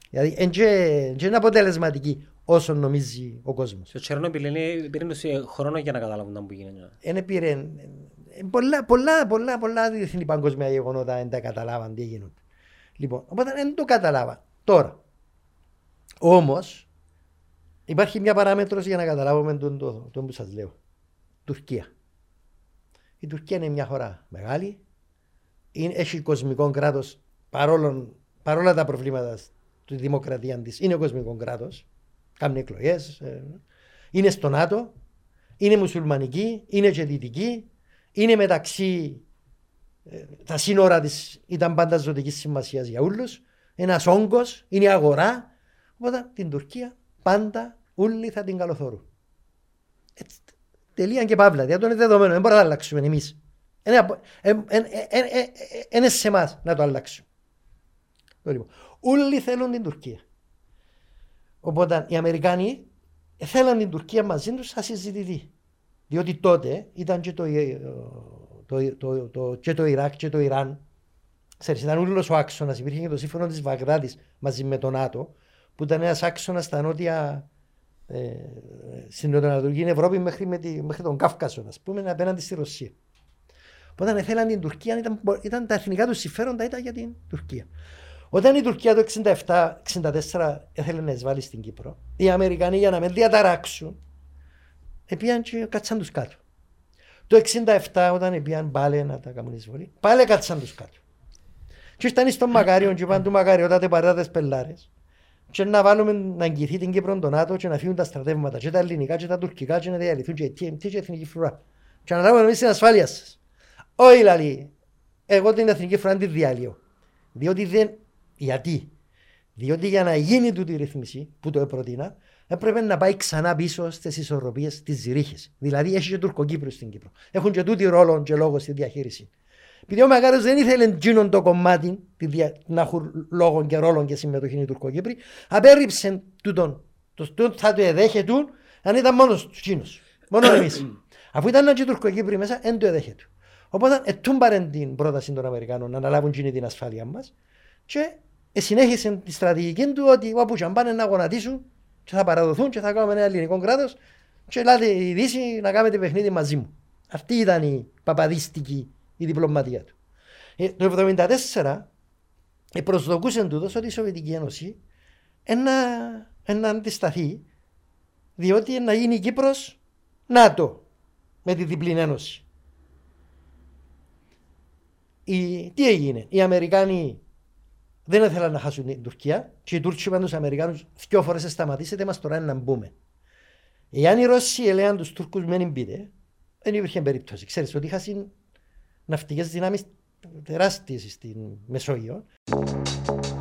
B: Δηλαδή, δεν είναι αποτελεσματική όσο νομίζει ο κόσμος.
A: Στο Τσέρνομπιλ είναι- πήρε τους, ε, χρόνο για να καταλάβουν τα που γίνεται.
B: Είναι πήρε ε, πολλά, πολλά, πολλά, πολλά διεθνή παγκόσμια γεγονότα δεν τα καταλάβαν τι γίνονται. Λοιπόν, οπότε δεν το καταλάβαν. Τώρα, όμως, υπάρχει μια παράμετρος για να καταλάβουμε τον, το, τον που σας λέω. Τουρκία. Η Τουρκία είναι μια χώρα μεγάλη, είναι, έχει κοσμικό κράτος παρόλο, παρόλα τα προβλήματα τη δημοκρατία της, είναι κοσμικό κράτος, κάνει εκλογές, ε, είναι στο ΝΑΤΟ, είναι μουσουλμανική, είναι και δυτική, είναι μεταξύ ε, τα σύνορα της ήταν πάντα ζωτικής σημασίας για όλους, ένας όγκος, είναι η αγορά, οπότε την Τουρκία πάντα όλοι θα την καλοθωρούν. Έτσι, τελεία και παύλα, δηλαδή αυτό είναι δεδομένο, δεν μπορούμε να το αλλάξουμε εμείς. Είναι απο- ε, ε, ε, ε, ε, ε, Είναι σε εμάς να το αλλάξουμε. Το λοιπόν. Όλοι θέλουν την Τουρκία. Οπότε οι Αμερικάνοι θέλαν την Τουρκία μαζί τους σαν συζητητή. Διότι τότε ήταν και το, ε, το, το, το, και το Ιράκ και το Ιράν. Ξέρεις, ήταν όλος ο άξονας, υπήρχε και το σύμφωνο της Βαγδάτης μαζί με τον ΝΑΤΟ, που ήταν ένας άξονας στα νότια, ε, στην νοτιοανατολική Ευρώπη μέχρι, με τη, μέχρι τον Κάφκασο, ας πούμε, απέναντι στη Ρωσία. Όταν θέλαν την Τουρκία, ήταν, ήταν τα εθνικά τους συμφέροντα ήταν για την Τουρκία. Όταν η Τουρκία το 67-64 ήθελε να εισβάλλει στην Κύπρο, οι Αμερικανοί για να μην διαταράξουν, επίαν και κάτσαν τους κάτω. Το 67 όταν πήγαν πάλι να τα κάνουν εισβολή, πάλι κάτσαν τους κάτω. Και ήρθαν στον Μακάριο και είπαν του Μακάριο τότε παράτες πελάρες και να βάλουμε να αγγιθεί την Κύπρο τον ΝΑΤΟ και να φύγουν τα στρατεύματα και τα ελληνικά και τα τουρκικά και να διαλυθούν και η TMT και η εθνική φρουρά. Και να λάβουμε εμείς την ασφάλεια σας. Όχι λαλή, εγώ την εθνική φρουρά την διαλύω. Διότι δεν... Γιατί; Διότι για να γίνει τούτη η ρυθμίση που το προτείνα, έπρεπε να πάει ξανά πίσω στις ισορροπίες της Ζηρίχη. Δηλαδή έχει και Τουρκοκύπρου στην Κύπρο. Έχουν και τούτη ρόλο και λόγο στη διαχείριση. Επειδή ο Μακάριος δεν ήθελε τζίνον το κομμάτι τη δια... να έχουν λόγο και ρόλο και συμμετοχή οι Τουρκοκύπροι, απέρριψε τούτον. Το τούτο θα το εδέχεται αν ήταν μόνος τους Τσίνου. Μόνος εμείς. [COUGHS] Αφού ήταν και οι Τουρκοκύπροι μέσα, δεν το εδέχεται. Οπότε ετούμπαρε την πρόταση των Αμερικάνων να αναλάβουν τζίνη την ασφάλεια μας και συνέχισε τη στρατηγική του ότι όπου και αν πάνε να γονατίσουν και θα παραδοθούν και θα κάνουμε ένα ελληνικό κράτος και ελάτε η Δύση να κάνετε παιχνίδι μαζί μου. Αυτή ήταν η παπαδίστικη η διπλωματία του. Ε, το 1974 ε, προσδοκούσε τούτος ότι η Σοβιετική Ένωση να, να αντισταθεί διότι να γίνει η Κύπρος ΝΑΤΟ με τη διπλή ένωση. Η, τι έγινε, οι Αμερικάνοι δεν ήθελαν να χάσουν την Τουρκία και οι Τούρκοι είπαν τους Αμερικάνους δυο φορές σταματήσετε μας τώρα να μπούμε. Εάν οι Ρώσοι έλεγαν τους Τούρκους μην μπείτε, δεν υπήρχε περίπτωση. Ξέρεις ότι είχαν ναυτικές δυνάμεις τεράστιες στην Μεσόγειο.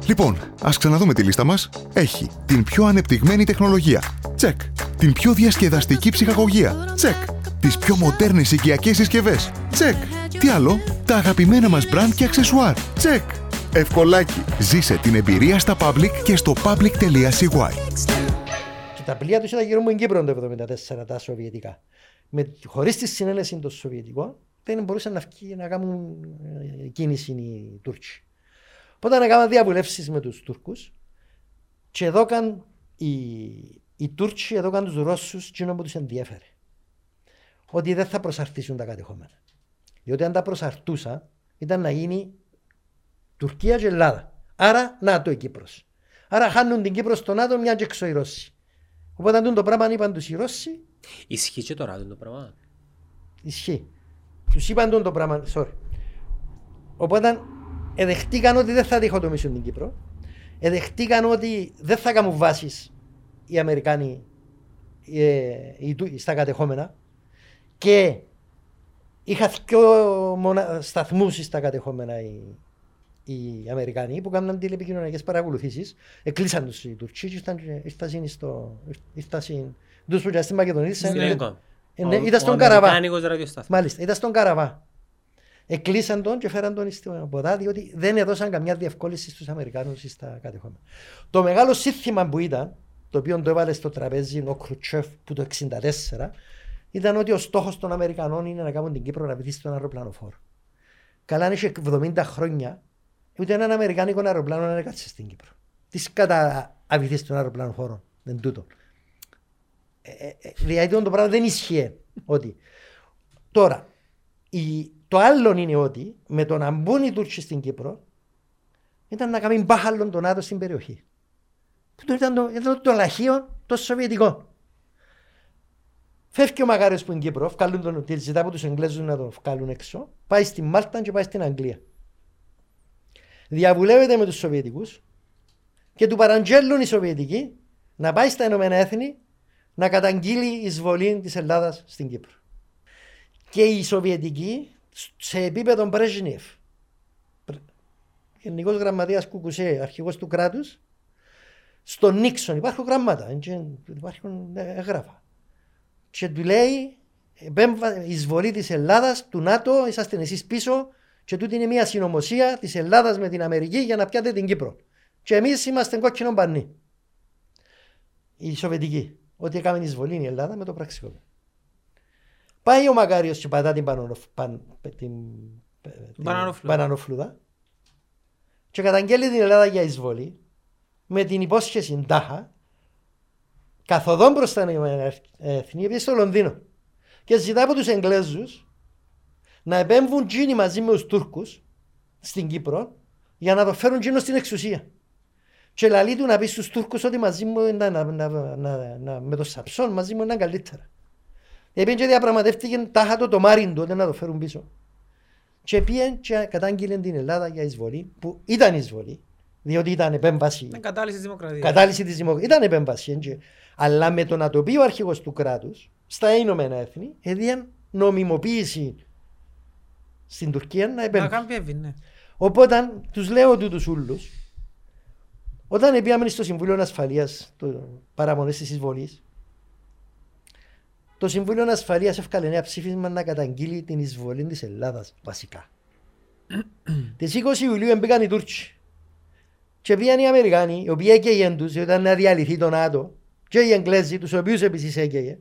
D: Λοιπόν, ας ξαναδούμε τη λίστα μας. Έχει την πιο ανεπτυγμένη τεχνολογία. Τσεκ. Την πιο διασκεδαστική ψυχαγωγία. Τσεκ. Τις πιο μοντέρνες οικιακές συσκευές. Τσεκ. Τι άλλο, τα αγαπημένα μας μπραντ και αξεσουάρ. Τσεκ. Ευκολάκι. Ζήσε την εμπειρία στα public και στο public.cy.
B: Και τα πλοία τους ήταν γύρω μου in Κύπρο το 1974 τα Σοβιετικά. Με, χωρίς τη συνένεση των Σοβιετικών δεν μπορούσαν να, φκεί, να κάνουν ε, κίνηση οι Τούρκοι. Οπότε έκαναν διαβουλεύσεις με τους Τούρκους και εδώ καν οι, οι Τούρκοι εδώ καν τους Ρώσους κοινό που τους ενδιέφερε. Ότι δεν θα προσαρτήσουν τα κατεχόμενα. Διότι αν τα προσαρτούσαν ήταν να γίνει Τουρκία και Ελλάδα. Άρα ΝΑΤΟ η Κύπρος. Άρα χάνουν την Κύπρο στο ΝΑΤΟ μια και έξω οι Ρώσοι. Οπότε αν το πράγμα είπαν τους οι Ρώσοι,
A: Ισχύει και τώρα το πράγμα.
B: ισχύει. Τους είπαν τον το πράγμα, sorry. Οπότε εδεχτήκαν ότι δεν θα διχοτομήσουν την Κύπρο. Εδεχτήκαν ότι δεν θα κάνουν βάσεις οι Αμερικάνοι ε, οι, Τούρκοι στα κατεχόμενα και είχα δυο μονα... σταθμούς στα κατεχόμενα οι, οι Αμερικάνοι που κάνουν τηλεπικοινωνιακές παρακολουθήσεις. Εκλείσαν τους οι Τουρκοί και ήρθαν- ήρθαν στο... ήρθαν τους που ήταν στην Μακεδονία.
A: Στην
B: ήρθαν-
A: Ελληνικό.
B: ε, ναι,
A: Ο-
B: ήταν στον
A: ο
B: Καραβά.
A: Αμερικάνικος ραδιοσταθμός.
B: Μάλιστα, ήταν στον Καραβά. Εκλείσαν τον και φέραν τον στο ποδά διότι δεν έδωσαν καμιά διευκόλυνση στους Αμερικάνους ή στα κατεχόμενα. Το μεγάλο σύνθημα που ήταν, το οποίο το έβαλε στο τραπέζι ο Κρουτσέφ που το 1964, ήταν ότι ο στόχος των Αμερικανών είναι να κάνουν την Κύπρο να πηδήσει στον αεροπλανοφόρο. Καλά, αν είχε 70 χρόνια, ούτε έναν Αμερικάνικο αεροπλάνο δεν έκατσε στην Κύπρο. Τις κατά αβυθίσει στον αεροπλανοφόρο, δεν τούτο. Ε, ε, ε, δηλαδή το πράγμα δεν ισχύει. Ότι τώρα, η, το άλλο είναι ότι με το να μπουν οι Τούρκοι στην Κύπρο ήταν να κάνουν μπάχαλον τον ΝΑΤΟ στην περιοχή. Που το ήταν το, ήταν το λαχείο των Σοβιετικών. Φεύγει ο Μαγάριος που είναι Κύπρο, βγάλουν τον, τη ζητά από τους Εγγλέζους να τον βγάλουν έξω, πάει στη Μάλτα και πάει στην Αγγλία. Διαβουλεύεται με τους Σοβιετικούς και του παραγγέλνουν οι Σοβιετικοί να πάει στα Ηνωμένα Έθνη να καταγγείλει εισβολή της Ελλάδας στην Κύπρο. Και οι Σοβιετικοί σε επίπεδο Μπρέζνιεφ, γενικός γραμματέας Κουκουσέ, αρχηγός του κράτους, στον Νίξον υπάρχουν γραμμάτα, έτσι, υπάρχουν ε, έγγραφα. Και του λέει επέμβα- εισβολή της Ελλάδας, του ΝΑΤΟ, είσαστε εσείς πίσω και τούτη είναι μια συνωμοσία της Ελλάδας με την Αμερική για να πιάτε την Κύπρο. Και εμείς είμαστε κόκκινο πανί. Οι Σοβιετικοί. Ότι έκαμε εισβολή η Ελλάδα με το πραξικόπημα. Πάει ο Μακάριος και πατά την, πανονοφ, παν, την, την
C: Μπανανόφλουδα.
B: μπανανόφλουδα και καταγγέλει την Ελλάδα για εισβολή με την υπόσχεση τάχα καθοδόν προς τα Ηνωμένα Έθνη πήγε στο Λονδίνο και ζητά από τους Εγγλέζους να επέμβουν τζίνοι μαζί με τους Τούρκους στην Κύπρο για να το φέρουν τζίνος στην εξουσία. Και λαλεί του να πεις στους Τούρκους ότι μαζί μου να, να, να, να, να, με το Σαψόν μαζί μου ήταν καλύτερα. Επειδή και διαπραγματεύτηκε τάχα το το Μάριν τότε να το φέρουν πίσω. Και πήγε και κατάγγειλε την Ελλάδα για εισβολή που ήταν εισβολή διότι ήταν επέμβαση
C: Είναι κατάλυση της δημοκρατίας.
B: κατάλυση της δημοκρατίας. Ήταν επέμβαση. έτσι. Αλλά με το να το πει ο αρχηγός του κράτους στα Ηνωμένα Έθνη έδιαν νομιμοποίηση στην Τουρκία να
C: Να
B: επέμβει.
C: κάνει πιέβη, ναι.
B: Οπότε τους λέω τούτους ούλους όταν πήγαμε στο Συμβούλιο Ασφαλείας το παραμονές της εισβολής το Συμβούλιο Ασφαλείας έφκαλε ένα ψήφισμα να καταγγείλει την εισβολή της Ελλάδας βασικά. [CLEARS THROAT] Τις 20 Ιουλίου έμπηκαν οι Τούρκοι και πήγαν οι Αμερικάνοι οι οποίοι έκαιγαν τους διότι ήταν να διαλυθεί το ΝΑΤΟ και οι Εγγλέζοι τους οποίους επίσης έκαιγε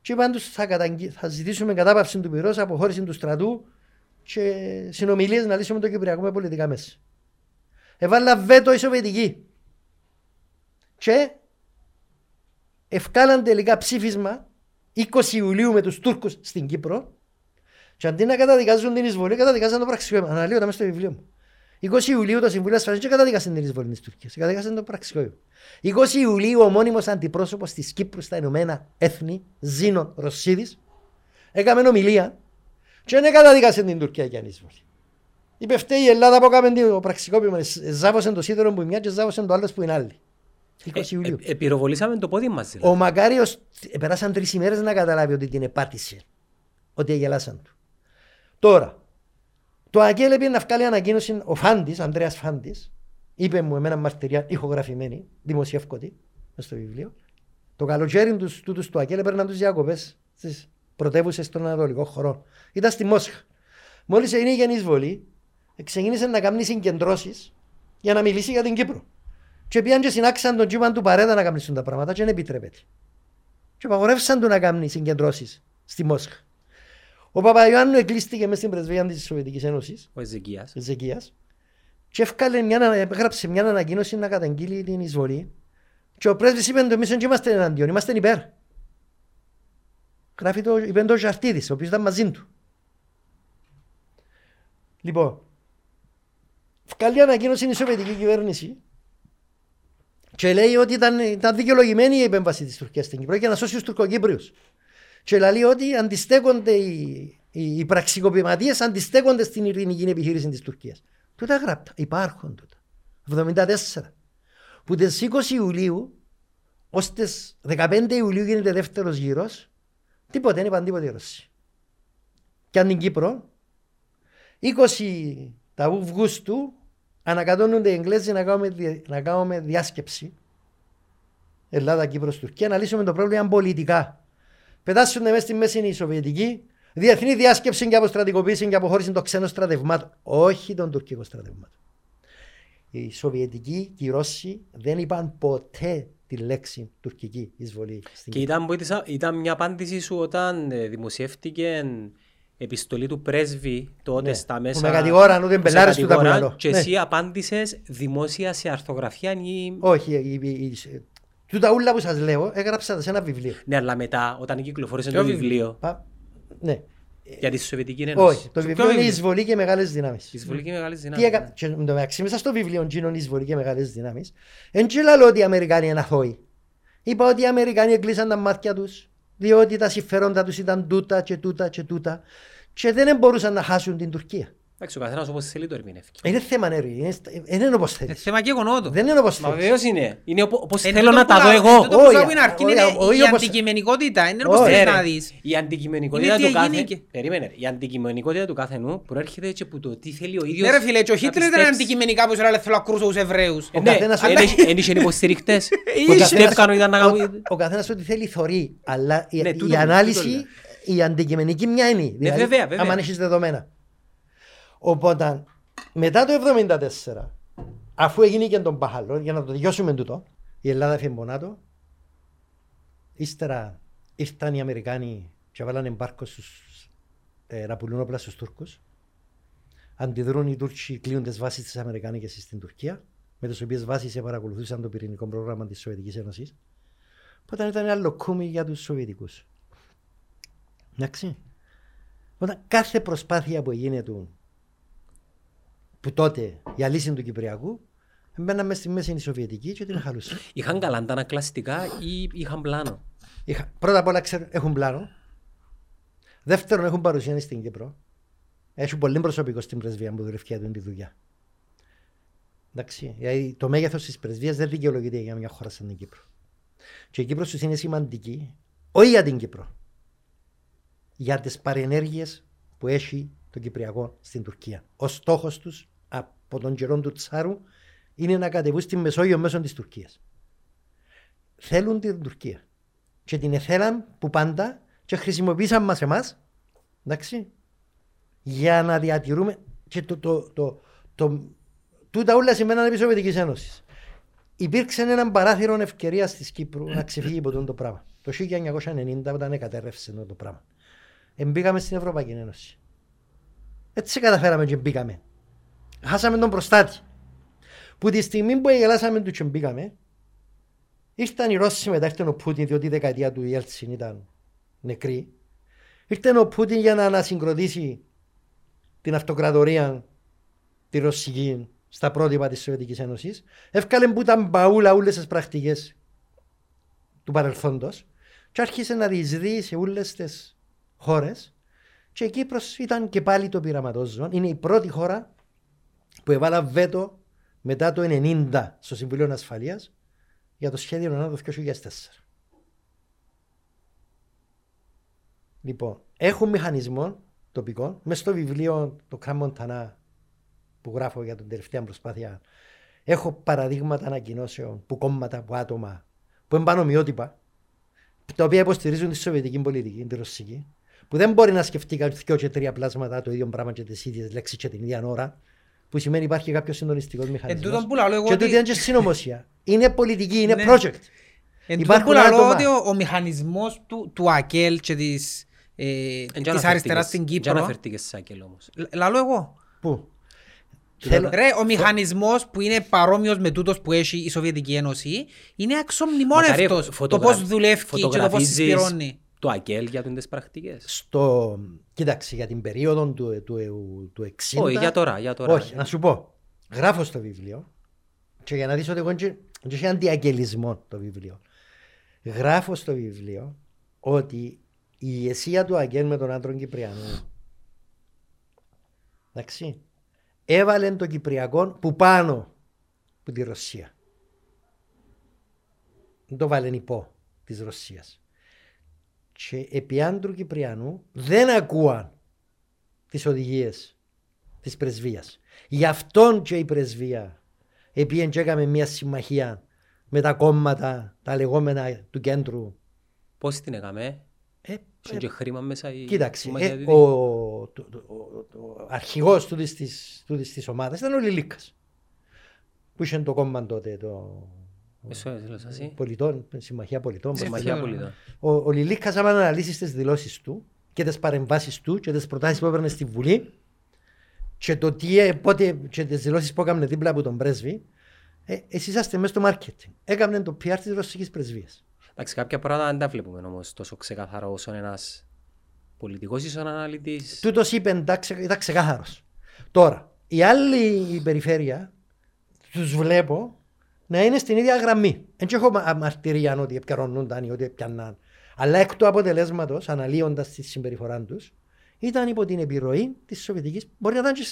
B: και είπαν τους θα, καταγγεί- θα ζητήσουμε κατάπαυση του πυρός, αποχώρηση του στρατού και συνομιλίες να λύσουμε το Κυπριακό με πολιτικά μέσα. Έβαλα βέτο οι Σοβιετικοί. Και ευκάλαν τελικά ψήφισμα 20 Ιουλίου με τους Τούρκους στην Κύπρο και αντί να καταδικάζουν την εισβολή, καταδικάζαν το πραξικόπημα. Αναλύω τα μέσα στο βιβλίο μου. 20 Ιουλίου το Συμβούλιο Ασφαλείας και καταδικάσαν την εισβολή της Τουρκίας. Καταδικάσαν το πραξικόπημα. 20 Ιουλίου ο μόνιμος αντιπρόσωπος της Κύπρου στα Ηνωμένα Έθνη, Ζήνων Ρωσίδης, έκαμε ομιλία και δεν καταδικάσε την Τουρκία για εισβολή. Είπε φταίει η Ελλάδα που έκαμε το πραξικόπημα. Ζάβωσε το σίδερο που είναι μια και ζάβωσε το άλλος που είναι άλλη. 20 Ιουλίου.
A: Ε, ε, Επιροβολήσαμε το πόδι μας. δηλαδή.
B: Ο Μακάριος ε, περάσαν τρεις ημέρες να καταλάβει ότι την επάτησε. Ότι εγελάσαν του. Τώρα, το ΑΚΕΛ έπαιρνε να βγάλει ανακοίνωση ο Φάντης, Ανδρέας Φάντης, είπε μου εμένα μαρτυρία ηχογραφημένη, δημοσιεύκωτη, μες στο βιβλίο. Το καλοκαίρι τους, τούτους του ΑΚΕΛ έπαιρναν τους διακοπές στις πρωτεύουσες των Ανατολικών χωρών. Ήταν στη Μόσχα. Μόλις έγινε η εισβολή, ξεκίνησε να κάνει συγκεντρώσεις για να μιλήσει για την Κύπρο. Και πήγαν και συνάξαν τον Τζίμαν του Παρέδα να κάνουν τα πράγματα και δεν επιτρέπεται. Και απαγορεύσαν του να κάνει συγκεντρώσεις στη Μόσχα. Ο Παπαϊωάννου εκλείστηκε μέσα στην πρεσβεία της Σοβιετικής Ένωσης,
A: Ο Εζεκίας.
B: της Ζεκίας, και έφκαλε μια, έγραψε μια ανακοίνωση να καταγγείλει την εισβολή. Και ο πρέσβης είπε ότι εμείς δεν είμαστε εναντίον, είμαστε υπέρ. Γράφει το, είπε το Ζαρτίδης, ο οποίος ήταν μαζί του. Λοιπόν, βγάλει ανακοίνωση η Σοβιετική κυβέρνηση και λέει ότι ήταν, ήταν δικαιολογημένη η επέμβαση της Τουρκίας στην Κύπρο για να σώσει τους Τουρκοκύπριους. Και λέει ότι αντιστέκονται οι, οι, οι πραξικοπηματίες αντιστέκονται στην ειρηνική επιχείρηση της Τουρκίας. Τούτα γράπτα, υπάρχουν τούτα. 74. Που τις 20 Ιουλίου ως τις 15 Ιουλίου γίνεται δεύτερος γύρος, τίποτε, δεν είπαν τίποτε οι Ρώσοι. Και αν την Κύπρο, 20 τα Αυγούστου ανακατώνονται οι Εγγλέζοι να κάνουμε, δια- να κάνουμε διάσκεψη Ελλάδα, Κύπρος, Τουρκία να λύσουμε το πρόβλημα πολιτικά. Πετάσσονται μέσα στη μέση οι Σοβιετικοί, διεθνή διάσκεψη και αποστρατικοποίηση και αποχώρηση των ξένων στρατευμάτων. Όχι των τουρκικών στρατευμάτων. Οι Σοβιετικοί και οι Ρώσοι δεν είπαν ποτέ τη λέξη τουρκική εισβολή στην
A: Και
B: Κύπρο.
A: ήταν, που ήτησα- ήταν μια απάντηση σου όταν ε, δημοσιεύτηκε επιστολή του πρέσβη τότε
B: Ναι,
A: στα
B: που
A: μέσα.
B: με κατηγόραν ότι
A: που σε
B: μπελάρες του τα
A: κατηγόραν
B: μυαλό.
A: Και
B: Ναι.
A: εσύ απάντησες δημόσια σε αρθογραφία ή...
B: Όχι, η- η- η- τούτα ούλα που σας λέω έγραψα τα σε ένα βιβλίο.
A: Ναι, αλλά μετά όταν κυκλοφόρησε
C: Ποιο
A: το
C: βιβλίο;
A: βιβλίο
B: Πα- Ναι.
A: Για τη Σοβιετική Ένωση.
B: Όχι, το
C: Σε
B: βιβλίο
C: ποιο
B: είναι;
C: βιβλίο;
B: εισβολή και μεγάλες δυνάμεις.
A: Η εισβολή και μεγάλες
B: Τι
A: δυνάμεις.
B: έκα... Και εν τω μεταξύ μέσα στο βιβλίο Τζίνον εισβολή και μεγάλες δυνάμεις εν και λέω ότι οι Αμερικάνοι είναι αθώοι. Είπα ότι οι Αμερικάνοι έκλεισαν τα μάτια τους διότι τα συμφέροντα τους ήταν τούτα και τούτα και τούτα και δεν μπορούσαν να χάσουν την Τουρκία.
A: Εντάξει, ο καθένας όπως θέλει το ερμηνεύει.
B: Είναι θέμα νερή, είναι, δεν είναι όπως
C: Είναι
B: θέλεις.
C: θέμα γεγονότο.
B: Δεν είναι όπως
A: Μα
B: θέλεις.
A: βεβαίως είναι. Είναι οπο- όπως
C: Ε,
A: θέλω
C: τούτο
A: να
C: που
A: τα δω
C: λα-
A: εγώ.
C: τούτο που
B: Όχι,
C: σου είναι αρκεί
B: όχι,
C: είναι
B: όχι
C: η
B: όπως-
C: αντικειμενικότητα. Είναι όπως
B: Όχι,
C: θες
A: Ναι,
C: να
A: ρε.
C: δεις.
A: Η αντικειμενικότητα
C: Είναι τι
A: του κάθε...
C: έγινε και-
A: Περίμενε. Η αντικειμενικότητα του κάθε νου προέρχεται και από το τι θέλει ο ίδιος
C: Ναι ρε φίλε, και ο
A: να
C: Χίτλερ ήταν
A: πιστέψει.
C: αντικειμενικά που σου έλεγε θέλω να κρούσω τους Εβραίους.
A: Ε,
B: Ο
A: Ναι,
B: καθένας-
A: εν είχε- εν είχε υποστηρικτές.
B: Ο [LAUGHS]
A: Που
B: καθένας-
A: πιστεύκαν ότι ήταν να
B: ο-
A: κάνουν...
B: Ο καθένας ό,τι θέλει θωρεί, αλλά η,
A: Ναι,
B: η
A: τούτο- τούτο
B: ανάλυση,
A: λέω.
B: η αντικειμενική μια είναι. Δηλαδή,
A: βέβαια, βέβαια.
B: άμα έχεις δεδομένα. Οπότε, μετά το 1974, αφού έγινε και τον Παχαλό, για να το τελειώσουμε τούτο, η Ελλάδα έφυγε μονάτο, ύστερα ήρθαν οι Αμερικάνοι και βάλανε μπάρκο στους, ε, να πουλούν όπλα στους Τούρκους. Αντιδρούν οι Τούρκοι, κλείνουν τις βάσεις της Αμερικάνικης στην Τουρκία, με τις οποίες βάσεις παρακολουθούσαν το πυρηνικό πρόγραμμα της Σοβιετικής Ένωσης. Οπότε ήταν ένα λοκούμι για τους Σοβιετικούς. Εντάξει. Όταν κάθε προσπάθεια που γίνεται που τότε για λύση του Κυπριακού μπαίναμε μέσα στη μέση η Σοβιετική και την χαλούσαν.
A: Είχαν καλά τα ανακλαστικά ή είχαν πλάνο;
B: Είχα, πρώτα απ' όλα ξέρουν, έχουν πλάνο. Δεύτερον, έχουν παρουσία στην Κύπρο. Έχουν πολύ προσωπικό στην πρεσβεία που δουλεύει για τη δουλειά. Εντάξει, δηλαδή το μέγεθος της πρεσβείας δεν δικαιολογείται για μια χώρα σαν την Κύπρο. Και η Κύπρος τους είναι σημαντική, όχι για την Κύπρο, για τις παρενέργειες που έχει το Κυπριακό στην Τουρκία. Ο στόχος τους από τον καιρό του Τσάρου είναι να κατεβούν στη Μεσόγειο μέσω της Τουρκίας. Θέλουν την Τουρκία και την εθέλαν που πάντα και χρησιμοποίησαν μας εμάς εντάξει, για να διατηρούμε και το, το, το, το, τούτα όλα σημαίναν επί Σοβιετικής Ένωσης. Υπήρξε ένα παράθυρο ευκαιρίας της Κύπρου να ξεφύγει από αυτό το πράγμα. Το 1990 όταν κατέρευσε αυτό το πράγμα. Εμπήκαμε στην Ευρωπαϊκή Ένωση. Έτσι καταφέραμε και μπήκαμε. Χάσαμε τον προστάτη. Που τη στιγμή που εγελάσαμε του και μπήκαμε, Ήρθαν οι Ρώσοι μετά ήρθε ο Πούτιν, διότι η δεκαετία του Ιέλτσιν ήταν νεκρή. Ήρθε ο Πούτιν για να ανασυγκροτήσει την αυτοκρατορία τη Ρωσική στα πρότυπα της Σοβιετικής Ένωσης. Εύκαλε που ήταν μπαούλα όλες τις πρακτικές του παρελθόντος και άρχισε να διεισδύει σε όλες τις χώρες και η Κύπρος ήταν και πάλι το πειραματόζωο. Είναι η πρώτη χώρα που έβαλα βέτο μετά το 90 στο Συμβουλίο Ασφαλείας για το σχέδιο ΝΑΤΟ το 2004. Λοιπόν, έχουν μηχανισμό τοπικών. Μέσα στο βιβλίο το Κράμοντανά που γράφω για την τελευταία προσπάθεια έχω παραδείγματα ανακοινώσεων που κόμματα, που άτομα που είναι πανομοιότυπα τα οποία υποστηρίζουν τη σοβιετική πολιτική, τη ρωσική που δεν μπορεί να σκεφτεί κάποιος και τρία πλάσματα το ίδιο πράγμα και τις ίδιες λέξεις και την ίδια ώρα που σημαίνει υπάρχει κάποιος συντονιστικός μηχανισμός.
C: τούτον που λαλώ εγώ
B: Και
C: ότι-
B: ότι είναι και συνωμοσία. Είναι πολιτική, είναι
C: Ναι.
B: project.
C: Εν τούτο
B: Υπάρχουν
C: που λαλώ
B: άτομα.
C: ότι ο, ο μηχανισμός του, του ΑΚΕΛ και της, ε,
A: Εν και
C: της
A: αναφερθήκες-
C: αριστεράς στην
A: εν και
C: Κύπρο.
A: αναφερθήκες σε Σάκελ όμως.
C: Λ- Λαλώ εγώ.
B: Πού; Θέλω-
C: Ρε, ο μηχανισμός που είναι παρόμοιος με τούτος που έχει η Σοβιετική Ένωση είναι αξιομνημόνευτος.
A: Μακάρι
C: Το
A: φωτογρα-
C: πώς δουλεύει και το πώς
A: φωτογραφίζεις
C: συσπηρώνει.
A: Το ΑΚΕΛ για τις πρακτικές;
B: στο. Κοίταξε, για την περίοδο του, του, του 60.
A: Όχι, για τώρα, για τώρα.
B: Όχι, να σου πω. Γράφω στο βιβλίο και για να δεις ότι εγώ δεν έχει αντιαγγελισμό το βιβλίο. Γράφω στο βιβλίο ότι η ηγεσία του Αγγέλ με τον άντρο Κυπριανού εντάξει, έβαλε το Κυπριακό που πάνω που τη Ρωσία. Δεν το βάλεν υπό της Ρωσίας. Και επί άντρου Κυπριανού δεν ακούαν τις οδηγίες της πρεσβείας. Γι' αυτόν και η πρεσβεία επίεν και έκαμε μια συμμαχία με τα κόμματα, τα λεγόμενα του κέντρου.
A: Πώς την έκαμε,
B: Ε,
A: είχε και χρήμα μέσα η
B: Κοίταξε,
A: συμμαχία
B: ε,
A: του.
B: ο, το, το, ο, ο αρχηγός τούτης της, τούτης της ομάδας ήταν ο Λιλίκας. Που είχε το κόμμα τότε, το
A: Eso es, lo así.
B: πολιτών, συμμαχία πολιτών.
A: Συμμαχία
C: ξέρω.
A: πολιτών.
B: Ο, ο Λιλίκας άμα αναλύσεις τις δηλώσεις του και τις παρεμβάσεις του και τις προτάσεις που έπαιρνε στη Βουλή και το τι, ε, πότε, και τις δηλώσεις που έκαμε δίπλα από τον πρέσβη ε, εσείς είσαστε μέσα στο marketing. Έκαμε το PR της ρωσικής πρεσβείας.
A: Εντάξει, κάποια πράγματα δεν τα βλέπουμε όμως τόσο ξεκαθαρό όσο ένας πολιτικός ίσως αναλυτής.
B: Τούτος είπε εντάξει, ήταν ξεκάθαρος. Τώρα, η άλλη η περιφέρεια τους βλέπω να είναι στην ίδια γραμμή. Δεν έχω μα- μαρτυρία ότι επικαιρονούνταν ή ότι έπιαναν. Αλλά εκ του αποτελέσματος, αναλύοντας τη συμπεριφορά τους, ήταν υπό την επιρροή της Σοβιετικής. Μπορεί να ήταν και,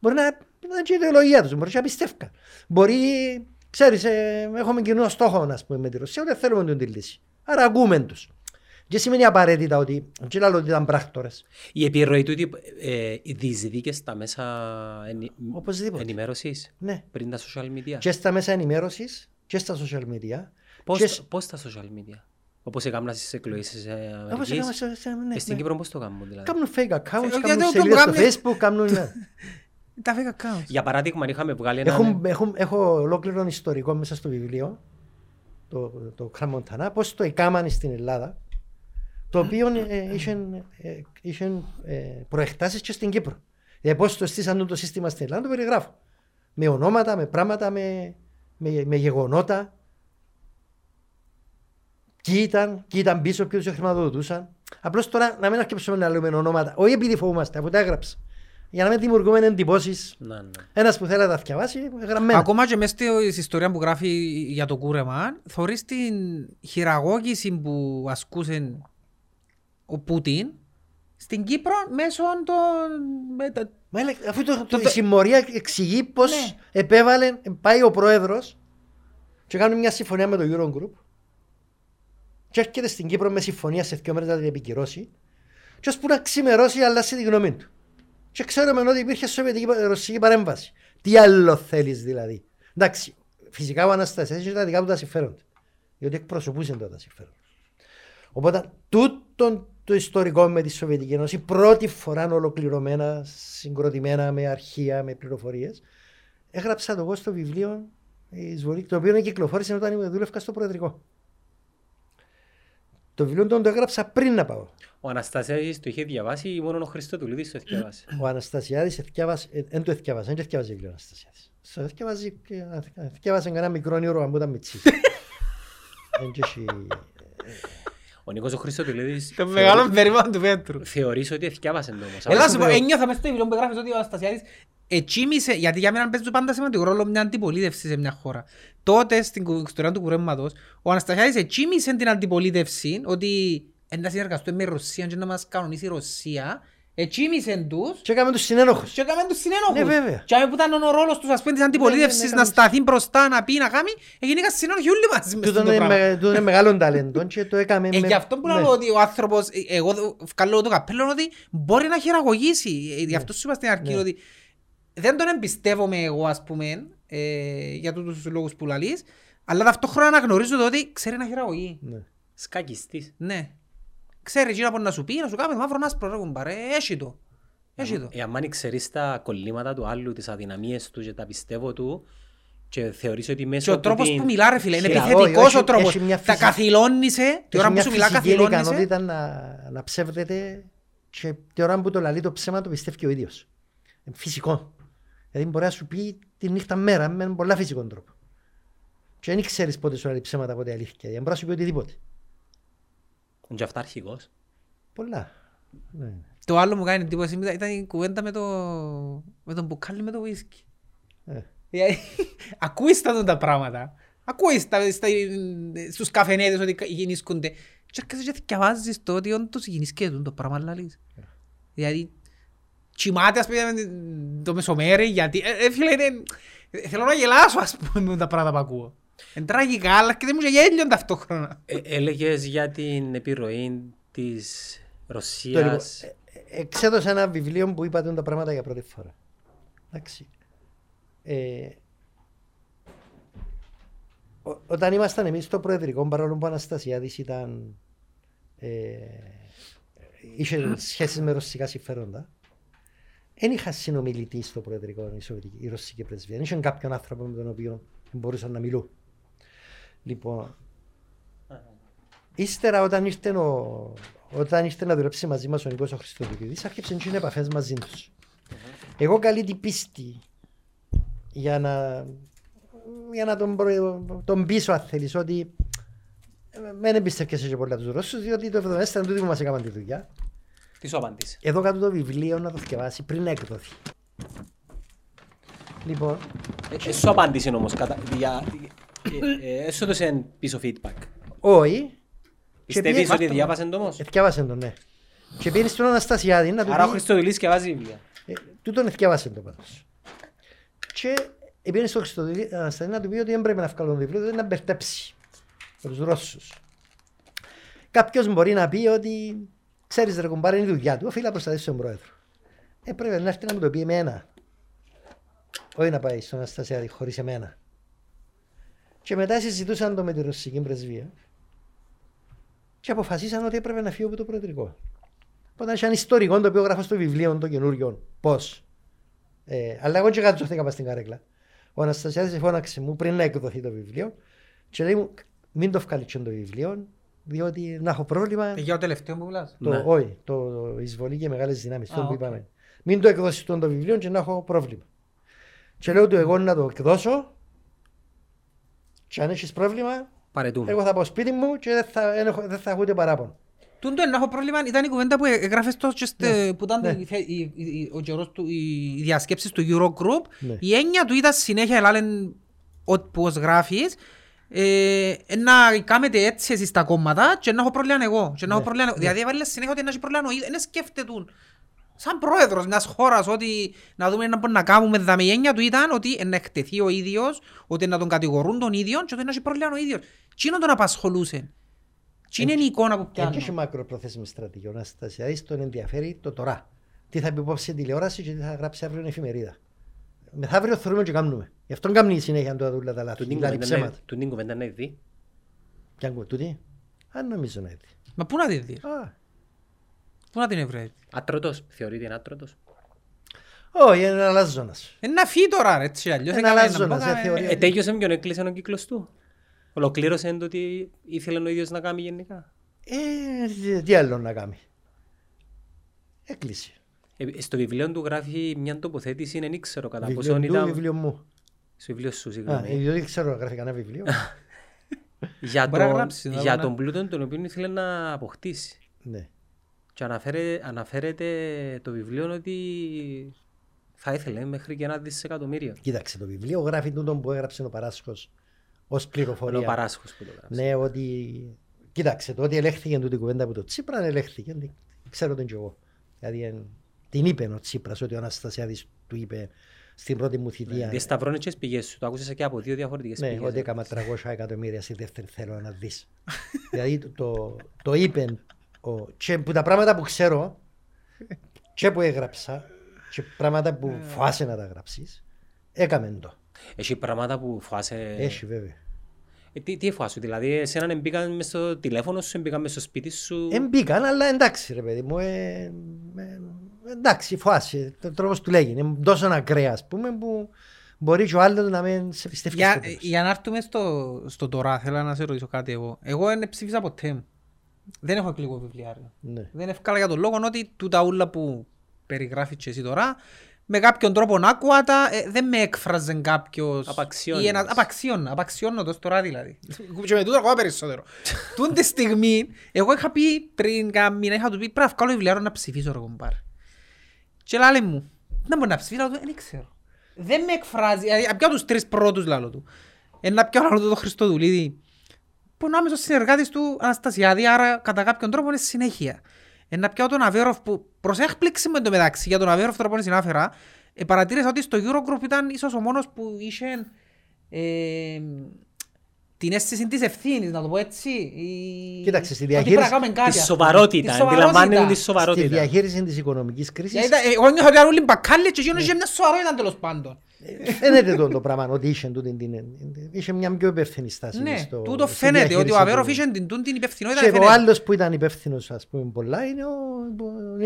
B: μπορεί να, να ήταν και η ιδεολογία τους, μπορεί να πιστεύκαν. Μπορεί, ξέρεις, έχουμε κοινό στόχο ας πούμε, με τη Ρωσία, ότι θέλουμε να την λύση. Άρα ακούμε τους. Δεν σημαίνει απαραίτητα ότι, δεν λέω ότι ήταν πράκτορες;
A: Η επιρροή του ε, διεισδύκε στα μέσα ενη...
B: Οπωσδήποτε.
A: ενημέρωσης
B: Ναι.
A: πριν τα social media.
B: Και στα μέσα ενημέρωσης και στα social media.
A: Πώς,
B: και
A: πώς τα social media; Όπως έκαναν στις εκλογές της ε,
B: Όπως
A: Αμερικής.
B: έκαμε σε- σε- ναι,
A: Ε, Στην
B: ναι.
A: Κύπρο πώς το κάνουν δηλαδή;
B: Κάνουν fake accounts,
C: Ε,
B: κάνουν
C: γιατί το
B: σελίδες στο
C: κάνουν-
B: facebook, κάνουν... ναι. [LAUGHS]
C: Τα fake accounts.
A: Για παράδειγμα, είχαμε βγάλει ένα...
B: Έχουν, έχουν, έχω ολόκληρο ιστορικό μέσα στο βιβλίο, το, το Κραμοντανά, πώς το εκάμανε στην Ελλάδα, το οποίο ε, είχε, ε, είχε ε, προεκτάσεις και στην Κύπρο. Ε, πώς το στήσαν το σύστημα στην Ελλάδα, το περιγράφω. Με ονόματα, με πράγματα, με, με, με γεγονότα. Ποιοι ήταν, ποιοι ήταν πίσω, ποιοι τους χρηματοδοτούσαν. Απλώς τώρα να μην αρκεψούμε να λέμε ονόματα, όχι επειδή φοβούμαστε, αφού τα έγραψα. Για να μην δημιουργούμε εντυπώσεις.
A: Να, ναι.
B: Ένας που θέλει να τα διαβάσει, γραμμένα.
C: Ακόμα και μέσα στην ιστορία που γράφει για το κούρεμα, θωρείς την χειραγώγηση που ασκούσε ο Πούτιν στην Κύπρο μέσω των... με τα-
B: Μα έλεγε, αφού το, το,
C: το-
B: η συμμορία εξηγεί πώς
C: Ναι.
B: επέβαλε, πάει ο πρόεδρος και κάνουν μια συμφωνία με το Eurogroup και έρχεται στην Κύπρο με συμφωνία σε δύο μέρες να την επικυρώσει και ώσπου να ξημερώσει αλλάσει τη γνώμη του. Και ξέρουμε ότι υπήρχε σοβιετική πα- ρωσική παρέμβαση. Τι άλλο θέλεις δηλαδή; Εντάξει, φυσικά ο Αναστασία έχει τα δικά του τα συμφέροντα. Διότι εκπροσωπούσε τότε τα συμφέροντα. Οπότε τούτο το ιστορικό με τη Σοβιετική Ένωση πρώτη φορά ολοκληρωμένα, συγκροτημένα με αρχεία, με πληροφορίες. Έγραψα το εγώ στο βιβλίο η εισβολή, το οποίο κυκλοφόρησε όταν δούλευκα στο Προεδρικό. Το βιβλίο τον το έγραψα πριν να πάω.
A: Ο Αναστασιάδης το είχε διαβάσει ή μόνο ο Χριστοτουλίδης το είχε διαβάσει.
B: Ο Αναστασιάδης εθιάβασε- ε, δεν το εθιάβασε, δεν το εθιάβασε βιβλίο ο Αναστασιάδης. Στο εθιάβασε, ε, εθιάβασε κανένα μικρό ήρωα που ήταν μητσής. [LAUGHS] Δεν και έχει-
A: Ο Νίκος ο Χριστοτουλίδης
C: Το μεγάλο περίπατο του Πέτρου.
A: θεωρείς ότι εθιάβασε το όμως.
C: Έλα
A: Αλλά
C: σου πω, ένιωθα μες στο βιβλίο που γράφεις ότι ο Αναστασιάδης ετσίμησε, γιατί για μένα παίζει πάντα σημαντικό ρόλο μια αντιπολίτευση σε μια χώρα. Τότε στην κου- ιστορία του κουρέμματος, ο Αναστασιάδης ετσίμησε την αντιπολίτευση ότι «Εν να συνεργαστούμε με Ρωσία και να μας κανονίσει η Ρωσία Ετσίμησεν τους
B: Και έκαμε τους συνένοχους.
C: και έκαμε τους συνένοχους.
B: Ναι, βέβαια.
C: Και άμε που ήταν ο ρόλος τους ας πούμε της αντιπολίτευσης
B: Ναι, ναι, ναι,
C: να
B: έκαμε-
C: σταθεί μπροστά, να πει, να κάνει, έγιναν συνένοχοι όλοι μαζί μες
B: Τούτο
C: στο
B: είναι,
C: πράγμα.
B: με- τούτο είναι μεγάλο ταλέντο και το έκαμε
C: Ε,
B: με-
C: γι' αυτό που
B: ναι.
C: λέω ότι ο άνθρωπος, ε, εγώ δω- βγάλω το καπέλο ότι μπορεί να χειραγωγήσει. Ε, Γι' αυτό σου είπα στην αρχή
B: Ναι.
C: ότι δεν τον εμπιστεύομαι εγώ ας πούμε ε, για τούτους τους λόγους που λαλείς αλλά ταυτόχρονα αναγνωρίζω το ότι ξέρει να χειραγωγεί.
B: Ναι.
A: Σκακιστής.
C: Ναι. Ξέρεις εκείνο που να σου πει, να σου κάνει μαύρο άσπρο ρε κουμπάρε. Έχει το. Έχει το.
A: Ε, αν ξέρεις τα κολλήματα του άλλου, τις αδυναμίες του και τα πιστεύω του και θεωρείς ότι μέσω
C: Και ο
A: του
C: τρόπος
A: την
C: που μιλά ρε φίλε, είναι
A: χειρα-
B: Όχι,
C: επιθετικός
B: έχει-
C: ο τρόπος.
B: έχει μια
C: Τα
B: φυσική-
C: καθυλώνησε, τη ώρα
B: Έχει
C: που σου μιλά
B: φυσική
C: καθυλώνησε.
B: ικανότητα να, να ψεύδεται και τη ώρα που το λαλεί το ψέμα το πιστεύει και ο ίδιος. Είναι φυσικό. Δηλαδή μπορεί να σου πει τη νύχτα μέρα με έναν πολλά φυσικό τρόπο. Και δεν ξέρεις πότε σου λέει ψέματα, πότε αλήθεια. Δεν μπορεί να σου πει οτιδήποτε.
A: Είναι και αυτά αρχηγός.
B: Πολλά. Ναι.
C: Το άλλο μου κάνει εντύπωση ήταν- ήταν η κουβέντα με, το... με τον μπουκάλι με το whisky.
B: Ε.
C: Δηλαδή, Ακούεις τα τα πράγματα. Ακούεις τα, στα, στους καφενέδες ότι γεννήσκονται. Και έρχεσαι και διαβάζεις το ότι όντως γεννήσκεται το πράγμα λαλείς. Δηλαδή, κοιμάται ας πούμε το μεσομέρι γιατί... Ε, ε, φίλε, είναι... ε, θέλω να γελάσω ας πούμε με τα πράγματα που ακούω. Είναι τραγικά, αλλά και δεν μου και γέλιον ταυτόχρονα.
A: Ε, έλεγες για την επιρροή της
B: Το
A: Ρωσίας.
B: λοιπόν, ε, ε, Εξέδωσα ένα βιβλίο που είπατε τα πράγματα για πρώτη φορά. Εντάξει. Ε, ο- όταν ήμασταν εμείς στο Προεδρικό, παρόλο που ο Αναστασιάδης ήταν, ε, είχε σχέσεις με ρωσικά συμφέροντα, δεν είχα συνομιλητή στο Προεδρικό η, Σοβιετική, η Ρωσική Πρεσβεία. Δεν είχε κάποιον άνθρωπο με τον οποίο μπορούσαν να μιλούν. Λοιπόν, Ύστερα όταν ήρθε, ο, όταν ήρθε να δουλέψει μαζί μας ο Νικός ο Χριστοδουλίδης άρχισε να είναι επαφές μαζί τους. Εγώ καλή την πίστη για να, για να τον, προ, τον πείσω αν θέλεις ότι ε, δεν εμπιστεύκεσαι και πολλά τους Ρώσους διότι το 70 ήταν τούτοι που μας έκαναν τη δουλειά.
A: Τι σου απαντήσει;
B: Εδώ κάτω το βιβλίο να το θυκευάσει πριν έκδοθει. Λοιπόν,
A: Ε, σου απάντησε όμως. Κατα... Για... Ε, ε, σου έδωσε πίσω feedback.
B: όχι, και
A: Πιστεύεις
B: πήγε-
A: ότι διάβασε το όμως;
B: Εθιάβασε τον, ναι. Και πήγαινε στον Αναστασιάδη να του
A: Άρα ο
B: πει...
A: Χριστοδουλής και βάζει βιβλία.
B: Ε, τούτον εθιάβασε το πάντως. Και πήγαινε στον Χριστοδουλή Αναστασιάδη να του πει ότι δεν πρέπει να βγάλουν βιβλίο, δεν να μπερτέψει με τους Ρώσους. Κάποιος μπορεί να πει ότι ξέρεις ρε κουμπάρε είναι η δουλειά του, οφείλει να προστατεύσει τον πρόεδρο. Ε, πρέπει να έρθει να μου το πει εμένα. Όχι να πάει στον Αναστασιάδη χωρίς εμένα. Και μετά συζητούσαν το με τη ρωσική πρεσβεία και αποφασίσαν ότι έπρεπε να φύγω από το προεδρικό. Οπότε είχε ένα ιστορικό το οποίο γράφω στο βιβλίο το καινούριο. Πώς. Ε, αλλά εγώ και κατσόθηκα πας στην καρέκλα. Ο Αναστασιάδης φώναξε μου πριν να εκδοθεί το βιβλίο και λέει μου μην το βγάλεις το βιβλίο διότι να έχω πρόβλημα
C: Ε, Για το τελευταίο που μιλάς.
B: το,
A: Ναι.
B: όχι, το εισβολή και μεγάλες δυνάμεις,
C: Α,
B: αυτό που
C: οκ.
B: είπαμε. Μην το εκδώσεις το βιβλίο και να έχω πρόβλημα. Και λέω του εγώ να το εκδώσω και αν έχεις πρόβλημα
A: Παρετούμε.
B: εγώ θα πάω σπίτι μου και δεν θα, δεν έχω- δεν θα έχω ούτε παράπονο.
C: Τούν το να έχω πρόβλημα ήταν η κουβέντα που έγραφες το και στε- που ήταν
B: ναι.
C: η θε- η- η- η- ο καιρός του, οι διασκέψεις του Eurogroup.
B: Ναι.
C: Η έννοια του ήταν συνέχεια ελάλεν ότι πώς γράφεις ε, να κάνετε έτσι εσείς τα κόμματα και να έχω πρόβλημα εγώ. Και να έχω
B: Ναι,
C: πρόβλημα... Δηλαδή έβαλες συνέχεια ότι να έχει πρόβλημα ο ίδιος. Δεν σκέφτεται σαν πρόεδρος μιας χώρας ότι να δούμε να μπορούμε να κάνουμε δάμε. Η έννοια του ήταν ότι να εκτεθεί ο ίδιος, ότι να τον κατηγορούν τον ίδιο και ότι να έχει πρόβλημα ο ίδιος. Τι είναι τον απασχολούσε. Τι είναι η εικόνα που
B: Και έχει
C: πιάνει.
B: μακροπρόθεσμη στρατηγική. Ο Αναστασιάδης τον ενδιαφέρει το τώρα. Τι θα πει υπόψη στην τηλεόραση και τι θα γράψει αύριο η εφημερίδα. Μεθαύριο θεωρούμε και κάνουμε. Γι' αυτόν κάνουμε συνέχεια το αδούλα τα λάθη.
A: Του την
B: Δηλαδή
A: κουβέντα να-
B: ψέματα.
A: του την κουβέντα να δει.
B: Κι αν τούτη. Αν νομίζω να είναι.
C: Μα πού να τη δεις,
B: Α,
C: πού να την ευρέεις.
A: Άτρωτος. Θεωρείται είναι άτρωτος.
B: Όχι, είναι ένα αλαζόνας.
C: Είναι να φύγει τώρα ρε, έτσι αλλιώς.
B: Ένα
C: έκαμε
B: λάζονας,
C: να μπω,
B: ε, θεωρεί.
A: Ε, τέγιωσε ποιον έκλεισε ο κύκλος του. Ολοκλήρωσε το ότι ήθελε ο ίδιος να κάνει γενικά.
B: Ε, τι- τι άλλο να κάνει. Έκλεισε.
A: Ε, στο βιβλίο του γράφει μια τοποθέτηση, δεν ξέρω κατά
B: Βιβλίο
A: πόσο
B: του,
A: ήταν...
B: βιβλίο μου.
A: Στο βιβλίο σου,
B: Α,
A: συγγνώμη.
B: ε, δεν ξέρω να γράφει κανένα βιβλίο.
A: για [LAUGHS]
C: Μπορεί να
A: τον,
C: γράψει, να
A: για
C: δω,
A: τον πλούτο τον οποίο ήθελε να αποκτήσει.
B: ναι.
A: Και αναφέρε, αναφέρεται το βιβλίο ότι θα ήθελε μέχρι και ένα δισεκατομμύριο.
B: Κοίταξε το βιβλίο, γράφει τούτο που έγραψε ο Παράσχος ως
A: Ο
B: πληροφορία.
A: παράσχος που το γράψε.
B: Ναι, ότι. Κοίταξε, το ότι ελέγχθηκε τούτη η κουβέντα από το Τσίπρα, ελέγχθηκε. Ξέρω τον κι εγώ. Δηλαδή, εν... Την είπε ο Τσίπρας ότι ο Αναστασιάδης του είπε στην πρώτη μου θητεία.
A: Διασταυρώνει και τις πηγές σου. Το άκουσες και από δύο διαφορετικές
B: Ναι,
A: πηγές.
B: ότι έκανα 300 εκατομμύρια στη δεύτερη θέλω να δεις. [LAUGHS] δηλαδή το, το, το είπε ο, και που τα πράγματα που ξέρω και που έγραψα και πράγματα που φάσαι να τα γράψεις έκαμε το.
A: Έχει πράγματα που φάσαι...
B: Έχει βέβαια.
A: Ε, τι, τι φάσου, δηλαδή εσένα μπήκαν μες στο τηλέφωνο σου, μπήκαν μες στο σπίτι σου;
B: Δεν μπήκαν, αλλά εντάξει ρε παιδί μου. Ε, ε, εντάξει, φάση. Το τρόπος του λέγει. Είναι τόσο ακραία, ας πούμε, που μπορεί και ο άλλος να μην σε πιστεύει.
C: Για,
B: στο τέλος.
C: για να έρθουμε στο, στο τώρα, θέλω να σε ρωτήσω κάτι εγώ. Εγώ δεν ψήφισα ποτέ μου. Δεν έχω εκλογικό βιβλιάριο.
B: Ναι.
C: Δεν ευκάλα για τον λόγο ότι τούτα ούλα που περιγράφεις και εσύ τώρα, με κάποιον τρόπο να άκουα τα, ε, δεν με έκφραζε κάποιος...
A: Απαξιώνεις.
C: ή ένα- Απαξιώνω, απαξιώνω το τώρα δηλαδή. και με τούτο ακόμα περισσότερο. [LAUGHS] Τούν τη στιγμή, εγώ είχα πει πριν κάνα μήνα, είχα του πει πρέπει να βγάλω βιβλιάριο να ψηφίσω ρε κομπάρ. Και λάλε μου, να μπορεί να ψηφίσω, αλλά δεν ξέρω. Δεν με εκφράζει, δηλαδή, απ' τους τρεις πρώτους λάλο του. Ε, να πιάνω άλλο το Χριστοδουλίδη, που είναι άμεσος συνεργάτης του Αναστασιάδη, άρα κατά κάποιον τρόπο είναι συνέχεια. Ε, να πιάω τον Αβέροφ που προς έκπληξη με το μεταξύ για τον Αβέροφ τώρα που είναι συνάφερα, ε, παρατήρησα ότι στο Eurogroup ήταν ίσως ο μόνος που είχε ε, την αίσθηση της ευθύνης, να το πω έτσι. Η...
B: Κοίταξε, στη
C: ότι
B: διαχείριση-
C: πρέπει να κάνουμε κάτι,
A: Τη
C: ας πούμε.
A: σοβαρότητα,
C: Τη σοβαρότητα.
A: αντιλαμβάνεται τη
B: Στη
A: σοβαρότητα.
B: διαχείριση της οικονομικής κρίσης
C: Γιατί ήταν- Εγώ νιώθω ότι ήταν όλοι μπακάλια και εκείνος είχε μια σοβαρότητα τέλος πάντων.
B: Φαίνεται το, το πράγμα ότι είχε, τούτη την, είχε μια πιο υπεύθυνη στάση.
C: Ναι,
B: στο-
C: τούτο
B: στη
C: φαίνεται ότι ο
B: διαχείριση
C: Αβέροφ
B: του-
C: είχε την, τούν την υπευθυνότητα.
B: Και ο
C: φαίνεται.
B: άλλος που ήταν υπεύθυνος ας πούμε πολλά είναι ο,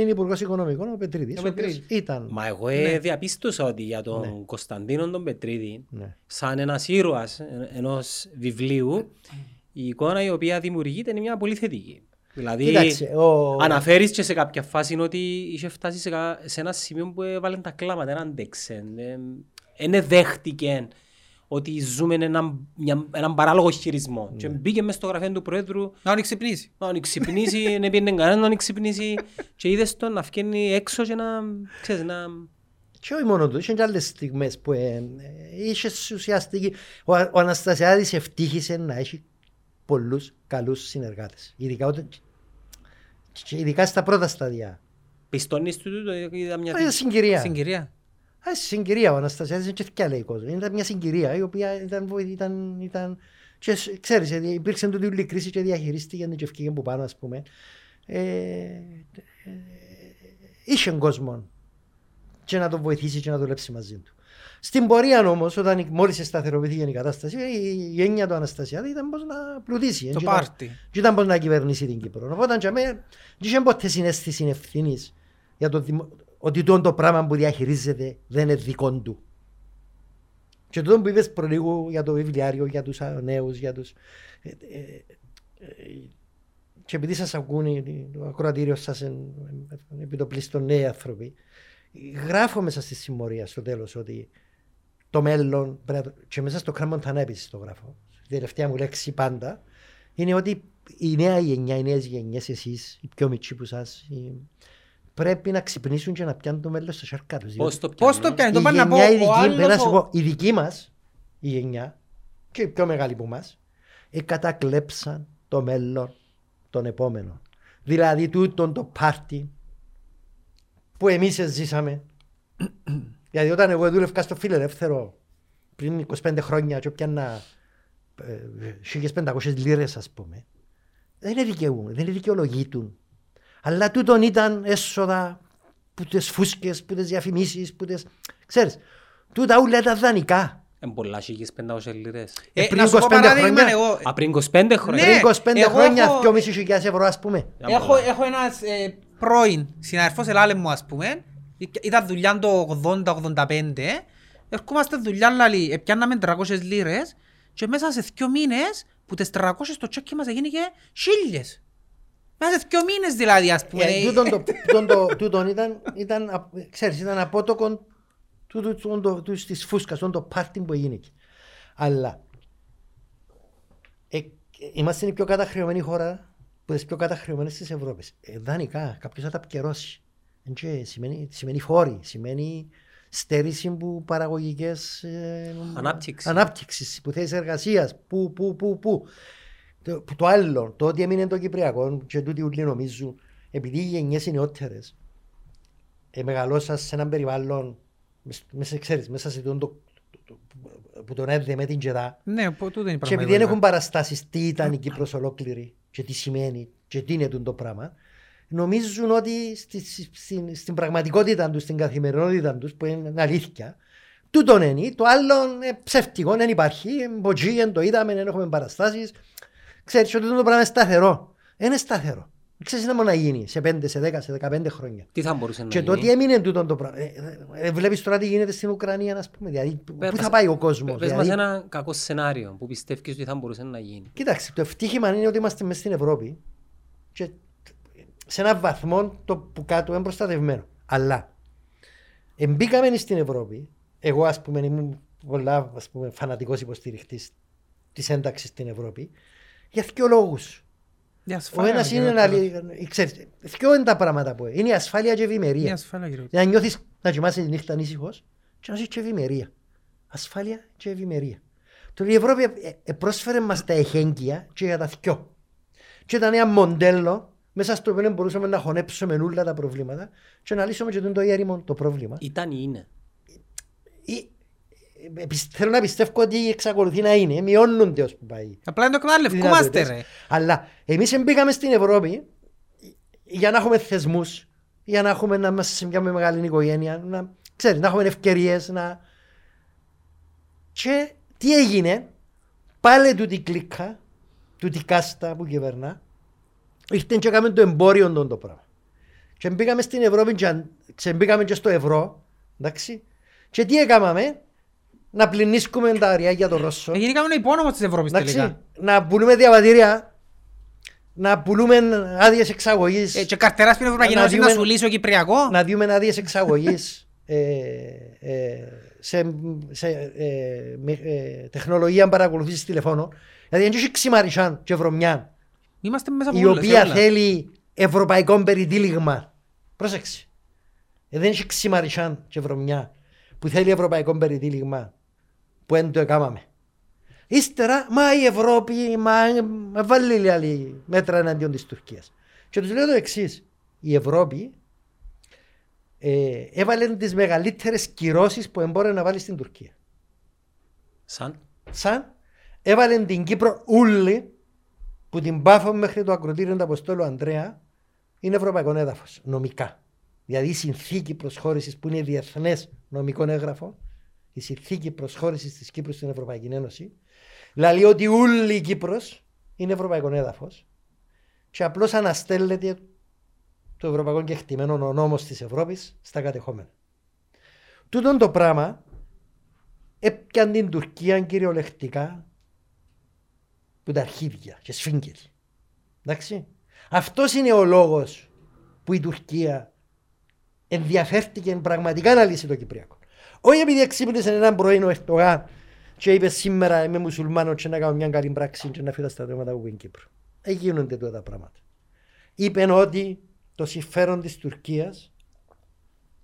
B: είναι υπουργός οικονομικών, ο Πετρίδης.
C: Ο
B: Ο οποίος
C: Πετρίδης.
B: ήταν.
A: Μα εγώ ε, διαπίστωσα ότι για τον Κωνσταντίνο τον Πετρίδη,
B: Ναι.
A: σαν ένας ήρωας ε, ενός βιβλίου, η εικόνα η οποία δημιουργείται είναι μια πολύ θετική. Δηλαδή,
B: Κοίταξε, ο-
A: αναφέρεις και σε κάποια φάση ότι είχε φτάσει σε, κα- σε ένα σημείο που έβαλε τα κλάματα, δεν αντέξε. Δεν δέχτηκε ότι ζούμε έναν, μια, έναν παράλογο χειρισμό.
B: Ναι.
A: Και μπήκε μέσα στο γραφείο του Πρόεδρου
C: Να τον ξυπνήσει.
A: να ξυπνήσει, δεν [LAUGHS] πήγαινε κανένα να ξυπνήσει και είδες τον να βγαίνει έξω και να, ξέρεις, να...
B: Και όχι μόνο του, είχε και άλλες στιγμές που ε, ε, είχε ουσιαστική. Ο, ο Αναστασιάδης ευτύχησε να έχει πολλούς καλούς συνεργάτες. Ειδικά, όταν, και ειδικά στα πρώτα σταδιά.
A: Πιστώνεις του τούτο, είδα μια...
B: Ε, συγκυρία.
C: Συγκυρία.
B: Α, συγκυρία ο Αναστασιάδης είναι και θκιά λέει κόσμος. Ήταν μια συγκυρία η οποία ήταν, βοη- ήταν, ήταν και σ- ξέρεις, ε, υπήρξε τούτη όλη η κρίση και διαχειρίστηκε και ευκήγε που πάνω ας πούμε. Ε, ε, είχε κόσμο και να τον βοηθήσει και να δουλέψει μαζί του. Στην πορεία όμως, όταν μόλις σταθεροποιήθηκε η κατάσταση, η γένεια του Αναστασιάδη ήταν πώ να πλουτίσει.
C: Το
B: Και ήταν-
C: πάρτι.
B: Και ήταν πώ να κυβερνήσει την Κύπρο. Οπότε για μένα, δεν είχε ποτέ συνέστηση ευθύνης για το δημο... ότι το, το πράγμα που διαχειρίζεται δεν είναι δικό του. Και το που είπες προλίγου για το βιβλιάριο, για τους α, νέους, για τους... ε, ε, ε, και επειδή σας ακούνε, το ακροατήριο σας είναι επιτοπλίστων νέοι άνθρωποι, γράφω μέσα στη συμμορία στο τέλος ότι το μέλλον, πρέπει να το- και μέσα στο Κράμον επίσης το γράφω, η τελευταία μου λέξη πάντα, είναι ότι η νέα γενιά, οι νέες γενιές, εσείς, οι πιο μικροί που σας, οι- πρέπει να ξυπνήσουν και να πιάνουν το μέλλον στα σάρκα τους.
A: Πώς το
C: Πώς το
A: πιάνω.
C: πιάνει,
B: Η
C: το πάνε να πω
B: γενιά η
C: ο
B: δική, πρέπει να
C: άλλος...
B: σου
C: ο-
B: πω, η δική μας, η γενιά, και η πιο μεγάλη που μας, ε, κατακλέψαν το μέλλον των επόμενων. Δηλαδή τούτον το πάρτι που εμείς ζήσαμε. Γιατί [COUGHS] όταν εγώ δούλευκα στο φιλελεύθερο πριν 25 χρόνια και πιάνα ε, 1500 λίρες ας πούμε, δεν είναι δικαιούν, δεν είναι δικαιολογήτουν. Αλλά τούτον ήταν έσοδα που τις φούσκες, που τις διαφημίσεις, που τις... Ξέρεις, τούτα όλα ήταν δανεικά.
A: Εν πολλά χίλιες πεντακόσιες λίρες.
C: Ε,
B: πριν
C: να σου πω
B: 25
C: παράδειγμα
B: χρόνια.
C: εγώ.
A: Α, πριν 25 χρόνια.
C: Ναι.
B: Πριν 25
C: εγώ
B: χρόνια,
C: έχω-
B: 2.500 ευρώ ας πούμε.
C: Έχω, έχω ένας ε, πρώην συναδελφός ελάλε μου ας πούμε, ήταν δουλειά το 80-85, ερχόμαστε δουλειά λαλή, επιάνναμε 300 λίρες και μέσα σε δύο μήνες που τις 300 το τσέκι μας έγινε και χίλιες. Μέσα σε δύο μήνες δηλαδή ας πούμε.
B: Ε, τούτον το- τούτον το- Τούτον ήταν, ήταν, α- ξέρεις, ήταν απότοκο τούτου- τούτου το- του- της φούσκας, τούτον το πάρτι που έγινε εκεί. Αλλά ε, είμαστε η πιο καταχρεωμένη χώρα που τις πιο καταχρεωμένες της Ευρώπης. Ε, δανεικά, κάποιος θα τα επικαιρώσει. Εν και σημαίνει, σημαίνει φόρη, σημαίνει στέρηση που παραγωγικές ε,
A: Ανάπτυξη.
B: ανάπτυξης, που θέσεις εργασίας, που, που, που, που. Το, που το άλλο, το ότι έμεινε το Κυπριακό και τούτοι ούλοι νομίζουν, επειδή οι γενιές είναι νεότερες, ε, μεγαλώσα σε έναν περιβάλλον, μες- μέσα, ξέρεις, μέσα σε τον, το, το- το- που τον έδε με την Τζεδά.
C: Ναι, που τούτο είναι η
B: Και επειδή δεν
C: πραγματικότητα.
B: έχουν παραστάσεις τι ήταν η Κύπρος ολόκληρη και τι σημαίνει και τι είναι τούτο το πράγμα, νομίζουν ότι στη, στη- στην, στην πραγματικότητα τους, στην καθημερινότητα τους, που είναι αλήθεια, τούτον είναι, το άλλο είναι ψεύτικο, δεν υπάρχει, μποτζί, δεν το είδαμε, δεν έχουμε παραστάσεις. Ξέρεις ότι τούτο το πράγμα είναι σταθερό. Δεν είναι σταθερό. Ξέρεις να μόνο να γίνει σε 5, σε 10, σε 15 χρόνια.
A: Τι θα μπορούσε να
B: Και
A: γίνει;
B: το ότι έμεινε τούτο το πράγμα. Ε, ε, ε, βλέπεις τώρα τι γίνεται στην Ουκρανία, ας πούμε. Δηλαδή, πού
A: Πες
B: θα
A: μας-
B: πάει ο κόσμος.
A: Πες μας
B: δηλαδή,
A: ένα κακό σενάριο που πιστεύεις ότι θα μπορούσε να γίνει.
B: Κοιτάξτε, το ευτύχημα είναι ότι είμαστε μέσα στην Ευρώπη και σε έναν βαθμό το που κάτω είναι προστατευμένο. Αλλά εμπήκαμε στην Ευρώπη, εγώ ας πούμε ήμουν πολλά ας πούμε, φανατικός υποστηριχτής της ένταξης στην Ευρώπη, για δύο λόγους.
C: Η
B: Ο
C: ασφάλεια,
B: ένας
C: κύριε
B: είναι να
C: Βατέλο.
B: λύ- ξέρεις, δύο είναι τα πράγματα που είναι. Είναι η ασφάλεια και η
C: Η
B: ευημερία.
C: ασφάλεια, κύριε
B: Για να νιώθεις να κοιμάσαι τη νύχτα ανήσυχος και να ζεις και ευημερία. Ασφάλεια και ευημερία. Τώρα η Ευρώπη ε, ε, πρόσφερε μας τα εχέγγυα και για τα θκυο. Και ήταν ένα μοντέλο μέσα στο οποίο μπορούσαμε να χωνέψουμε όλα τα προβλήματα και να λύσουμε και το έρημο το πρόβλημα.
A: Ήταν ή είναι;
B: Ή, ε, πι- θέλω να πιστεύω ότι εξακολουθεί να είναι, μειώνονται ως που πάει.
C: Απλά είναι το εκμεταλλευκούμαστε
B: δυνατότητες.
C: ρε.
B: Αλλά εμείς μπήκαμε στην Ευρώπη για να έχουμε θεσμούς, για να έχουμε να είμαστε σε μια μεγάλη οικογένεια, να, ξέρεις, να έχουμε ευκαιρίες, να... Και τι έγινε, πάλι τούτη κλίκα, τούτη κάστα που κυβερνά, ήρθε και έκαμε το εμπόριο των το πράγμα. Και μπήκαμε στην Ευρώπη και, αν- και μπήκαμε και στο ευρώ, εντάξει, και τι έκαναμε, να πλυνίσκουμε τα αριά για το Ρώσο.
C: Ε, Γίνηκαμε υπόνομο της Ευρώπης
B: Εντάξει,
C: τελικά.
B: να πουλούμε διαβατήρια, να πουλούμε άδειες εξαγωγής,
C: Ε, Και καρτεράς στην Ευρωπαϊκή
B: Να
C: Ένωση να
B: δούμε-
C: σου λύσει ο Κυπριακό.
B: να δούμε άδειες εξαγωγής [LAUGHS] ε, ε, σε, σε ε, με- ε, τεχνολογία παρακολουθήσεις τηλεφώνων. Δηλαδή δεν έχει ξημαρισάν και βρωμιά
C: Είμαστε μέσα από
B: η
C: όλες,
B: οποία
C: όλα.
B: θέλει ευρωπαϊκό περιτύλιγμα. Πρόσεξε. Ε, δεν έχει ξημαρισάν και βρωμιά που θέλει ευρωπαϊκό περιτύλιγμα που δεν το έκαναμε. Ύστερα, μα η Ευρώπη, μα με βάλει άλλη μέτρα εναντίον της Τουρκίας. Και τους λέω το εξής. Η Ευρώπη ε, έβαλε τις μεγαλύτερες κυρώσεις που εμπόρε να βάλει στην Τουρκία.
A: Σαν;
B: Σαν έβαλε την Κύπρο ούλη που την Πάφο μέχρι το ακροτήριο του Αποστόλου Ανδρέα είναι ευρωπαϊκό έδαφος νομικά. Δηλαδή η συνθήκη προσχώρησης που είναι διεθνές νομικό έγγραφο, η συνθήκη προσχώρηση της Κύπρου στην Ευρωπαϊκή Ένωση, λέει ότι ούλη η Κύπρος είναι ευρωπαϊκό έδαφος και απλώς αναστέλλεται το ευρωπαϊκό κεκτημένο ο νόμος της Ευρώπης στα κατεχόμενα. Τούτον το πράγμα έπιαν την Τουρκία κυριολεκτικά που τα αρχίδια και σφίγγελ. Εντάξει. Αυτός είναι ο λόγος που η Τουρκία ενδιαφέρθηκε πραγματικά να λύσει το Κυπριακό. Όχι επειδή εξύπνησε έναν πρωί ο Ερτογάν και είπε σήμερα είμαι μουσουλμάνος και να κάνω μια καλή πράξη και να φύγω τα στρατεύματα που είναι Κύπρο. Δεν γίνονται τότε τα πράγματα. Είπε ότι το συμφέρον της Τουρκίας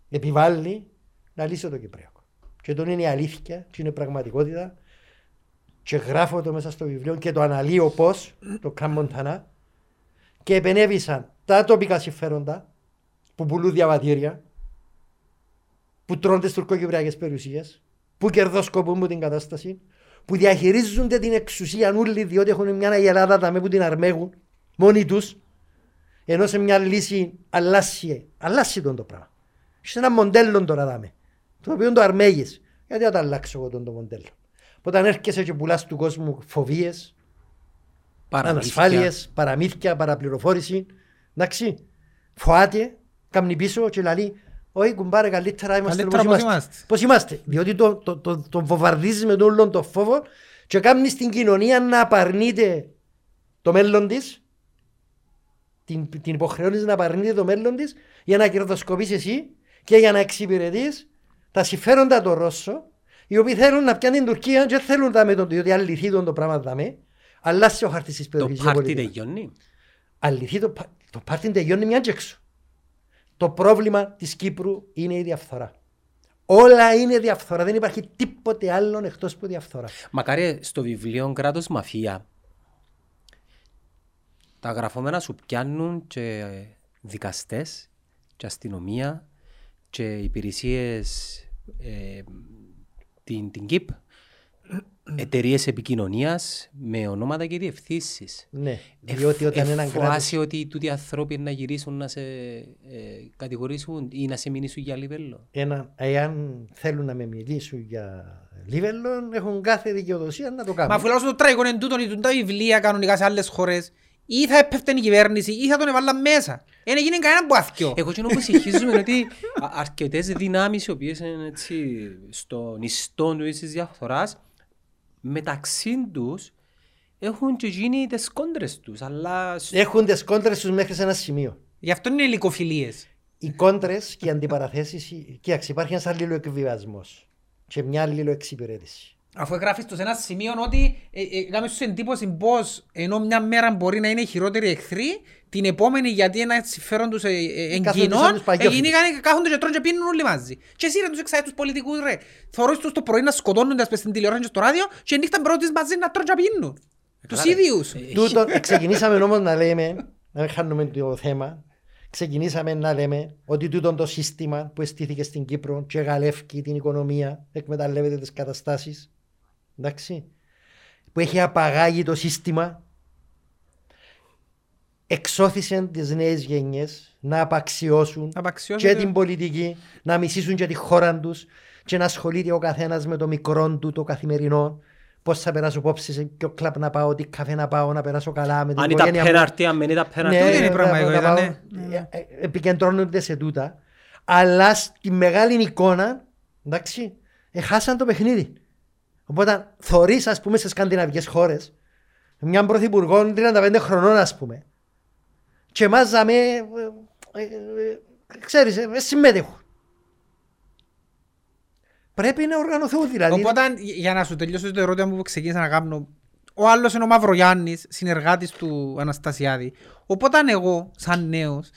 B: επιβάλλει να λύσει το Κυπριακό. Και τον είναι η αλήθεια και είναι η πραγματικότητα και γράφω το μέσα στο βιβλίο και το αναλύω πώς, το Καμμοντανά και επενέβησαν τα τοπικά συμφέροντα που πουλούν διαβατήρια που τρώνε τις τουρκοκυπριακές περιουσίες που κερδοσκοπούν την κατάσταση που διαχειρίζονται την εξουσία όλοι διότι έχουν μια αγελάδα τα με που την αρμέγουν μόνοι τους ενώ σε μια λύση αλλάσει, αλλάσει τον το πράγμα. Σε ένα μοντέλο τώρα δάμε, το οποίο το αρμέγεις. Γιατί θα το αλλάξω εγώ τον το μοντέλο; Όταν έρχεσαι και πουλάς του κόσμου φοβίες,
A: Παραμύθια.
B: ανασφάλειες, παραμύθια, παραπληροφόρηση, εντάξει, φοάται, κάμνει πίσω και λέει όχι κουμπάρε καλύτερα είμαστε
C: Καλύτερα
B: όπως
C: πώς
B: είμαστε.
C: είμαστε.
B: Πώς είμαστε. Διότι το, το, το, το βομβαρδίζεις με τον όλον το φόβο και κάνεις στην κοινωνία να απαρνείται το μέλλον της την, την υποχρεώνεις να απαρνείται το μέλλον της για να κερδοσκοπείς εσύ και για να εξυπηρετείς τα συμφέροντα των Ρώσων οι οποίοι θέλουν να πιάνουν την Τουρκία και δεν θέλουν τα με τον διότι αν λυθεί τον το πράγμα δάμε αλλάσει ο χάρτης της
A: Το
B: περιοχής
A: πάρτι
B: γεωπολιτικά.
A: τελειώνει.
B: Αν λυθεί το, πα- το πάρτι τελειώνει μιας και έξω. Το πρόβλημα της Κύπρου είναι η διαφθορά. Όλα είναι διαφθορά. Δεν υπάρχει τίποτε άλλο εκτός από διαφθορά.
A: Μακάρι στο βιβλίο «Κράτος Μαφία» τα γραφόμενα σου πιάνουν και δικαστές και αστυνομία και υπηρεσίες ε, την, την ΚΙΠ, εταιρείες επικοινωνίας με ονόματα και διευθύνσεις.
B: Ναι, διότι όταν έναν κράτος...
A: Εφάσαι ότι τούτοι οι άνθρωποι να γυρίσουν να σε ε, κατηγορήσουν ή να σε μηνύσουν για λιβέλο.
B: Ένα, εάν θέλουν να με μιλήσουν για λίβελο, έχουν κάθε δικαιοδοσία να το κάνουν.
C: Μα αφού λάθος το τραγικό είναι τούτον, ήταν τα βιβλία κανονικά σε άλλες χώρες, ή θα έπεφτε η κυβέρνηση ή θα τον έβαλαν μέσα. Δεν έγινε κανένα που αθκιό.
A: Εγώ και που συγχύζουμε είναι ότι α- αρκετές δυνάμεις οι οποίες είναι έτσι στον ιστό του της διαφθοράς μεταξύ τους έχουν και γίνει τις κόντρες τους αλλά σ-
B: Έχουν τις κόντρες τους μέχρι σε ένα σημείο.
C: Γι' αυτό είναι υλικοφιλίες.
B: Οι κόντρες και οι αντιπαραθέσεις, κοίταξε, υπάρχει ένας αλληλοεκβιβασμός και μια αλληλοεξυπηρέτηση.
C: Αφού εγγράφεις τους σε ένα σημείο ότι ε, ε, κάνεις τους εντύπωσης πως ενώ μια μέρα μπορεί να είναι οι χειρότεροι εχθροί, την επόμενη γιατί ένα συμφέρον τους ε, ε,
B: Κάθονται σαν
C: εγκυνών,
B: τους παγιόφιλους.
C: εγίνηκαν, κάθονται και τρώνε και πίνουν όλοι μαζί. Και εσύ ρε τους εξάει τους πολιτικούς ρε. Θωρείς τους το πρωί να σκοτώνονται ας πες στην τηλεόραση και στο ράδιο και νύχτα πρώτης μαζί να τρώνε και πίνουν. Τους
A: Καλά, ρε.
C: ίδιους.
A: Ε,
B: Τούτο, ξεκινήσαμε όμως να λέμε, να μην χάνουμε το θέμα, ξεκινήσαμε να λέμε ότι τούτο το σύστημα που εστήθηκε στην Κύπρο και γαλεύκει την οικονομία, εκμεταλλεύεται τις καταστάσεις, εντάξει, που έχει απαγάγει το σύστημα, εξώθησε τις νέες γενιές να απαξιώσουν
C: Απαξιώσετε.
B: και την πολιτική, να μισήσουν και τη χώρα τους και να ασχολείται ο καθένας με το μικρό του, το καθημερινό. Πώς θα περάσω υπόψη σε ποιο κλαπ να πάω, τι καφέ να πάω, να περάσω καλά με την
A: αν ήταν
B: οικογένεια μου.
A: πέναρτη, αν δεν ήταν πέναρτη
C: Τούτο είναι
B: Ναι,
C: πραγματικό,
B: να- να
C: ήταν,
B: πάω-
C: ναι.
B: ε, ε, επικεντρώνονται σε τούτα. Αλλά στη μεγάλη εικόνα, εντάξει, έχασαν το παιχνίδι. Οπότε θωρείς, ας πούμε, σε σκανδιναβικές χώρες, μια πρωθυπουργό 35 χρονών, ας πούμε, και μάζαμε, ε, ε, ε, ξέρεις, ε, ε, συμμετέχουν. Πρέπει να οργανωθούν δηλαδή.
C: Οπότε, για να σου τελειώσω το ερώτημα που ξεκίνησα να κάνω, ο άλλος είναι ο Μαυρογιάννης, συνεργάτης του Αναστασιάδη. Οπότε εγώ, σαν νέος,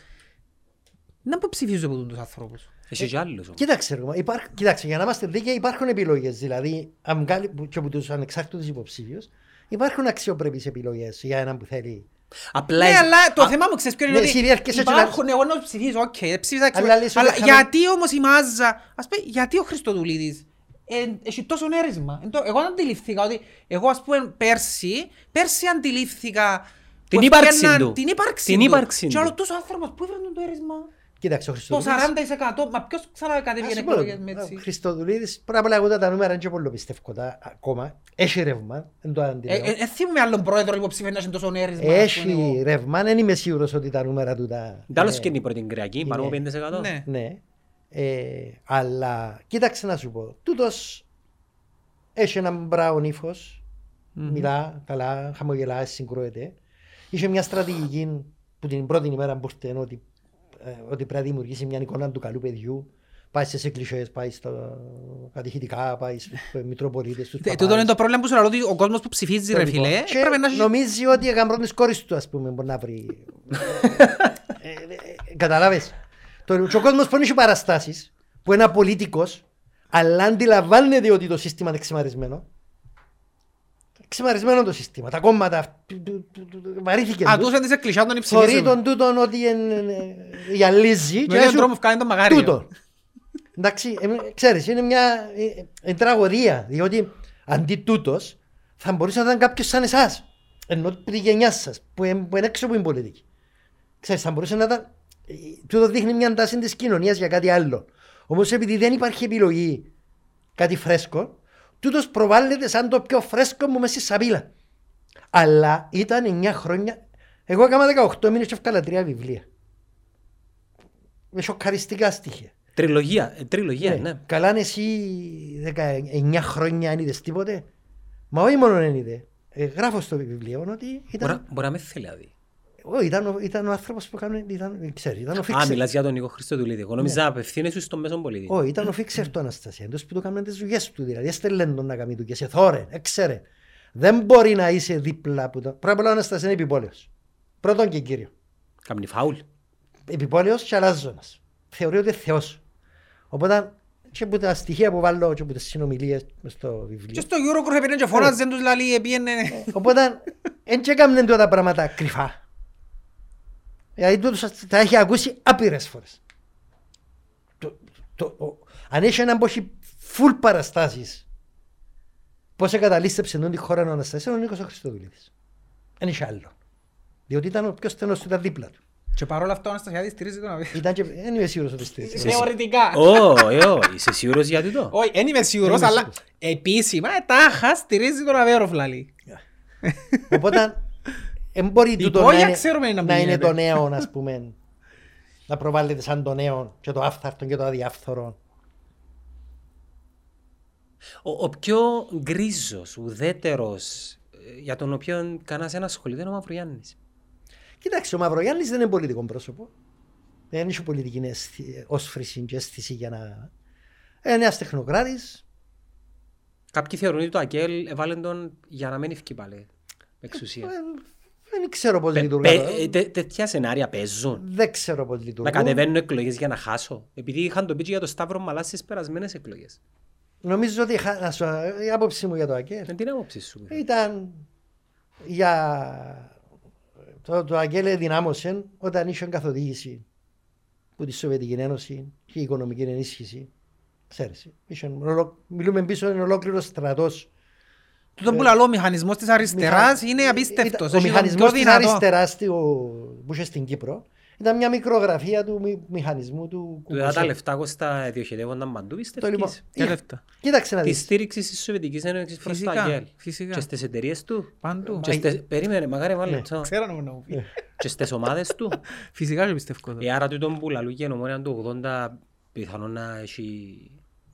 C: να πω ψηφίζω από τους ανθρώπους.
A: Έχει και άλλους όμως.
B: Κοίταξε, ρε, υπάρχ, κοίταξε, για να είμαστε δίκαιοι υπάρχουν επιλογές. Δηλαδή, αν βγάλει που- και από τους ανεξάρτητους υποψήφιους, υπάρχουν αξιοπρεπείς επιλογές για έναν που θέλει.
A: Απλά
C: Ναι,
A: εσύ-
C: αλλά το
A: Α,
C: θέμα μου ξέρεις ποιο είναι
B: ναι,
C: ότι
B: εσύ διαρκέσαι και
C: υπάρχουν, εγώ να τους ψηφίσω, οκ, δεν ψήφισα,
B: Αλλά
C: αλλά,
B: λες
C: αλλά
B: ότι χαμε-
C: γιατί όμως η μάζα, ας πούμε, γιατί ο Χριστοδουλίδης ε, έχει τόσο έρεισμα. Εν τω- Εγώ αντιληφθήκα ότι, εγώ ας πούμε πέρσι, πέρσι αντιληφθήκα
A: Την
C: πως
A: ύπαρξη
C: πιέναν-
A: του.
C: Την ύπαρξη
A: Την
C: του.
A: ύπαρξη
C: Και
A: του.
C: άλλος τόσο άνθρωπος, πού έφεραν το έρισμα.
B: Κοίταξε, ο
C: Το
B: Χριστοδουλίδης...
C: 40%, μα ποιος ξανά κατέβηκε
B: Ας σου πω,
C: εκλογές με
B: ο
C: έτσι;
B: Χριστοδουλίδης, πρώτα απ' όλα εγώ τα νούμερα είναι και πολύ πιστεύω τα ακόμα. Έχει ρεύμα, δεν το
C: Ε,
B: αντιλέω.
C: ε, ε, θυμούμαι άλλον πρόεδρο υποψήφιο να έχει τόσο έρισμα. ας πούμε,
B: Έχει
C: εγώ.
B: ρεύμα, δεν είμαι σίγουρος ότι τα νούμερα του τα...
A: Τέλος
B: είναι-
A: και είναι η πρώτη κριακή, πάνω από 5%.
C: Ναι.
B: Ναι. Ε, αλλά κοίταξε να σου πω. Τούτος έχει έναν μπράουν ύφος, μιλά καλά, χαμογελά, συγκρούεται. Είχε μια στρατηγική που την πρώτη ημέρα που ήρθε ότι, ε, ότι πρέπει να δημιουργήσει μια εικόνα του καλού παιδιού. Πάει στις εκκλησίες, πάει στα κατηχητικά, πάει στους μητροπολίτες, στους
C: Ε,
B: παπάδες.
C: Τούτο είναι το πρόβλημα που σου λέω ότι ο κόσμος που ψηφίζει ρε
B: Λοιπόν,
C: φίλε
B: και
C: πρέπει να έχει...
B: νομίζει ότι η γαμπρόν κόρης του ας πούμε μπορεί να βρει. [LAUGHS] ε, ε, ε, καταλάβες. Το, και ο κόσμος που έχει παραστάσεις που είναι απολύτικος αλλά αντιλαμβάνεται ότι το σύστημα είναι ξημαρισμένο. Ξημαρισμένο το σύστημα. Τα κόμματα του- του- του- του- βαρύθηκε
C: Α,
B: τους.
C: τους είναι εκκλησιά τον
B: Θωρεί
C: υψηλίζουν.
B: τον τούτον ότι εν- εν- εν- γυαλίζει.
C: Με
B: και
C: έναν
B: σου-
C: τρόπο κάνει το μαγάριο.
B: Τούτο. Εντάξει, ε, ξέρεις, είναι μια ε, ε, τραγωδία, διότι αντί τούτος θα μπορούσε να ήταν κάποιος σαν εσάς, ενώ που τη γενιά σας, που, είναι- που είναι έξω από την πολιτική. Ξέρεις, θα μπορούσε να ήταν, ε, τούτο δείχνει μια τάση της κοινωνίας για κάτι άλλο. Όμως επειδή δεν υπάρχει επιλογή κάτι φρέσκο, τούτος προβάλλεται σαν το πιο φρέσκο μου μέσα στη σαπίλα. Αλλά ήταν 9 χρόνια, εγώ έκανα 18 μήνες και έφκαλα τρία βιβλία. Με σοκαριστικά στοιχεία.
A: Τριλογία, ε, τριλογία, ναι.
B: Καλά είναι εσύ 19 χρόνια αν είδες τίποτε. Μα όχι μόνο δεν είδε. Ε, γράφω στο βιβλίο ότι
A: Μπορεί
B: ήταν,
A: να- Μπορεί να με θέλει δηλαδή.
B: Ω, ήταν, ο- ήταν ο άνθρωπος που έκανε, ήταν, ξέρεις, ήταν ο
A: Α,
B: Φίξερ.
A: μιλάς για τον Νίκο Χριστοδουλίδη. Εγώ νόμιζα απευθύνεσαι στον μέσον πολίτη.
B: Όχι, ήταν ο Φίξερ του Αναστασία. Εντός που το κάνουν τις δουλειές του δηλαδή. Έστελνε τον να κάνει δουλειές. Εθώρε, έξερε. Δεν μπορεί να είσαι δίπλα από το... Πρέπει απ' όλα ο Αναστασία είναι επιπόλαιος. Πρώτον και κύριο.
A: Κάμνει φάουλ.
B: Επιπόλαιος και αλλάζονας. Θεωρεί ότι είναι Θεός. Οπότε και από τα στοιχεία που βάλω και από τις συνομιλίες μες στο βιβλίο.
C: Και στο Eurogroup έπαιρνε και φώναζε τους λαλί, επίενε...
B: Οπότε δεν και έκαναν τότε τα πράγματα κρυφά. Δηλαδή τούτος τα έχει ακούσει άπειρες φορές. Το- το, ο, αν έχει έναν που έχει full παραστάσεις πώς εγκαταλείστεψε τον τη χώρα ο Αναστασίας είναι ο Νίκος ο Χριστοδουλίδης. Δεν είχε άλλο. Διότι ήταν ο πιο στενός του, ήταν δίπλα του.
C: Και παρόλα αυτά ο Αναστασιάδης στηρίζει τον Αβίδη.
B: Ήταν και, δεν είμαι σίγουρος ότι στήριζε.
C: Θεωρητικά.
A: Ω, ε, ω, είσαι σίγουρος για τούτο.
C: Όχι, δεν είμαι σίγουρος,
B: Δεν είμαι
C: αλλά επίσημα ε, τάχα στηρίζει τον Αβέροφ λαλή.
B: Οπότε δεν μπορεί
C: Η
B: τούτο
C: υπόγεια
B: να είναι,
C: ξέρουμε να
B: να είναι
C: πηγαίνεται.
B: το νέο, [LAUGHS] ας πούμε. να προβάλλεται σαν το νέο και το άφθαρτο και το αδιάφθορο.
A: Ο, ο πιο γκρίζος, ουδέτερος, ε, για τον οποίο κανένας δεν ασχολείται είναι ο Μαυρογιάννης.
B: Κοιτάξτε, ο Μαυρογιάννης δεν είναι πολιτικό πρόσωπο. Δεν έχει πολιτική αίσθη- όσφρηση και αίσθηση για να... Είναι ένας τεχνοκράτης.
A: Κάποιοι θεωρούν ότι το ΑΚΕΛ έβαλε τον για να μην ευκεί πάλι εξουσία.
B: Ε, Δεν ξέρω πώς
A: Πε-
B: λειτουργούν.
A: πε- ε, τε- Τέτοια σενάρια παίζουν.
B: Δεν ξέρω πώς
A: Να
B: λειτουργούν.
A: κατεβαίνουν εκλογές για να χάσω. Επειδή είχαν το πει και για το Σταύρο Μαλάς στις περασμένες εκλογές.
B: Νομίζω ότι χα- να σου- η άποψη μου για το ΑΚΕΛ
A: Με την άποψη σου.
B: ήταν για το, το ΑΚΕΛ δυνάμωσε όταν είχε καθοδήγηση που τη Σοβιετική Ένωση και η οικονομική ενίσχυση. Ξέρεις, είχε ολο- μιλούμε πίσω είναι ολόκληρος στρατός.
C: Τούτο που λαλώ ο μηχανισμός της αριστεράς
B: Μηχα-
C: είναι απίστευτος.
B: ήταν- Ο
C: Έχει τον
B: μηχανισμός
C: πιο
B: της
C: δυνατό.
B: αριστεράς του- που είχε στην Κύπρο ήταν μια μικρογραφία του μη- μηχανισμού του
A: Του τα
B: Κουκουσέ.
A: λεφτά κόστα διοχετεύονταν παντού
B: Το
A: πιστεύεις.
B: λοιπόν,
C: Και
B: είχα-
C: λεφτά.
B: Κοίταξε να
A: Της
B: δεις.
A: στήριξης της Σοβιετικής Ένωσης προς το
C: Φυσικά,
A: ΑΚΕΛ.
C: φυσικά.
A: Και στις εταιρείες του.
C: Παντού.
A: Και στις- Περίμενε, μαγάρι βάλε
B: Ναι.
A: λεπτό.
C: Ξέρω να μου να μου πει. [LAUGHS]
A: Και στις ομάδες του.
C: Φυσικά και πιστεύω. το.
A: Ε, άρα τούτον που λαλούν και νομόνια του 80 πιθανόν να έχει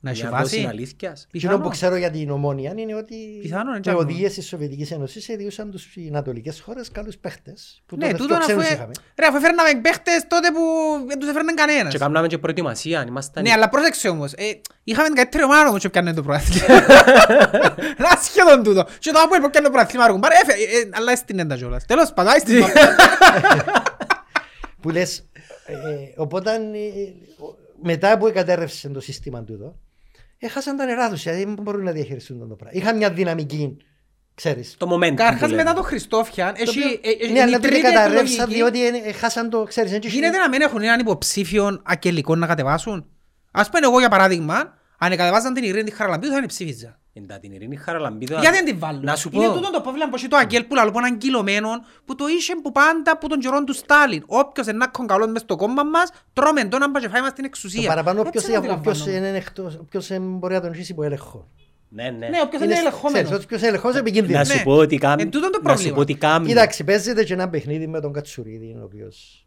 C: Να έχει
A: μια
C: βάση.
A: δόση αλήθειας.
B: Εκείνο που ξέρω για την ομόνια είναι ότι
C: Πιθανόν,
B: οι
C: έτσι άκουγα.
B: οδηγίες της Σοβιετικής Ένωσης εδιούσαν τους οι ανατολικές χώρες καλούς παίχτες. Που
C: Ναι,
B: τότε
C: τούτον
B: πιο
C: αφού...
B: ξένους
C: ε-
B: είχαμε.
C: Ρε, αφού έφερναμε παίχτες τότε που δεν τους έφερνε κανένας.
A: Και κάναμε και προετοιμασία, αν ήμασταν...
C: Ναι, αλλά πρόσεξε όμως. Ε, είχαμε την καλύτερη ομάδα όμως και πιάνε το προάθλημα. [LAUGHS] Να σχεδόν τούτο. Και το Αποέλ που πιάνε το προάθλημα αργούν. Πάρε, έφε, ε, ε, αλλά έστεινε τα κιόλας. Τέλος πάντων, έστεινε.
B: Που λες, ε, ε, οπότε ε, ο- μετά που εκατέρευσε το σύστημα τούτο, έχασαν τα νερά τους, δηλαδή δεν μπορούν να διαχειριστούν το πράγμα. Είχαν μια δυναμική, ξέρεις.
A: Το momentum.
C: Καρχάς
A: που
C: μετά
A: λέμε.
C: το Χριστόφιαν,
B: Το
C: έχει
B: οποίο-
C: ε, ε,
B: Ναι,
C: η
B: αλλά τότε
C: τρίτη
B: καταρρεύσαν
C: εκλογική.
B: διότι ε, ε, χάσαν το, ξέρεις. δεν είχε-
C: Γίνεται να μην έχουν έναν υποψήφιο ακελικό να κατεβάσουν. Ας πούμε εγώ για παράδειγμα, αν κατεβάζαν την Ειρήνη Χαραλαμπίδου θα είναι ψήφιζα.
A: Εντά την Ειρήνη Χαραλαμπίδα.
C: Γιατί δεν την βάλουν.
A: Να σου
C: Είναι
A: πω.
C: τούτο το πρόβλημα που έχει το Αγγέλ που λαλό που είναι αγκυλωμένο που το είχε που πάντα που τον καιρό του Στάλιν. Όποιος είναι να καλός μες στο κόμμα μας, τρώμε τον να πάει και φάει μας την
B: Το
C: εξουσία.
B: παραπάνω
C: Έτσι
B: ποιος,
C: το
B: ποιος
C: αντιλαμβάνομαι.
B: είναι εκτός, ποιος ε, μπορεί να τον ζήσει υπό έλεγχο.
A: Ναι, ναι.
C: Ναι, όποιος είναι ελεγχόμενος.
B: ξέρεις, ποιος είναι ελεγχός είναι επικίνδυνος.
A: Να
C: Ναι.
A: σου πω ότι κάμ-
C: Εν τούτον το
A: να σου
C: πρόβλημα.
A: πω ότι κάμνει.
B: Κοίταξε, παίζεται και ένα παιχνίδι με τον Κατσουρίδη, ο οποίος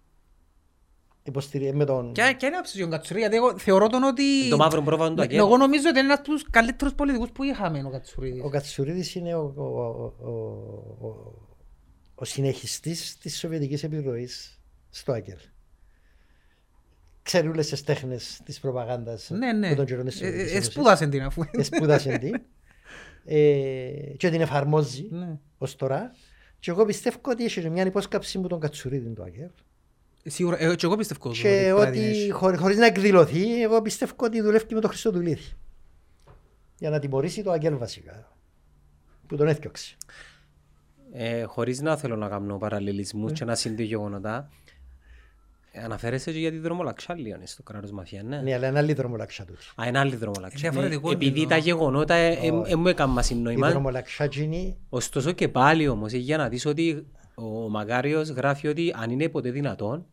B: υποστηρίζει με τον...
C: Και και είναι άψη ο Κατσουρί, γιατί εγώ θεωρώ τον ότι...
A: Το μαύρο πρόβατο του Αγγέλ.
C: Εγώ νομίζω ότι είναι ένας από τους καλύτερους πολιτικούς που είχαμε ο Κατσουρίδης.
B: Ο Κατσουρίδης είναι ο, ο, ο, ο, ο, ο συνεχιστής της Σοβιετικής επιρροής στο Άγγελ. Ξέρει όλες τις τέχνες της προπαγάνδας
C: Ναι, ναι.
B: που τον καιρό της
C: Ε,
B: Σοβιετικής
C: ε,
B: Ένωσης.
C: Σπούδασε την αφού.
B: Εσπούδασε την [LAUGHS] ε, και την εφαρμόζει
C: Ναι.
B: ως τώρα. Και εγώ πιστεύω ότι έχει μια υπόσκαψη με τον Κατσουρίδη το Άγγελ.
C: Σίγουρα, ε, και εγώ πιστεύω
B: Και
C: πρέπει να την
B: ότι
C: έχει.
B: χωρί, χωρίς να εκδηλωθεί, εγώ πιστεύω ότι δουλεύει με τον Χριστοδουλίδη. Για να τιμωρήσει το Αγγέλ βασικά. Που τον έφτιαξε.
A: Ε, χωρίς να θέλω να κάνω παραλληλισμούς και να συνδύω γεγονότα, ε, αναφέρεσαι και για τη δρομολαξιά λίγο ναι, στο κράτος μαφίας, ναι.
B: Ναι, αλλά είναι άλλη δρομολαξιά τούτη.
A: Α, είναι άλλη δρομολαξιά.
C: Είναι διαφορετικό
A: Ναι, επειδή
C: εννοώ.
A: τα γεγονότα ε, ε, ε, μου έκαναν
B: Η
A: συνόημα.
B: δρομολαξιά γίνει
A: Ωστόσο και πάλι όμως, ε, για να δεις ότι ο Μακάριος γράφει ότι αν είναι ποτέ δυνατόν,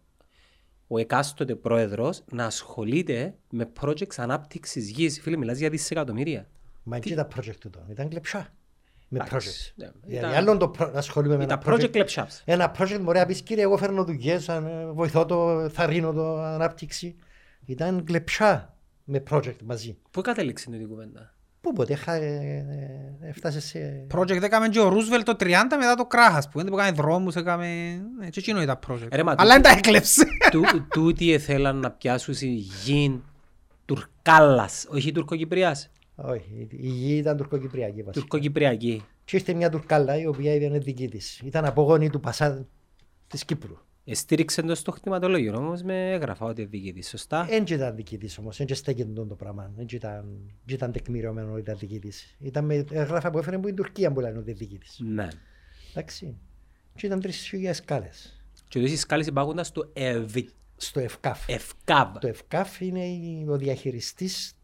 A: ο εκάστοτε πρόεδρος να ασχολείται με projects ανάπτυξης γης. Φίλε, μιλάς για δισεκατομμύρια.
B: Μα εκεί τα project του. Ήταν κλεψά. Με
A: Εντάξει,
B: project.
A: ναι,
B: Δηλαδή
A: ήταν-
B: άλλον το προ- να ασχολούμαι με
A: Τα
B: ένα
A: project
B: project.
A: κλεψάps.
B: Ένα project μπορεί να πεις κύριε εγώ φέρνω δουλειές, αν, ε, βοηθώ το, θα ρίνω το ανάπτυξη. Ήταν κλεψά με project μαζί.
A: Πού κατέληξε την κουβέντα;
B: Πού ποτέ είχα, ε, ε, έφτασες σε...
C: Project έκαμε και ο Ρούσβελ το 30 μετά το κράχας που που έκανε δρόμους, έκαμε... Ναι, και εκείνο ήταν project.
A: Ε, ρε, μα
C: Αλλά
A: τούτο-
C: δεν τα έκλεψε. [LAUGHS]
A: Τού- Τούτοι ήθελαν να πιάσουν η γη Τουρκάλας, όχι Τουρκοκυπριάς.
B: Όχι, η γη ήταν τουρκοκυπριακή βασικά.
A: Τουρκοκυπριακή.
B: Και ήρθε μια Τουρκάλα η οποία ήταν δική της. Ήταν απογόνη του Πασά της Κύπρου.
A: Στήριξε το στο χτιματολόγιο όμως με έγραφα ότι είναι δική της, σωστά;
B: Δεν ήταν δική της όμως, δεν στέκεται το πράγμα. Δεν ήταν, δεν ήταν τεκμηριωμένο ότι ήταν δική της. Ήταν με έγραφα που έφερε από την Τουρκία που λένε ότι είναι δική της.
A: Ναι.
B: Εντάξει. Και ήταν τρεις χιλιάδες σκάλες.
A: Και τόσες σκάλες υπάρχονταν στο
B: στο ΕΦΚΑΦ.
A: Ευκάβ.
B: Το ΕΦΚΑΦ είναι η- ο διαχειριστής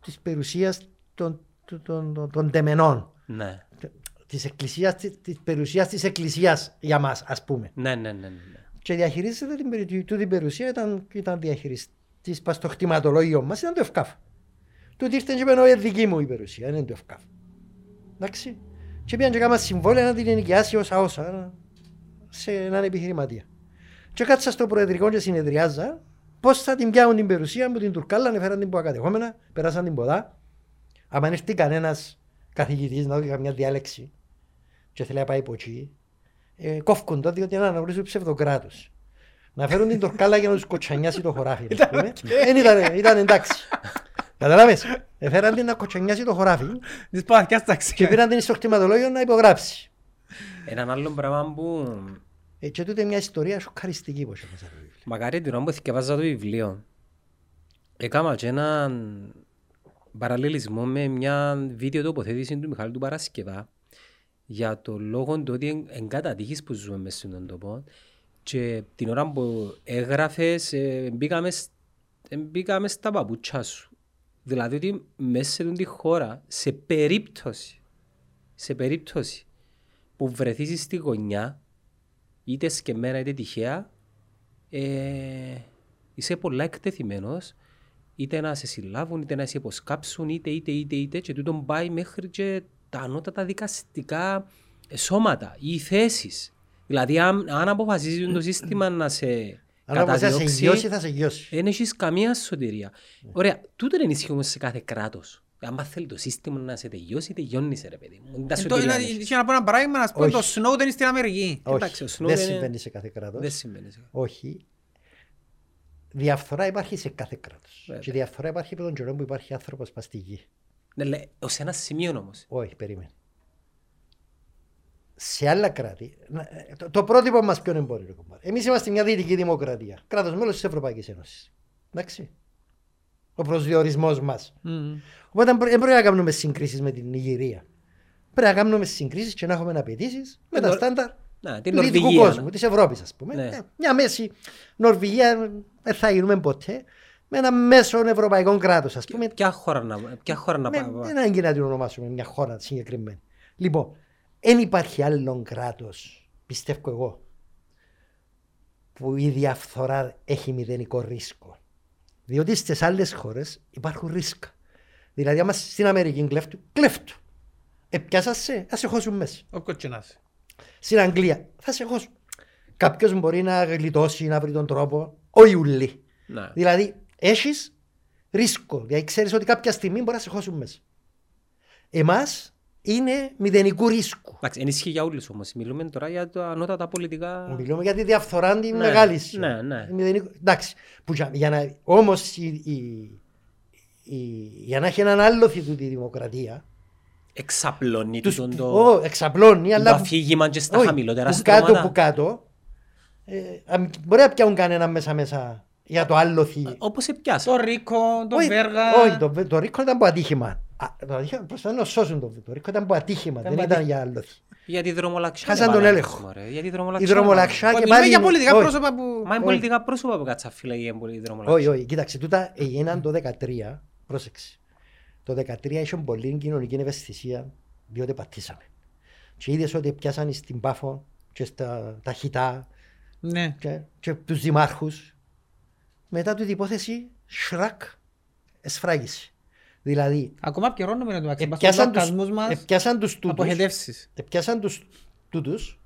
B: της περιουσίας των, των, των, των, των τεμενών.
A: Ναι.
B: Της, εκκλησίας, της, της περιουσίας της εκκλησίας για μας ας πούμε.
A: Ναι, ναι, ναι, ναι. Ναι.
B: Και διαχειρίζεται την, περι- του την περιουσία ήταν, ήταν διαχειριστής πας στο χτιματολόγιο μας ήταν το ΕΦΚΑΦ. Του ήρθε και είπε «Ω, είναι δική μου η περιουσία, είναι το ΕΦΚΑΦ. Εντάξει. Και πήγαν και κάμα συμβόλαια να την ενοικιάσει όσα όσα σε έναν επιχειρηματία. Και κάτσα στο προεδρικό και συνεδριάζα πώς θα την πιάνουν την περιουσία μου την Τουρκάλα, έφεραν την που ακατεχόμενα, περάσαν την ποδά. Αν έρθει κανένας καθηγητής να δει καμιά διάλεξη και θέλει να πάει από εκεί, ε, κόφκουν το διότι να αναγνωρίζουν ψευδοκράτου. Να φέρουν την Τουρκάλα για να τους κοτσανιάσει το χωράφι. ας πούμε. Δεν ήταν, ήταν εντάξει. Καταλάβες, έφεραν την να κοτσανιάσει το χωράφι
C: Της παθιάς ταξί.
B: και πήραν την στο χτιματολόγιο να υπογράψει.
A: Έναν άλλο πράγμα που
B: Ε, και τούτε μια ιστορία σοκαριστική πως έφασα το βιβλίο.
A: μακάρι την ώρα που θυκευάζα το βιβλίο έκανα και έναν παραλληλισμό με μια βίντεο τοποθέτηση του Μιχάλη του Παρασκευά για το λόγο του ότι εν- εν κατατύχεις που ζούμε μέσα στον τόπο και την ώρα που έγραφες ε, μπήκαμε, σ- ε, μπήκαμε στα παπούτσια σου. Δηλαδή ότι μέσα σε τη χώρα, σε περίπτωση, σε περίπτωση που βρεθείς στη γωνιά, είτε σκεμμένα είτε τυχαία, ε, είσαι πολλά εκτεθειμένος είτε να σε συλλάβουν, είτε να σε υποσκάψουν, είτε, είτε, είτε, είτε και τούτον πάει μέχρι και τα ανώτατα δικαστικά σώματα ή θέσεις. Δηλαδή, αν, αν αποφασίζει το σύστημα να σε
B: Αν όμως θα σε
A: καταδιώξει,
B: γιώσει, θα σε γιώσει.
A: δεν έχεις καμία σωτηρία. Ωραία, τούτο δεν ισχύει όμως σε κάθε κράτος. Αν θέλει το σύστημα να σε τελειώσει, τελειώνεις σε ρε παιδί μου. Δεν τα
C: Ε, το-
A: σωτηρία
C: είναι-
A: έχεις.
C: είχε να πω ένα παράδειγμα, να πούμε
B: Όχι.
C: το Snowden στην Αμερική.
A: Εντάξει, ο
B: Όχι,
A: Snowden
B: δεν
A: είναι-
B: συμβαίνει σε κάθε κράτος.
A: Δεν συμβαίνει. σε-
B: Όχι. Διαφθορά υπάρχει σε κάθε κράτος.
A: Βέβαια.
B: Και διαφθορά υπάρχει από τον καιρό που υπάρχει άνθρωπος πας στη γη.
A: Ναι, λέει, ως ένα σημείο όμως.
B: Όχι, περίμενε. Σε άλλα κράτη, να- ε, το, το πρότυπο μας ποιον εμπόρει, ρε κομπάρε; Εμείς είμαστε μια δυτική δημοκρατία, κράτος μέλος της Ευρωπαϊκής Ένωσης. Εντάξει. Ο προσδιορισμός μας.
C: Μμμ.
B: Οπότε δεν πρέπει να κάνουμε συγκρίσεις με την Νιγηρία. Πρέπει να κάνουμε συγκρίσεις και να έχουμε απαιτήσεις με τα
A: Νορ-
B: στάνταρ
A: Να, την
B: του δυτικού
A: Νορβηγία.
B: κόσμου, της Ευρώπης ας πούμε.
A: Ναι.
B: Ε, Μια μέση Νορβηγία δεν θα γίνουμε ποτέ με ένα μέσο ευρωπαϊκό κράτος ας πούμε.
A: Ποια χώρα να, ποια χώρα να
B: Με-
A: πάμε.
B: Δεν είναι να την ονομάσουμε μια χώρα συγκεκριμένη. Λοιπόν, δεν υπάρχει άλλο κράτος, πιστεύω εγώ, που η διαφθορά έχει μηδενικό ρίσκο. Διότι στις άλλες χώρες υπάρχουν ρίσκα. Δηλαδή, άμα στην Αμερική κλέφτου, κλέφτου. Επιάσα σε, θα σε χώσουν μέσα.
C: Όποιο και να είσαι.
B: Στην Αγγλία, θα σε χώσουν. Κάποιος μπορεί να γλιτώσει, να βρει τον τρόπο. Όχι ουλί.
A: Ναι.
B: Δηλαδή, έχεις ρίσκο. Δηλαδή, ξέρεις ότι κάποια στιγμή μπορεί να σε χώσουν μέσα. Εμάς είναι μηδενικού ρίσκου.
A: Εντάξει, ενισχύει για όλους όμως. Μιλούμε τώρα για τα ανώτατα πολιτικά...
B: Μιλούμε για τη διαφθορά τη
A: Ναι,
B: μεγάλης.
A: ναι, ναι.
B: Μηδενικό- Εντάξει. Που για, για να, όμως η, η, η, για να έχει έναν άλλο θητού τη δημοκρατία,
A: Εξαπλώνει
B: τους,
A: τον το,
B: ο, εξαπλώνει,
A: το
B: αλλά που-
A: αφήγημα και στα
B: όχι,
A: χαμηλότερα
B: που κάτω
A: στρώματα.
B: που κάτω, ε, αν- μπορεί να πιάνουν κανένα μέσα μέσα για το άλλο θη.
A: Όπως επιάσα.
C: Το Ρίκο, το
B: Όχι,
C: Βέργα.
B: όχι, το, το ρίσκο ήταν από ατύχημα. Α, Το ατύχημα προσπαθούν να σώσουν το, το ρίσκο ήταν από ατύχημα, δεν
C: από
B: ήταν για άλλο θη.
A: Για τη δρομολαξιά.
B: Χάσαν
A: δεν
B: τον
A: βάλαμε,
B: έλεγχο.
A: μωρέ. Για τη
B: Η
A: δρομολαξιά.
B: δρομολαξιά
C: Όχι,
B: και
C: Μιλούμε
B: πάλι...
C: για πολιτικά
B: όχι.
C: πρόσωπα που...
A: Μα είναι
B: Όχι.
A: πολιτικά πρόσωπα που κάτσα φύλλα για την δρομολαξιά.
B: Όχι, όχι, κοίταξε, τούτα έγιναν το 2013, πρόσεξε. Το 2013 είχε πολύ κοινωνική ευαισθησία, διότι πατήσαμε. Και είδες ότι πιάσαν στην Πάφο και στα τα χιτά
C: Ναι.
B: και, και τους δημάρχους. Μετά την υπόθεση, σρακ, εσφράγισε. Δηλαδή,
C: Ακόμα πιερώνουμε να το αξιπάσουμε
B: επιάσαν τους,
C: λογαριασμούς μας
B: επιάσαν τους τούτους,
C: αποχετεύσεις.
B: επιάσαν τους τούτους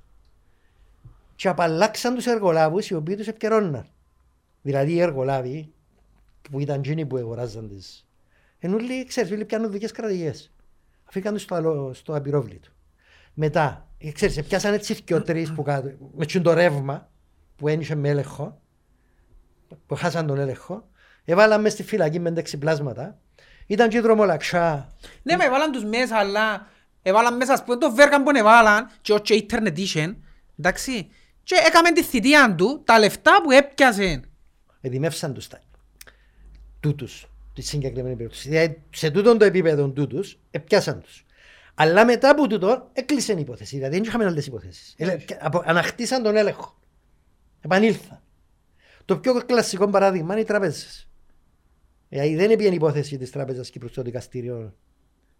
B: και απαλλάξαν τους εργολάβους οι οποίοι τους επικαιρώναν. Δηλαδή οι εργολάβοι που ήταν εκείνοι που αγοράζαν τις ενώ όλοι, ξέρεις, όλοι πιάνουν δικές κρατηγές. Αφήκαν τους στο, άλλο- στο απειρόβλητο. Μετά, ε, ξέρεις, πιάσαν έτσι και ο τρεις που κάτω, με τσιν το ρεύμα που ένιωσε με έλεγχο, που χάσαν τον έλεγχο, έβαλαν μες στη φυλακή με έξι πλάσματα, ήταν και η δρομολαξιά,
C: Ναι, μα έβαλαν τους μέσα, αλλά έβαλαν μέσα, ας πούμε, το Βέργα που έβαλαν και ο και Internet Edition, εντάξει, και έκαμε τη θητεία του, τα λεφτά που έπιασε.
B: εδημεύσαν τους τα τούτους, τη συγκεκριμένη περίπτωση. Δηλαδή, σε τούτον το επίπεδο τούτους, επιάσαν τους. Αλλά μετά από τούτο, έκλεισε η υπόθεση. Δηλαδή, δεν είχαμε άλλες υποθέσεις. Ελε- και απο- Αναχτίσαν τον έλεγχο. Επανήλθαν. Το πιο κλασικό παράδειγμα είναι οι τραπέζες. Δηλαδή δεν έπιανε υπόθεση της τράπεζας Κύπρου στο δικαστήριο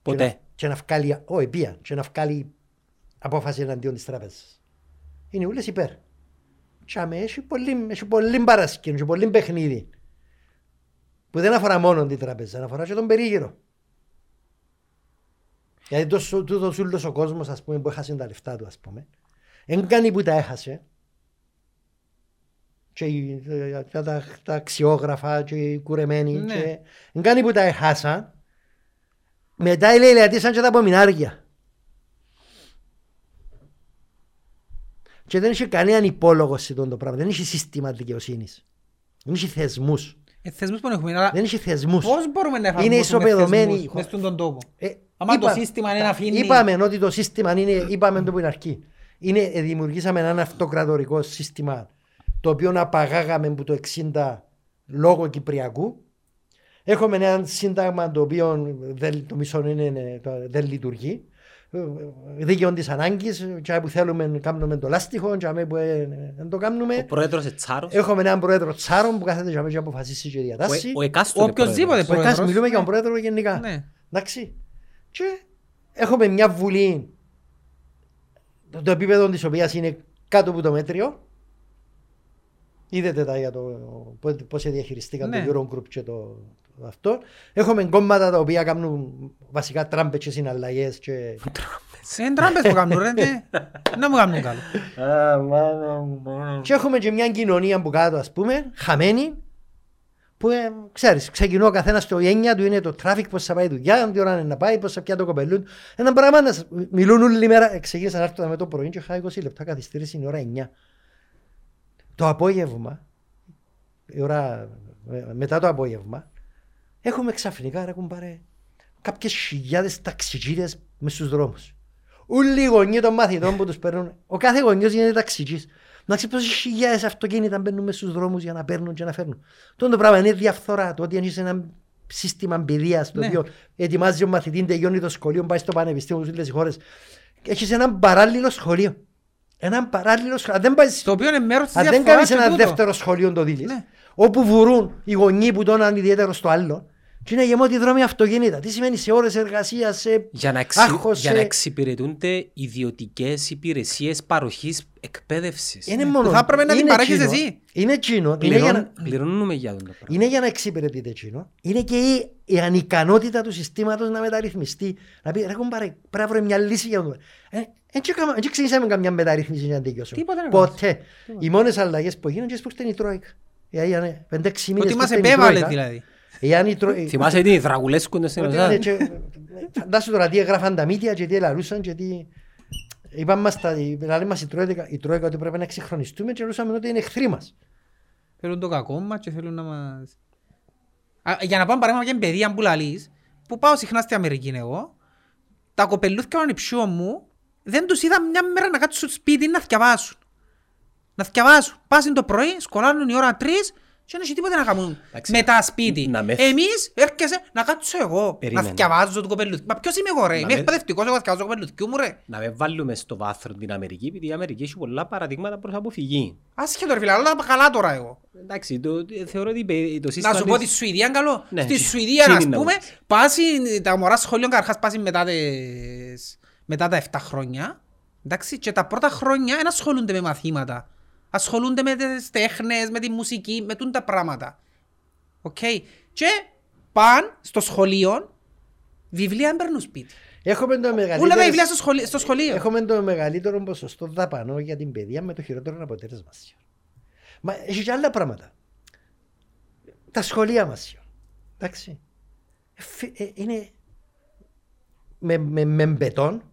B: και να,
A: Ποτέ.
B: και να βγάλει, όχι, πήγα, και να βγάλει απόφαση εναντίον της τράπεζας. Είναι όλες υπέρ. Και άμε, έχει πολύ, έχει πολύ παρασκήνιο, έχει πολύ παιχνίδι. Που δεν αφορά μόνο την τράπεζα, αφορά και τον περίγυρο. Γιατί τόσο, τούτος ούλος ο κόσμος ας πούμε, που έχασε τα λεφτά του, ας πούμε, δεν κάνει που τα έχασε. Και, οι- ε, τα, τα, τα αξιόγραφα και οι κουρεμένοι.
C: Ναι.
B: Και, δεν κάνει που τα έχασαν. Μετά λέει λεατήσαν και τα απομεινάρια. Και δεν έχει κανέναν υπόλογο σε αυτό το πράγμα. Δεν έχει σύστημα δικαιοσύνης. Δεν έχει θεσμούς.
C: Ε, θεσμούς που έχουμε, αλλά
B: Δεν έχει θεσμούς.
C: πώς μπορούμε να
B: Είναι
C: εφαρμόσουμε
B: ισοπεδωμένοι.
C: θεσμούς μες στον τόπο;
B: Ε,
C: Άμα το σύστημα είναι να αφήνει-
B: Είπαμε ότι το σύστημα είναι, είπαμε το που είναι αρχή. Είναι, ε, δημιουργήσαμε ένα αυτοκρατορικό σύστημα το οποίο απαγάγαμε από το 60 λόγω Κυπριακού. Έχουμε ένα σύνταγμα το οποίο δεν, το μισό είναι, είναι- το- δεν λειτουργεί. Ε, Δίκαιο της ανάγκης, και που θέλουμε κάνουμε το λάστιχο, και που ε, δεν το κάνουμε.
A: Ο πρόεδρος Ετσάρος.
B: Έχουμε έναν πρόεδρο τσάρων που κάθεται και να αποφασίσει και
A: Ο,
B: διατάσσει.
A: ο εκάστοτε
C: Οποιοςδήποτε
A: πρόεδρος.
B: Ο Εκάς,
C: πρόεδρος,
B: μιλούμε για τον
C: ναι.
B: πρόεδρο γενικά.
C: Ναι.
B: Εντάξει. Και έχουμε μια βουλή το, το επίπεδο της οποίας είναι κάτω από το μέτριο. Είδατε τα για το πώς διαχειριστήκαν
C: Ναι.
B: το Eurogroup και το, το αυτό. Έχουμε κόμματα τα οποία κάνουν βασικά τράμπες και συναλλαγές. Και...
C: Είναι τράμπες που κάνουν ρε, ναι. [LAUGHS] να μου κάνουν καλό.
B: και έχουμε και μια κοινωνία που κάτω, ας πούμε, χαμένη. Που ε, ξέρεις, ξεκινώ ο καθένας το έννοια του είναι το traffic, πώς θα πάει δουλειά, τι ώρα είναι να πάει, πώς θα πιάσει το κοπελού του. Ένα πράγμα να σ- μιλούν όλη μέρα. Ε, Ξεκίνησα να έρθω με το πρωί και είχα 20 λεπτά καθυστέρηση, είναι η ώρα 9. Το απόγευμα, η ώρα, ε, μετά το απόγευμα, έχουμε ξαφνικά ρε κουμπάρε κάποιες χιλιάδες ταξιτζίδες μες στους δρόμους. Όλοι οι γονείς των μαθητών που τους παίρνουν, ο κάθε γονιός γίνεται ταξιτζής. Να ξέρεις πόσες χιλιάδες αυτοκίνητα μπαίνουν μες στους δρόμους για να παίρνουν και να φέρνουν. Αυτό το πράγμα είναι διαφθορά. Το ότι έχεις ένα σύστημα παιδείας το
C: Ναι.
B: οποίο ετοιμάζει ο μαθητή, τελειώνει το σχολείο, πάει στο πανεπιστήμιο σε όλες τις χώρες. Έχεις έναν παράλληλο σχολείο. Έναν παράλληλο σχολείο. Αν δεν πάεις
C: Το οποίο είναι μέρος της
B: αν δεν
C: διαφοράς
B: κάνεις
C: και
B: ένα
C: τούτο.
B: δεύτερο σχολείο το δίλεις,
C: Ναι.
B: όπου βουρούν οι γονείς που τον ιδιαίτερο στο άλλο, και είναι γεμότοι δρόμοι αυτοκίνητα. Τι σημαίνει σε ώρες εργασίας, σε
A: Για να, εξυ...
B: άγχος,
A: για να
B: σε...
A: εξυπηρετούνται ιδιωτικές υπηρεσίες παροχής εκπαίδευσης.
B: Είναι μόνο...
C: θα έπρεπε να την
B: είναι
C: παρέχεις
B: εκείνο.
C: εσύ.
B: Είναι εκείνο. Είναι για,
A: Πληρών...
B: να...
A: Πληρώνουμε για τον το πράγμα.
B: είναι για να εξυπηρετείτε εκείνο. Είναι και η, η ανικανότητα του συστήματος να μεταρρυθμιστεί. Να πει, ρε κομπάρε, πρέπει να βρω μια λύση για το... Ε, δεν ξεκινήσαμε καμιά μεταρρύθμιση για να τελειώσουμε.
C: Τίποτα δεν
B: Ποτέ. Οι μόνες αλλαγές που γίνονται είναι που ήρθε η Τρόικα. Δηλαδή, είναι πέντε-έξι μήνες
C: Ότι
B: που
C: μας
B: ήρθε η
C: επέβαλε
B: Τρόικα.
C: δηλαδή.
B: Εάν η Τρόικα... [LAUGHS]
A: Θυμάσαι τι Δραγουλέσκου είναι στην
B: Ότι
A: Ελλάδα.
B: είναι και- Φαντάσου τώρα τι έγραφαν τα μύτια και τι ελαρούσαν και τι... Είπαν μας τα, λέει μας η Τρόικα, η Τρόικα ότι πρέπει να εξυγχρονιστούμε και λούσαμε ότι είναι εχθροί μας.
C: Θέλουν το κακό μας και θέλουν να μας... Α, Για να πάμε παράδειγμα για την παιδεία που λαλείς, που πάω συχνά στην Αμερική εγώ, τα κοπελούθια των υψιών μου δεν τους είδα μια μέρα να κάτσουν στο σπίτι να θυκιαβάσουν. Να θυκιαβάσουν. Πάσουν το πρωί, σκολάνουν η ώρα τρεις και δεν έχει τίποτα να κάνουν
A: Εντάξει,
C: μετά σπίτι.
A: να με-
C: Εμείς έρχεσαι να κάτσω εγώ,
A: Περίμενε.
C: να θυκιαβάζω το κοπελούθι. Μα ποιος είμαι εγώ ρε,
A: Να
C: είμαι
A: με-
C: εκπαιδευτικός, εγώ θα θυκιαβάζω το κοπελούθι μου ρε;
A: Να με βάλουμε στο βάθρο την Αμερική, επειδή η Αμερική έχει πολλά παραδείγματα προς αποφυγή.
C: Άσχετο ρε φίλε, αλλά τα καλά τώρα εγώ.
A: Εντάξει, το, θεωρώ ότι το σύστημα
C: Να σου πω
A: της-
C: τη Σουηδία είναι καλό.
A: Ναι,
C: Στη
A: τι-
C: Σουηδία,
A: τι
C: ας
A: είναι να
C: πούμε,
A: πεις.
C: πάσει τα μωρά σχολείο καταρχάς πάσει μετά, τις, μετά τα 7 χρόνια. Εντάξει, και τα πρώτα χρόνια δεν ασχολούνται με μαθήματα. Ασχολούνται με τις τέχνες, με τη μουσική, με τούν τα πράγματα. Οκ. Και παν στο σχολείο, βιβλία δεν παίρνουν σπίτι.
B: Έχουμε το
C: Όλα τα
B: μεγαλύτερο,
C: βιβλία στο σχολείο. Στο σχολείο;
B: έχουμε το μεγαλύτερο ποσοστό δαπανό για την παιδεία με το χειρότερο αποτέλεσμα. σιω. Μα έχει και άλλα πράγματα. Τα σχολεία μας. σιω. Εντάξει. Ε, φι- ε, Είναι με, με, με μπετόν,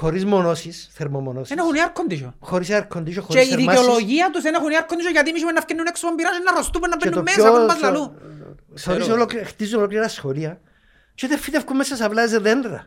B: χωρίς μονώσεις, θερμομονώσεις,
C: Δεν έχουν air condition.
B: χωρίς air condition,
C: Και
B: χωρίς
C: η
B: θερμάσεις.
C: δικαιολογία τους δεν έχουν air condition γιατί εμείς να βγαίνουν έξω από πειράζει να ρωστούμε να
B: Και
C: μπαίνουν
B: το
C: μέσα από
B: πιο-
C: μας λαλού.
B: Θεωρείς ολόκληρα- χτίζουν ολόκληρα σχολεία και δεν φύτευκουν μέσα σε αυλάζε δέντρα.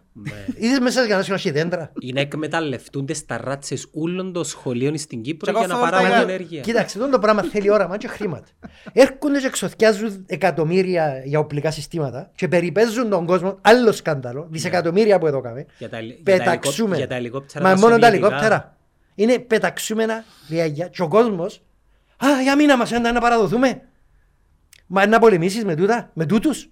B: Είδες μέσα για να σου έχει δέντρα.
A: είναι εκμεταλλευτούνται στα ράτσες όλων των σχολείων στην Κύπρο
C: Και
A: για να
C: εγώ
A: παράγουν
C: φωτοβολταϊκά.
A: ενέργεια.
B: Κοίταξε, αυτό το πράγμα θέλει όραμα και χρήματα. Έρχονται και εξοθιάζουν εκατομμύρια για οπλικά συστήματα και περιπέζουν τον κόσμο. Άλλο σκάνδαλο, δισεκατομμύρια που εδώ κάμε.
A: Για τα ελι- για τα ελικο-
B: Πεταξούμε.
A: για τα ελικόπτερα
B: Μα
A: τα
B: μόνο τα
A: σοβιετικά.
B: ελικόπτερα. Είναι πεταξούμενα διάγια και ο κόσμος Α, για μήνα μας ένα να παραδοθούμε. Μα να πολεμήσεις με τούτα, με τούτους,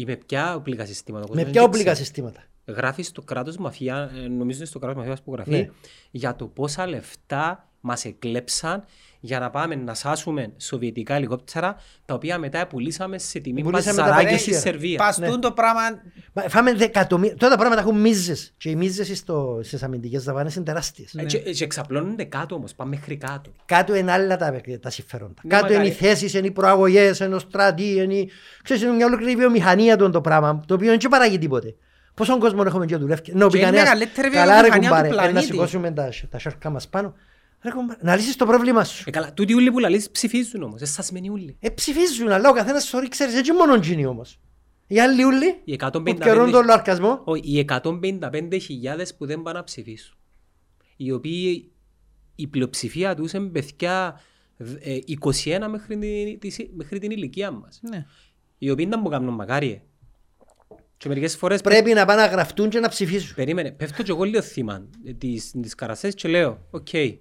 A: Ή με ποια οπλικά συστήματα. ο
B: με
A: κόσμος
B: ποια
A: δεν
B: οπλικά
A: ξέρει.
B: συστήματα.
A: Γράφεις στο κράτος μαφία, ε, νομίζω είναι στο κράτος μαφίας που γράφει,
B: Ναι.
A: για το πόσα λεφτά μας εκλέψαν για να πάμε να σάσουμε σοβιετικά ελικόπτερα, τα οποία μετά πουλήσαμε σε τιμή
B: Πουλήσαμε τα
A: παζαράκια
B: παρέγγια.
A: στη Σερβία.
C: Παστούν
B: Ναι.
C: το πράγμα
B: Μα Φάμε δεκατομμύρια. Τώρα τα πράγματα έχουν μίζες. Και οι μίζες στο- στις αμυντικές δαπάνες είναι τεράστιες.
A: Ε, Και, και εξαπλώνονται κάτω όμως, πάμε μέχρι κάτω.
B: Κάτω είναι άλλα τα, τα συμφέροντα.
A: Ναι,
B: Κάτω είναι
A: μακάρι.
B: οι θέσεις, είναι οι προαγωγές, είναι ο στρατή, είναι η... Ξέρεις, είναι μια ολόκληρη βιομηχανία το, το πράγμα, το οποίο δεν και παράγει τίποτε. Πόσον κόσμο έχουμε και δουλεύει. Ενώ
C: Και
B: πει
C: είναι
B: κανένας,
C: μεγαλύτερη
B: καλά ρε
C: βιομηχανία του
B: κουμπάρε, ε, να
C: πλανήτη.
B: σηκώσουμε τα, τα σέρκα μας πάνω. Ρε κουμπάρε, να λύσεις το πρόβλημα σου.
A: Ε, καλά, τούτοι ούλοι που λαλείς ψηφίζουν όμως, δεν σας μένει ούλοι.
B: Ε, ψηφίζουν, αλλά ο καθένας sorry, ξέρεις, έτσι μόνο γίνει όμως. Οι άλλοι ούλοι
A: Οι
B: που
A: 155
B: καιρούν τον λαρκασμό.
A: Όχι, οι 155.000 που δεν πάνε να ψηφίσουν. Οι οποίοι η πλειοψηφία τους είναι παιδιά ε, 21 μέχρι την, της- μέχρι την ηλικία μας.
C: Ναι.
A: Οι οποίοι δεν μου κάνουν μακάριε. Και μερικές φορές
B: Πρέπει να πάνε να γραφτούν και να ψηφίσουν.
A: Περίμενε, πέφτω και εγώ λίγο θύμα ε, της, της καρασές και λέω «Οκ, έσαζετε,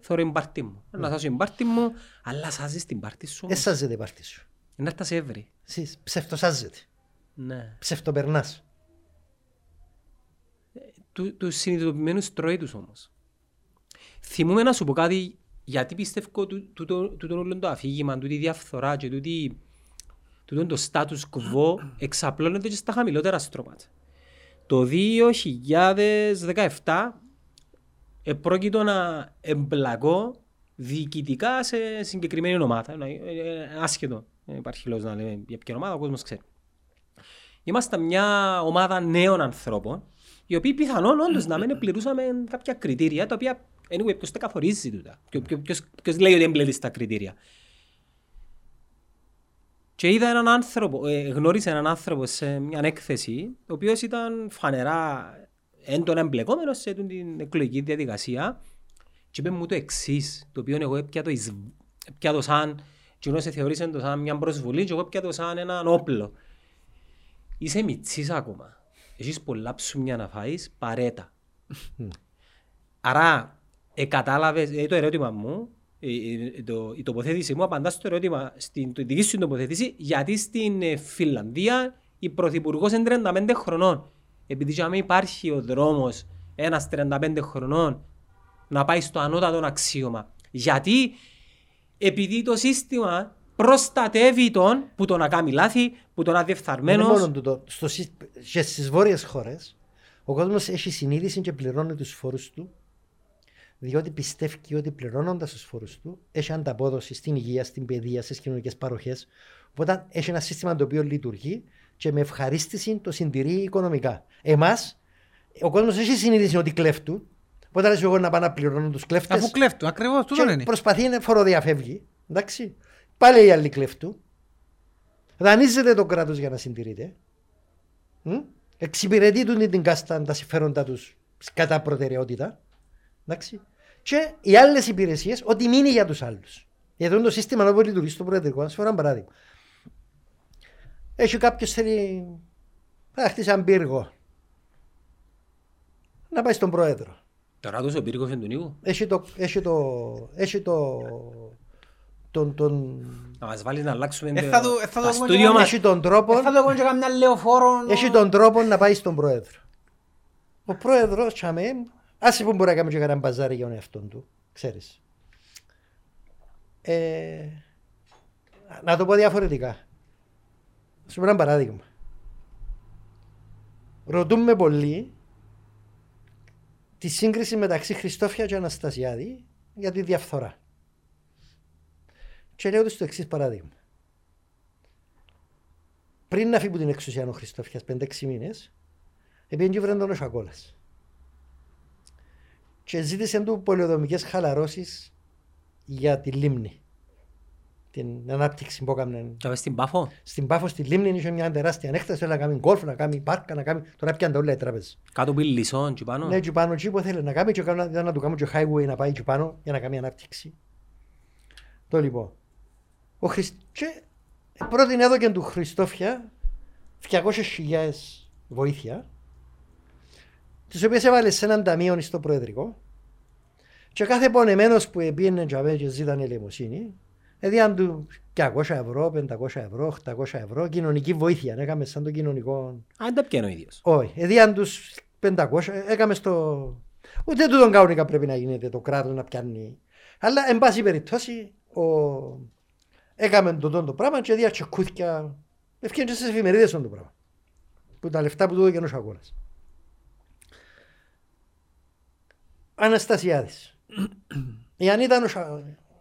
A: θωρώ την πάρτη μου. Να σάσω την πάρτη μου, αλλά σάζεις την πάρτη σου. όμως.
B: Εσάζεται η πάρτη σου.
A: Να έρθει σε εύρη.
B: Εσείς ψευτοσάζεται.
A: Ναι.
B: Ψευτοπερνάς.
A: Του, τους συνειδητοποιημένους τρώει τους όμως. Θυμούμαι να σου πω κάτι γιατί πιστεύω του- τούτο τούτο όλο το αφήγημα, τούτη η διαφθορά και τούτη, τούτο το status quo [CLEARS THROAT] εξαπλώνεται και στα χαμηλότερα στρώματα. Το 2017 επρόκειτο να εμπλακώ διοικητικά σε συγκεκριμένη ομάδα. Ε, ε, Άσχετο. Δεν υπάρχει λόγος να λέμε για ποια ομάδα, ο κόσμος ξέρει. Είμαστε μια ομάδα νέων ανθρώπων, οι οποίοι πιθανόν όντως να μην πληρούσαμε κάποια κριτήρια, τα οποία anyway, ποιος τα καθορίζει τούτα. Ποιο- ποιο- Ποιος, ποιος λέει ότι εμπλέει στα κριτήρια. Και είδα έναν άνθρωπο, ε, γνώρισα έναν άνθρωπο σε μια έκθεση, ο οποίος ήταν φανερά έντονα εμπλεκόμενος σε τούτη την εκλογική διαδικασία και είπε μου το εξής, το οποίο εγώ έπια το, εις, έπια το σαν, και σε θεωρήσε το σαν μια προσβολή και εγώ έπια το σαν έναν όπλο. Είσαι μητσής ακόμα. Έχεις πολλά ψουμιά να φάεις, παρέτα. Άρα, ε, κατάλαβες, ε, το ερώτημα μου, ε, ε, το, η τοποθέτηση μου απαντά στο ερώτημα, στην το, δική σου τοποθέτηση, γιατί στην ε, Φιλανδία η Πρωθυπουργός είναι 35 χρονών. Επειδή και άμα υπάρχει ο δρόμος ένας 35 χρονών να πάει στο ανώτατο αξίωμα. Γιατί, επειδή το σύστημα προστατεύει τον που τον να κάνει λάθη, που τον να
B: Δεν είναι
A: διεφθαρμένος.
B: μόνο τούτο. Στο, σύ- και στις βόρειες χώρες ο κόσμος έχει συνείδηση και πληρώνει τους φόρους του διότι πιστεύει ότι πληρώνοντας τους φόρους του έχει ανταπόδοση στην υγεία, στην παιδεία, στις κοινωνικές παροχές οπότε έχει ένα σύστημα το οποίο λειτουργεί και με ευχαρίστηση το συντηρεί οικονομικά. Εμάς, ο κόσμος έχει συνείδηση ότι κλέφτουν οπότε λες εγώ να πάω να πληρώνω τους κλέφτες;
C: Αφού κλέφτουν, ακριβώς, τούτο
B: και
C: είναι.
B: προσπαθεί να φοροδιαφεύγει. Εντάξει. Πάλι οι άλλοι κλέφτουν. Δανείζεται το κράτος για να συντηρείται. Μ; Εξυπηρετεί του την κάστα τα συμφέροντα τους κατά προτεραιότητα. Εντάξει. Και οι άλλες υπηρεσίες, ό,τι μείνει για τους άλλους. Γιατί είναι το σύστημα όπως λειτουργεί στο προεδρικό. Να σου φέρω ένα παράδειγμα. Έχει κάποιος θέλει να χτίσει έναν πύργο. Να πάει στον πρόεδρο.
A: Τώρα τους ο πύργος είναι του Νίκου.
B: Έχει το. Έχει το. Έχει το. Τον, τον,
A: Να μας βάλεις να αλλάξουμε
C: Ε,
A: το-
C: θα το- ε, θα το
A: τα
C: πούμε
A: στούντιο
C: και
A: μας.
B: έχει τον τρόπο.
C: Ε, Θα το κάνω και καμιά λεωφόρο.
B: Έχει τον τρόπο να πάει στον πρόεδρο. Ο πρόεδρος, τσαμέ, άσε που μπορεί να κάνει και κανένα μπαζάρι για τον εαυτό του. Ξέρεις. Ε, να το πω διαφορετικά. Σου πω ένα παράδειγμα. Ρωτούμε πολύ τη σύγκριση μεταξύ Χριστόφια και Αναστασιάδη για τη διαφθορά. Και λέω τους το εξής παράδειγμα. Πριν να φύγει από την εξουσία ο Χριστόφιας 5-6 μήνες, επειδή και βρέν τον ο Σακόλας. Και ζήτησε του πολεοδομικές χαλαρώσεις για τη λίμνη. Την ανάπτυξη που έκαναν
A: Και πάμε στην Πάφο;
B: στην Πάφο στη λίμνη είχε μια τεράστια ανέκταση, θέλει να κάνει γκολφ, να κάνει πάρκα, να κάνει... Τώρα πιάνε τα όλα οι τράπεζες.
A: Κάτω που είναι λισόν και πάνω;
B: Ναι, και πάνω εκεί που θέλει να κάνει και κάνω- ήταν να του κάνουν και highway να πάει και πάνω για να κάνει ανάπτυξη. Το λοιπόν. Ο Χριστ... και πρότεινε εδώ και του Χριστόφια 200.000 βοήθεια τις οποίες έβαλε σε έναν ταμείο στο Προεδρικό Και κάθε πονεμένος που πήγαινε για μένα και ζήτανε ελεημοσύνη, έδιαν του 200 ευρώ, 500 ευρώ, 800 ευρώ, κοινωνική βοήθεια. Έκαμες σαν το κοινωνικό.
A: Αν τα πιάνω ο ίδιος.
B: Όχι, έδιαν τους 500, έκαμες στο... Ούτε τούτον κανονικά πρέπει να γίνεται το κράτος να πιάνει. Αλλά, εν πάση περιπτώσει, ο... έκαμε το τόν το πράγμα και έδια τσεκούθια. Ευκαιρία στις εφημερίδες το πράγμα. Που τα λεφτά που του έδωκε ο Σακόλας. Αναστασιάδης. [CLEARS THROAT] Εάν ήταν ο, Σα...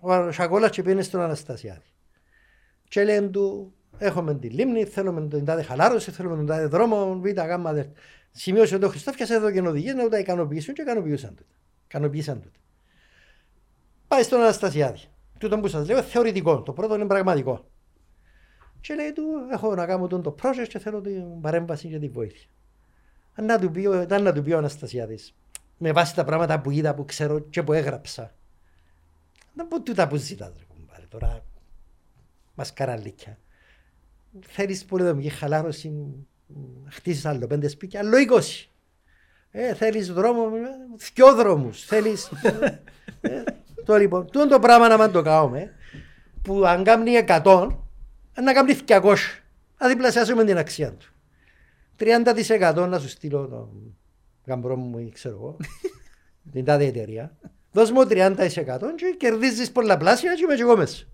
B: ο Σακόλας και πήγαινε στον Αναστασιάδη. Και λένε του, έχουμε τη λίμνη, θέλουμε την τάδε χαλάρωση, θέλουμε τον τάδε δρόμο, β, γ, δ. Σημείωσε το Χριστόφιας εδώ και οδηγίες να τα ικανοποιήσουν και ικανοποιήσαν το. Ικανοποιήσαν το. Πάει στον Αναστασιάδη. Τούτο που σας λέω είναι θεωρητικό, το πρώτο είναι πραγματικό. Και λέει του, έχω να κάνω τον το project και θέλω την παρέμβαση και την βοήθεια. Αν να του πει, ο- ήταν να του πει ο Αναστασιάδης, με βάση τα πράγματα που είδα, που ξέρω και που έγραψα. Να πω τούτα που ζητάς, ρε κουμπάρε, τώρα μας καραλίκια. Θέλεις πολυδομική χαλάρωση, μ, να χτίσεις άλλο πέντε σπίτια, άλλο είκοσι. Ε, θέλεις δρόμο, ε, δυο δρόμους, θέλεις... ε, το λοιπόν, τούτο το πράγμα να μην το κάνουμε, που αν κάνει 100, να κάνει 200. Να διπλασιάσουμε την αξία του. 30% να σου στείλω τον γαμπρό μου ή ξέρω εγώ, την τάδε εταιρεία. Δώσ' μου 30% και κερδίζεις πολλαπλάσια και είμαι και εγώ μέσα.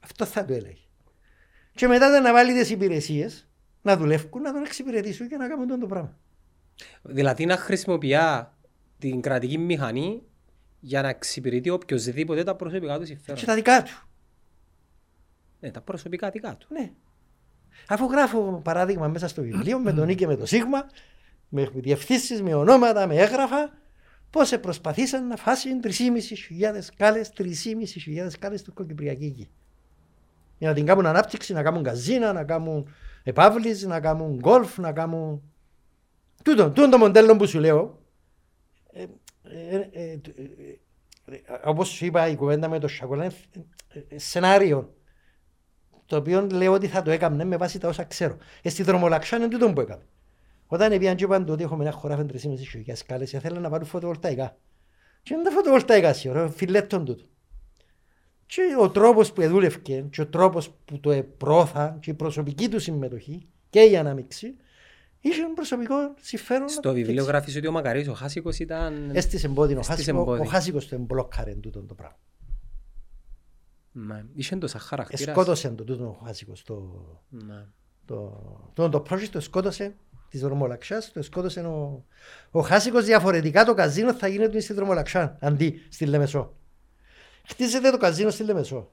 B: Αυτό θα του έλεγε. Και μετά να βάλει τις υπηρεσίες, να δουλεύουν, να τον εξυπηρετήσουν και να κάνουν τον το πράγμα.
A: Δηλαδή να χρησιμοποιεί την κρατική μηχανή για να εξυπηρετεί οποιοδήποτε τα προσωπικά του
B: Και
A: συμφέροντα.
B: τα δικά του.
A: Ναι, τα προσωπικά δικά του.
B: Ναι. Αφού γράφω παράδειγμα μέσα στο βιβλίο με τον [CLEARS THROAT] Ή και με το Σίγμα, με διευθύνσεις, με ονόματα, με έγγραφα, πώς προσπαθήσαν να φάσουν 3.500 κάλες, 3.500 κάλες στο Κοκυπριακή γη. Για να την κάνουν ανάπτυξη, να κάνουν καζίνα, να κάνουν επάβλης, να κάνουν γκολφ, να κάνουν... Τούτο, τούτο το μοντέλο που σου λέω, ε, ε, ε, ε, ε, όπως σου είπα η κουβέντα με το Σακολά είναι ε, ε, σενάριο το οποίο λέω ότι θα το έκαμε με βάση τα όσα ξέρω. Ε, στη δρομολαξιά είναι τούτο που έκαμε. Όταν πήγαν και είπαν ότι έχουμε ένα χωράφι 3.500 σκάλες, ήθελαν να βάλουν φωτοβολταϊκά. Και είναι τα φωτοβολταϊκά σίγουρα, φιλέτον τούτο. Και ο τρόπος που δούλευκε και ο τρόπος που το επρόθα και η προσωπική του συμμετοχή και η ανάμειξη είχε προσωπικό συμφέρον.
A: Στο
B: να
A: βιβλίο
B: δείξει.
A: γράφεις ότι ο Μακαρής ο Χάσικος ήταν...
B: Έστησε εμπόδιο. Ο
A: Έστησε
B: Χάσικο-
A: εμπόδιο.
B: Ο Χάσικος το εμπλόκαρε τούτο το πράγμα.
A: Ναι, Είχε τόσα χαρακτήρας.
B: Σκότωσε το τούτο ο Χάσικος το,
A: Ναι.
B: το, το, το project το σκότωσε της δρομολαξιάς, το σκότωσε ο, ο Χάσικος. Διαφορετικά το καζίνο θα γίνεται στη δρομολαξιά αντί στη Λεμεσό. Χτίζεται το καζίνο στη Λεμεσό.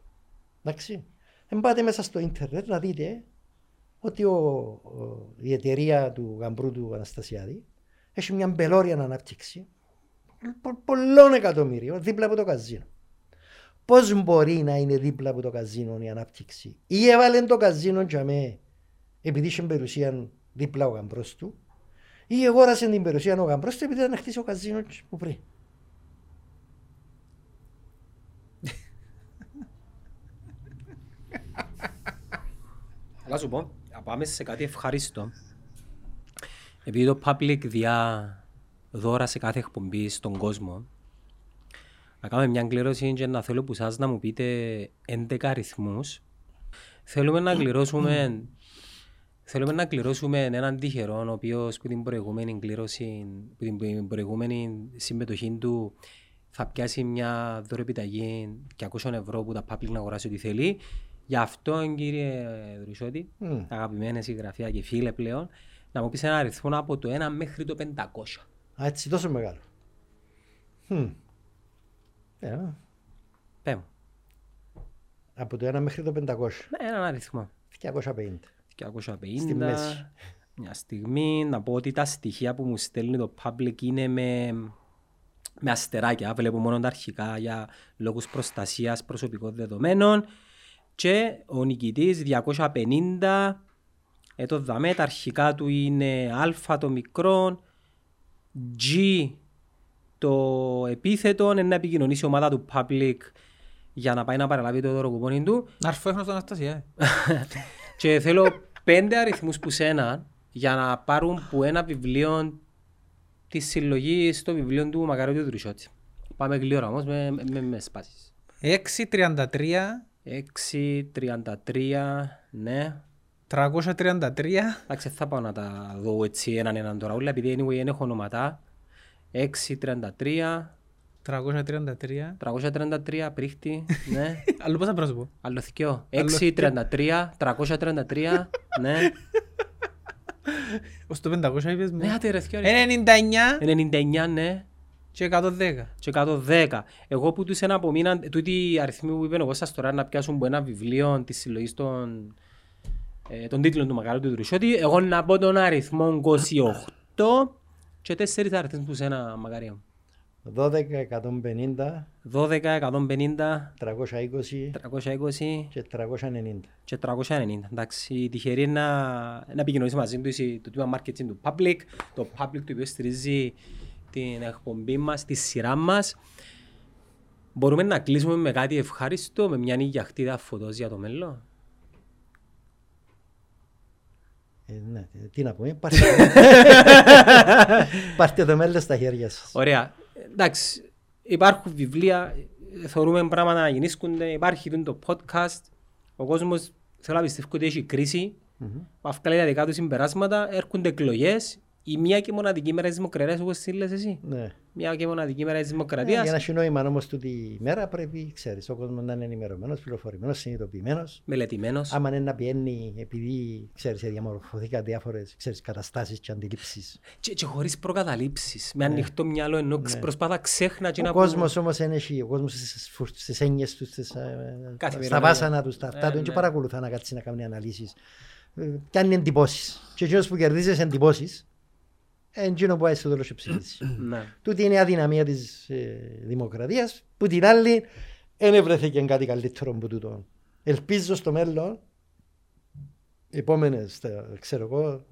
B: Εντάξει. Εν πάτε μέσα στο ίντερνετ να δείτε ότι ο, ο- η εταιρεία του γαμπρού του Αναστασιάδη έχει μια μπελόρια ανάπτυξη πο- πολλών εκατομμύριων δίπλα από το καζίνο. Πώς μπορεί να είναι δίπλα από το καζίνο η ανάπτυξη, ή έβαλε το καζίνο για με επειδή είχε περιουσία δίπλα ο γαμπρός του, ή αγόρασε την περιουσία ο γαμπρός του επειδή ήταν να χτίσει ο καζίνος που πριν.
A: Να σου πω, να πάμε σε κάτι ευχάριστο. Επειδή το public διά δώρα σε κάθε εκπομπή στον κόσμο, να κάνουμε μια κλήρωση και να θέλω που σας να μου πείτε 11 αριθμούς. Θέλουμε να κληρώσουμε [CLEARS THROAT] Θέλουμε να κληρώσουμε έναν τυχερό, ο οποίος που την προηγούμενη κλήρωση, που την προηγούμενη συμμετοχή του θα πιάσει μια δωρεπιταγή 200 ευρώ που τα public να αγοράσει ό,τι θέλει. Γι' αυτό, κύριε Δρουσιώτη,
B: Μμ.
A: αγαπημένες συγγραφέα και φίλε πλέον, να μου πεις ένα αριθμό από το 1 μέχρι το 500.
B: Α, έτσι τόσο μεγάλο. Hm. Ε,
A: Πέ μου.
B: από το 1 μέχρι το 500.
A: Ναι, έναν αριθμό.
B: 250.
A: 250.
B: Στη μέση.
A: Μια στιγμή να πω ότι τα στοιχεία που μου στέλνει το public είναι με, με αστεράκια. Βλέπω μόνο τα αρχικά για λόγους προστασίας προσωπικών δεδομένων. Και ο νικητής 250. Ε, το δαμέ, τα αρχικά του είναι α το μικρό, G το επίθετο, είναι να επικοινωνήσει η ομάδα του public για να πάει να παραλάβει το δωροκουπόνι του.
C: Να έρθω έχω στον Αναστασίας. ε. [LAUGHS]
A: Και θέλω πέντε αριθμούς που σένα για να πάρουν που ένα βιβλίο της συλλογής στο βιβλίο του Μακαρίου του Δρυσιώτη. Πάμε γλύωρα όμως με, με, με σπάσεις.
C: 6.33,
A: 6.33, ναι.
C: 333,
A: Εντάξει, θα πάω να τα δω έτσι έναν έναν τώρα όλα, επειδή anyway δεν έχω ονοματά. 6.33,
C: 333.
A: 333, πρίχτη, ναι. [LAUGHS]
C: Άλλο πώς θα πρέπει να σου πω;
A: Άλλο θκυο.
C: Άλλο
A: 6.33, 333, ναι.
C: Ως το 500 είπες μου.
A: Ναι, άτε ρε θκυο.
C: 99
A: 99, ναι.
C: και 110.
A: Και 110. Εγώ που τους ένα απομείναν, τούτοι οι αριθμοί που είπες ο Κώστας τώρα να πιάσουν από ένα βιβλίο της συλλογής των, ε, των τίτλων του Μακαρού του Τρουσιώτη, εγώ να πω τον αριθμό 28 και τέσσερις αριθμούς που σε ένα μακαρίο. μου.
B: 12, 150,
A: 12, 150,
B: 320
A: 320
B: και 390.
A: και 390. Εντάξει, τυχερή να, να επικοινωνήσει μαζί του η- το τμήμα marketing του Public, το Public το οποίο στηρίζει την εκπομπή μας, τη σειρά μας. Μπορούμε να κλείσουμε με κάτι ευχάριστο, με μια νυγιαχτίδα φωτός για το μέλλον;
B: Ε, ναι, τι να πούμε, πάρτε, [LAUGHS] [LAUGHS] πάρτε το μέλλον στα χέρια σας.
A: Ωραία. Εντάξει, υπάρχουν βιβλία, θεωρούμε πράγματα να γεννήσκονται, υπάρχει το podcast. Ο κόσμος θέλω να πιστεύω ότι έχει κρίση. Αυκάλει τα δικά του συμπεράσματα, έρχονται εκλογές. Η μία και μοναδική μέρα της δημοκρατίας, όπως τη λες εσύ.
B: Ναι.
A: Μια και μοναδική μέρα της
B: Ε,
A: δημοκρατίας.
B: Για να έχει νόημα όμως τούτη η μέρα πρέπει, ξέρεις, ο κόσμος να είναι ενημερωμένος, πληροφορημένος, συνειδητοποιημένος.
A: Μελετημένος.
B: Άμα είναι να πιένει επειδή, ξέρεις, διαμορφωθήκαν διάφορες, ξέρεις, καταστάσεις και αντιλήψεις.
A: Και, και χωρίς προκαταλήψεις. Με ανοιχτό μυαλό, ενώ προσπάθα ξέχνα και
B: Ο
A: να
B: κόσμος όμως δεν έχει, ο κόσμος στις, φου- στις έννοιες τους, στις, ε,
A: Καθημερινά,
B: στα βάσανα τους, στα αυτά
A: Ε,
B: τους, και
A: ναι.
B: παρακολουθά να κάτσει να κάνει αναλύσεις. Ε, Κάνει εντυπώσεις. Και εκείνος που κερδίζεις τις εντυπώσεις, ε, εκείνο που πάει στο τέλος και ψηφίσει.
A: Ναι.
B: Τούτη είναι η αδυναμία της ε, δημοκρατίας, που την άλλη δεν ευρέθηκε κάτι καλύτερο από τούτο. Ελπίζω στο μέλλον, επόμενες, τα- ξέρω εγώ,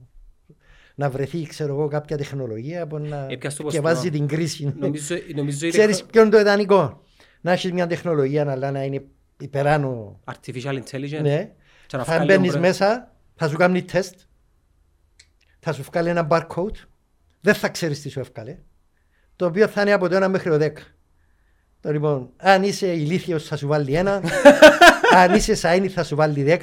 B: να βρεθεί ξέρω εγώ, κάποια τεχνολογία που να
A: Έπιασε το
B: και βάζει
A: ποστό.
B: την κρίση.
A: Νομίζω, νομίζω η
B: Ξέρεις
A: τεχνο-
B: ποιο είναι το ιδανικό; Να έχεις μια τεχνολογία αλλά να είναι υπεράνω.
A: Artificial intelligence;
B: Ναι.
A: Και να
B: Θα
A: βγάλει
B: μπαίνεις
A: τον
B: μέσα, θα σου κάνει τεστ, θα σου βγάλει ένα barcode, δεν θα ξέρεις τι σου έβγαλε, το οποίο θα είναι από το 1 μέχρι το 10. Το λοιπόν, αν είσαι ηλίθιος θα σου βάλει ένα, [LAUGHS] αν είσαι σαΐνι θα σου βάλει 10,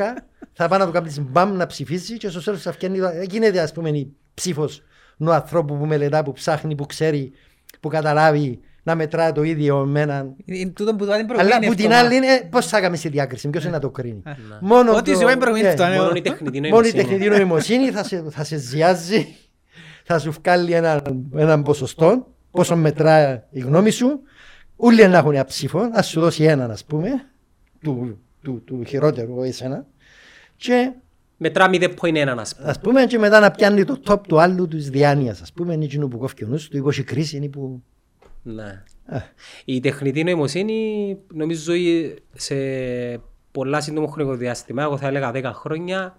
B: θα πάει να το κάνεις μπαμ να ψηφίσεις και στο τέλος θα βγαίνει, το- ε, γίνεται ας πούμε η ψήφος του ανθρώπου που μελετά, που ψάχνει, που ξέρει, που καταλάβει να μετράει το ίδιο με έναν
C: Είναι τούτο που το την
B: αλλά
C: προηγούμενη
B: που την
C: εβδομάδα.
B: άλλη είναι πώς θα κάνεις τη διάκριση, ποιος είναι να το κρίνει.
C: Ε.
B: Μόνο
C: Ό,τι
B: το-
C: σου είπα προηγούμενη
B: ε,
C: αυτό, ναι.
A: Μόνο η τεχνητή
B: Μόνο η
A: νοημοσύνη.
B: τεχνητή νοημοσύνη θα σε, θα σε ζιάζει, θα σου βγάλει έναν, έναν ποσοστό, πόσο μετράει η γνώμη σου. Όλοι να έχουν ένα ψήφο, ας σου δώσει έναν, ας πούμε, του, του, του χειρότερου εσένα. Και
A: Μετρά 0.1 ας πούμε.
B: ας πούμε, και μετά να πιάνει το top του άλλου της διάνοιας. Α πούμε, είναι εκείνο που κόφει ο νους του, υπό κρίση, είναι που.
A: Ναι.
B: Α,
A: Η τεχνητή νοημοσύνη νομίζω η- σε πολλά σύντομο χρονικό διάστημα, εγώ θα έλεγα 10 χρόνια,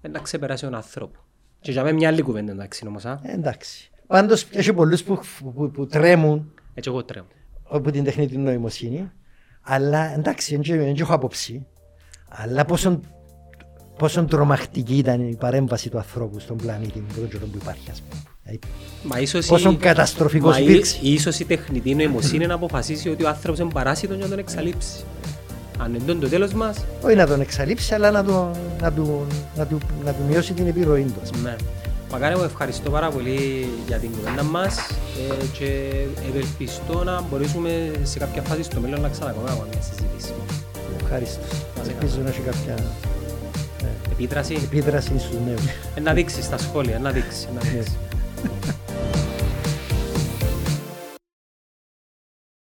A: ε, να ξεπεράσει τον άνθρωπο. Και για μένα μια άλλη κουβέντα εντάξει όμως, α.
B: ε, εντάξει. Πάντως, έχει πολλούς που, που, που τρέμουν
A: Έτσι εγώ τρέμω.
B: από την τεχνητή νοημοσύνη. Αλλά εντάξει, δεν δεν έχω άποψη. Αλλά πόσο, πόσο τρομακτική ήταν η παρέμβαση του ανθρώπου στον πλανήτη με τον καιρό που υπάρχει, ας πούμε. Δηλαδή,
A: Μα ίσως
B: Πόσο
A: η-
B: καταστροφικός
A: μα η-
B: υπήρξε.
A: Ίσως η τεχνητή νοημοσύνη να αποφασίσει ότι ο άνθρωπος είναι παράσιτο για να τον εξαλείψει. Αν είναι το τέλος μας,
B: Όχι να τον εξαλείψει, αλλά να, το, να, του, να, του, να του μειώσει την επιρροή του. ας πούμε.
A: ναι. Μακάρι μου ευχαριστώ πάρα πολύ για την κουβέντα μας ε, και ευελπιστώ να μπορέσουμε σε κάποια φάση στο μέλλον να ξανακάνουμε μια συζήτηση.
B: Ευχαριστώ.
A: σε
B: Ελπίζω να έχει κάποια
A: Επίδραση,
B: επίδραση στους νέους.
A: ε, να δείξεις στα σχόλια, να δείξεις. Να
B: Ναι.
A: δείξεις. [LAUGHS]